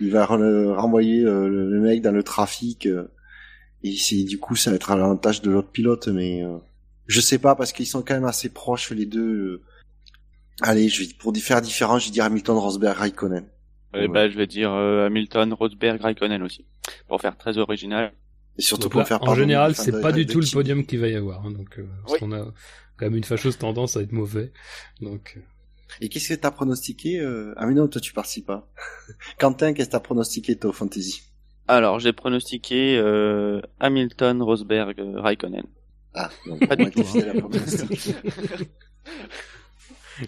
Speaker 2: il va re- renvoyer euh, le, mec dans le trafic euh, et c'est du coup ça va être à l'avantage de l'autre pilote mais euh, je sais pas parce qu'ils sont quand même assez proches les deux. Allez, je vais pour faire différent, je vais dire Hamilton, Rosberg, Raikkonen.
Speaker 1: Et
Speaker 2: Ouais.
Speaker 1: bah, je vais dire euh, Hamilton, Rosberg, Raikkonen aussi. Pour faire très original.
Speaker 2: Et surtout
Speaker 3: donc
Speaker 2: pour
Speaker 3: là,
Speaker 2: faire
Speaker 3: en général, c'est pas du tout le podium qu'il va y avoir. hein, donc, euh, parce
Speaker 1: Oui.
Speaker 3: qu'on a quand même une fâcheuse tendance à être mauvais. Donc, euh,
Speaker 2: Et qu'est-ce que t'as pronostiqué euh... Ah mais non, toi tu participes pas. Quentin, qu'est-ce que t'as pronostiqué toi au fantasy?
Speaker 1: Alors, j'ai pronostiqué euh, Hamilton, Rosberg, euh, Raikkonen.
Speaker 2: Ah, non,
Speaker 1: Pas du tout,
Speaker 2: t'es fidèle à pronostic.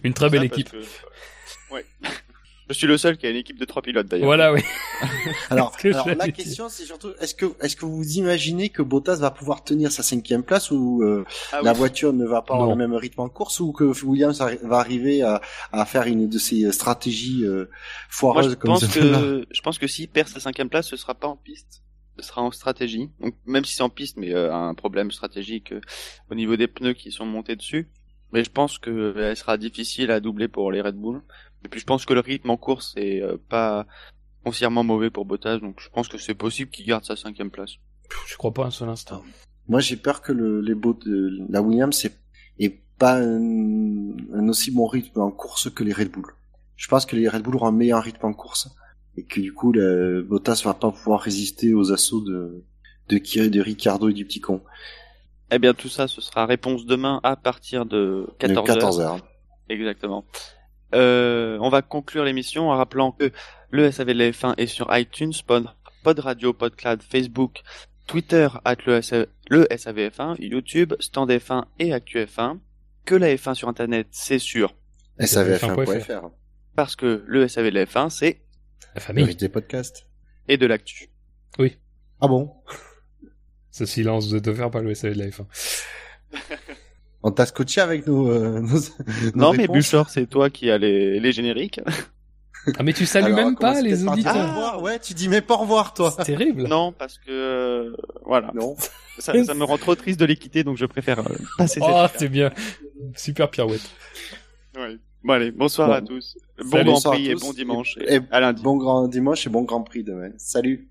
Speaker 3: Une très belle équipe.
Speaker 1: que- Ouais. Je suis le seul qui a une équipe de trois pilotes d'ailleurs.
Speaker 3: Voilà, oui.
Speaker 2: Alors,
Speaker 3: que
Speaker 2: alors la question c'est surtout, est-ce que est-ce que vous imaginez que Bottas va pouvoir tenir sa cinquième place ou euh,
Speaker 1: Ah
Speaker 2: la
Speaker 1: oui.
Speaker 2: voiture ne va pas avoir le même rythme en course ou que Williams va arriver à, à faire une de ses stratégies euh,
Speaker 1: Moi,
Speaker 2: foireuses
Speaker 1: je
Speaker 2: comme
Speaker 1: pense que je pense que s'il perd sa cinquième place, ce sera pas en piste, ce sera en stratégie. Donc même si c'est en piste, mais euh, un problème stratégique euh, au niveau des pneus qui sont montés dessus. Mais je pense que euh, elle sera difficile à doubler pour les Red Bull. Et puis je pense que le rythme en course est euh, pas foncièrement mauvais pour Bottas, donc je pense que c'est possible qu'il garde sa cinquième place.
Speaker 3: Je crois pas un seul instant.
Speaker 2: Moi, j'ai peur que le, les beaux de la Williams est, est pas un, un aussi bon rythme en course que les Red Bull. Je pense que les Red Bull auront un meilleur rythme en course et que du coup, le Bottas va pas pouvoir résister aux assauts de de de Ricardo et du petit con.
Speaker 1: Eh bien tout ça, ce sera réponse demain à partir de 14h.
Speaker 2: 14 heures.
Speaker 1: Exactement. Euh, on va conclure l'émission en rappelant que le SAV de la F1 est sur iTunes, Pod, Pod Radio, PodCloud, Facebook, Twitter, at le, SA le SAVF1, YouTube, Stand F1 et ActuF1. Que la F1 sur Internet, c'est sûr.
Speaker 2: SAVF1.fr.
Speaker 1: Parce que le SAV de la F1, c'est
Speaker 3: La
Speaker 2: Le
Speaker 3: famille.
Speaker 2: des podcasts.
Speaker 1: et de l'actu.
Speaker 2: Ah bon?
Speaker 3: Ce silence de te faire par le SAV de la F1.
Speaker 2: On t'a scotché avec nos, euh, nos, nos
Speaker 1: non, mais Buchor, c'est toi qui as les, les génériques.
Speaker 3: Ah, mais tu salues
Speaker 2: Alors,
Speaker 3: même pas les auditeurs.
Speaker 2: Au revoir, ouais, tu dis mais pas au revoir, toi.
Speaker 3: C'est terrible.
Speaker 1: non, parce que, euh, voilà.
Speaker 2: Non.
Speaker 1: Ça, ça me rend trop triste de les quitter, donc je préfère euh, passer cette
Speaker 3: Oh,
Speaker 1: étape.
Speaker 3: c'est bien. Super pirouette.
Speaker 1: Ouais. Bon allez, bonsoir
Speaker 2: Bon.
Speaker 1: à tous. Bon
Speaker 2: Salut,
Speaker 1: Grand Prix et bon dimanche et,
Speaker 2: Et
Speaker 1: à lundi.
Speaker 2: Bon grand dimanche et bon grand prix demain. Salut.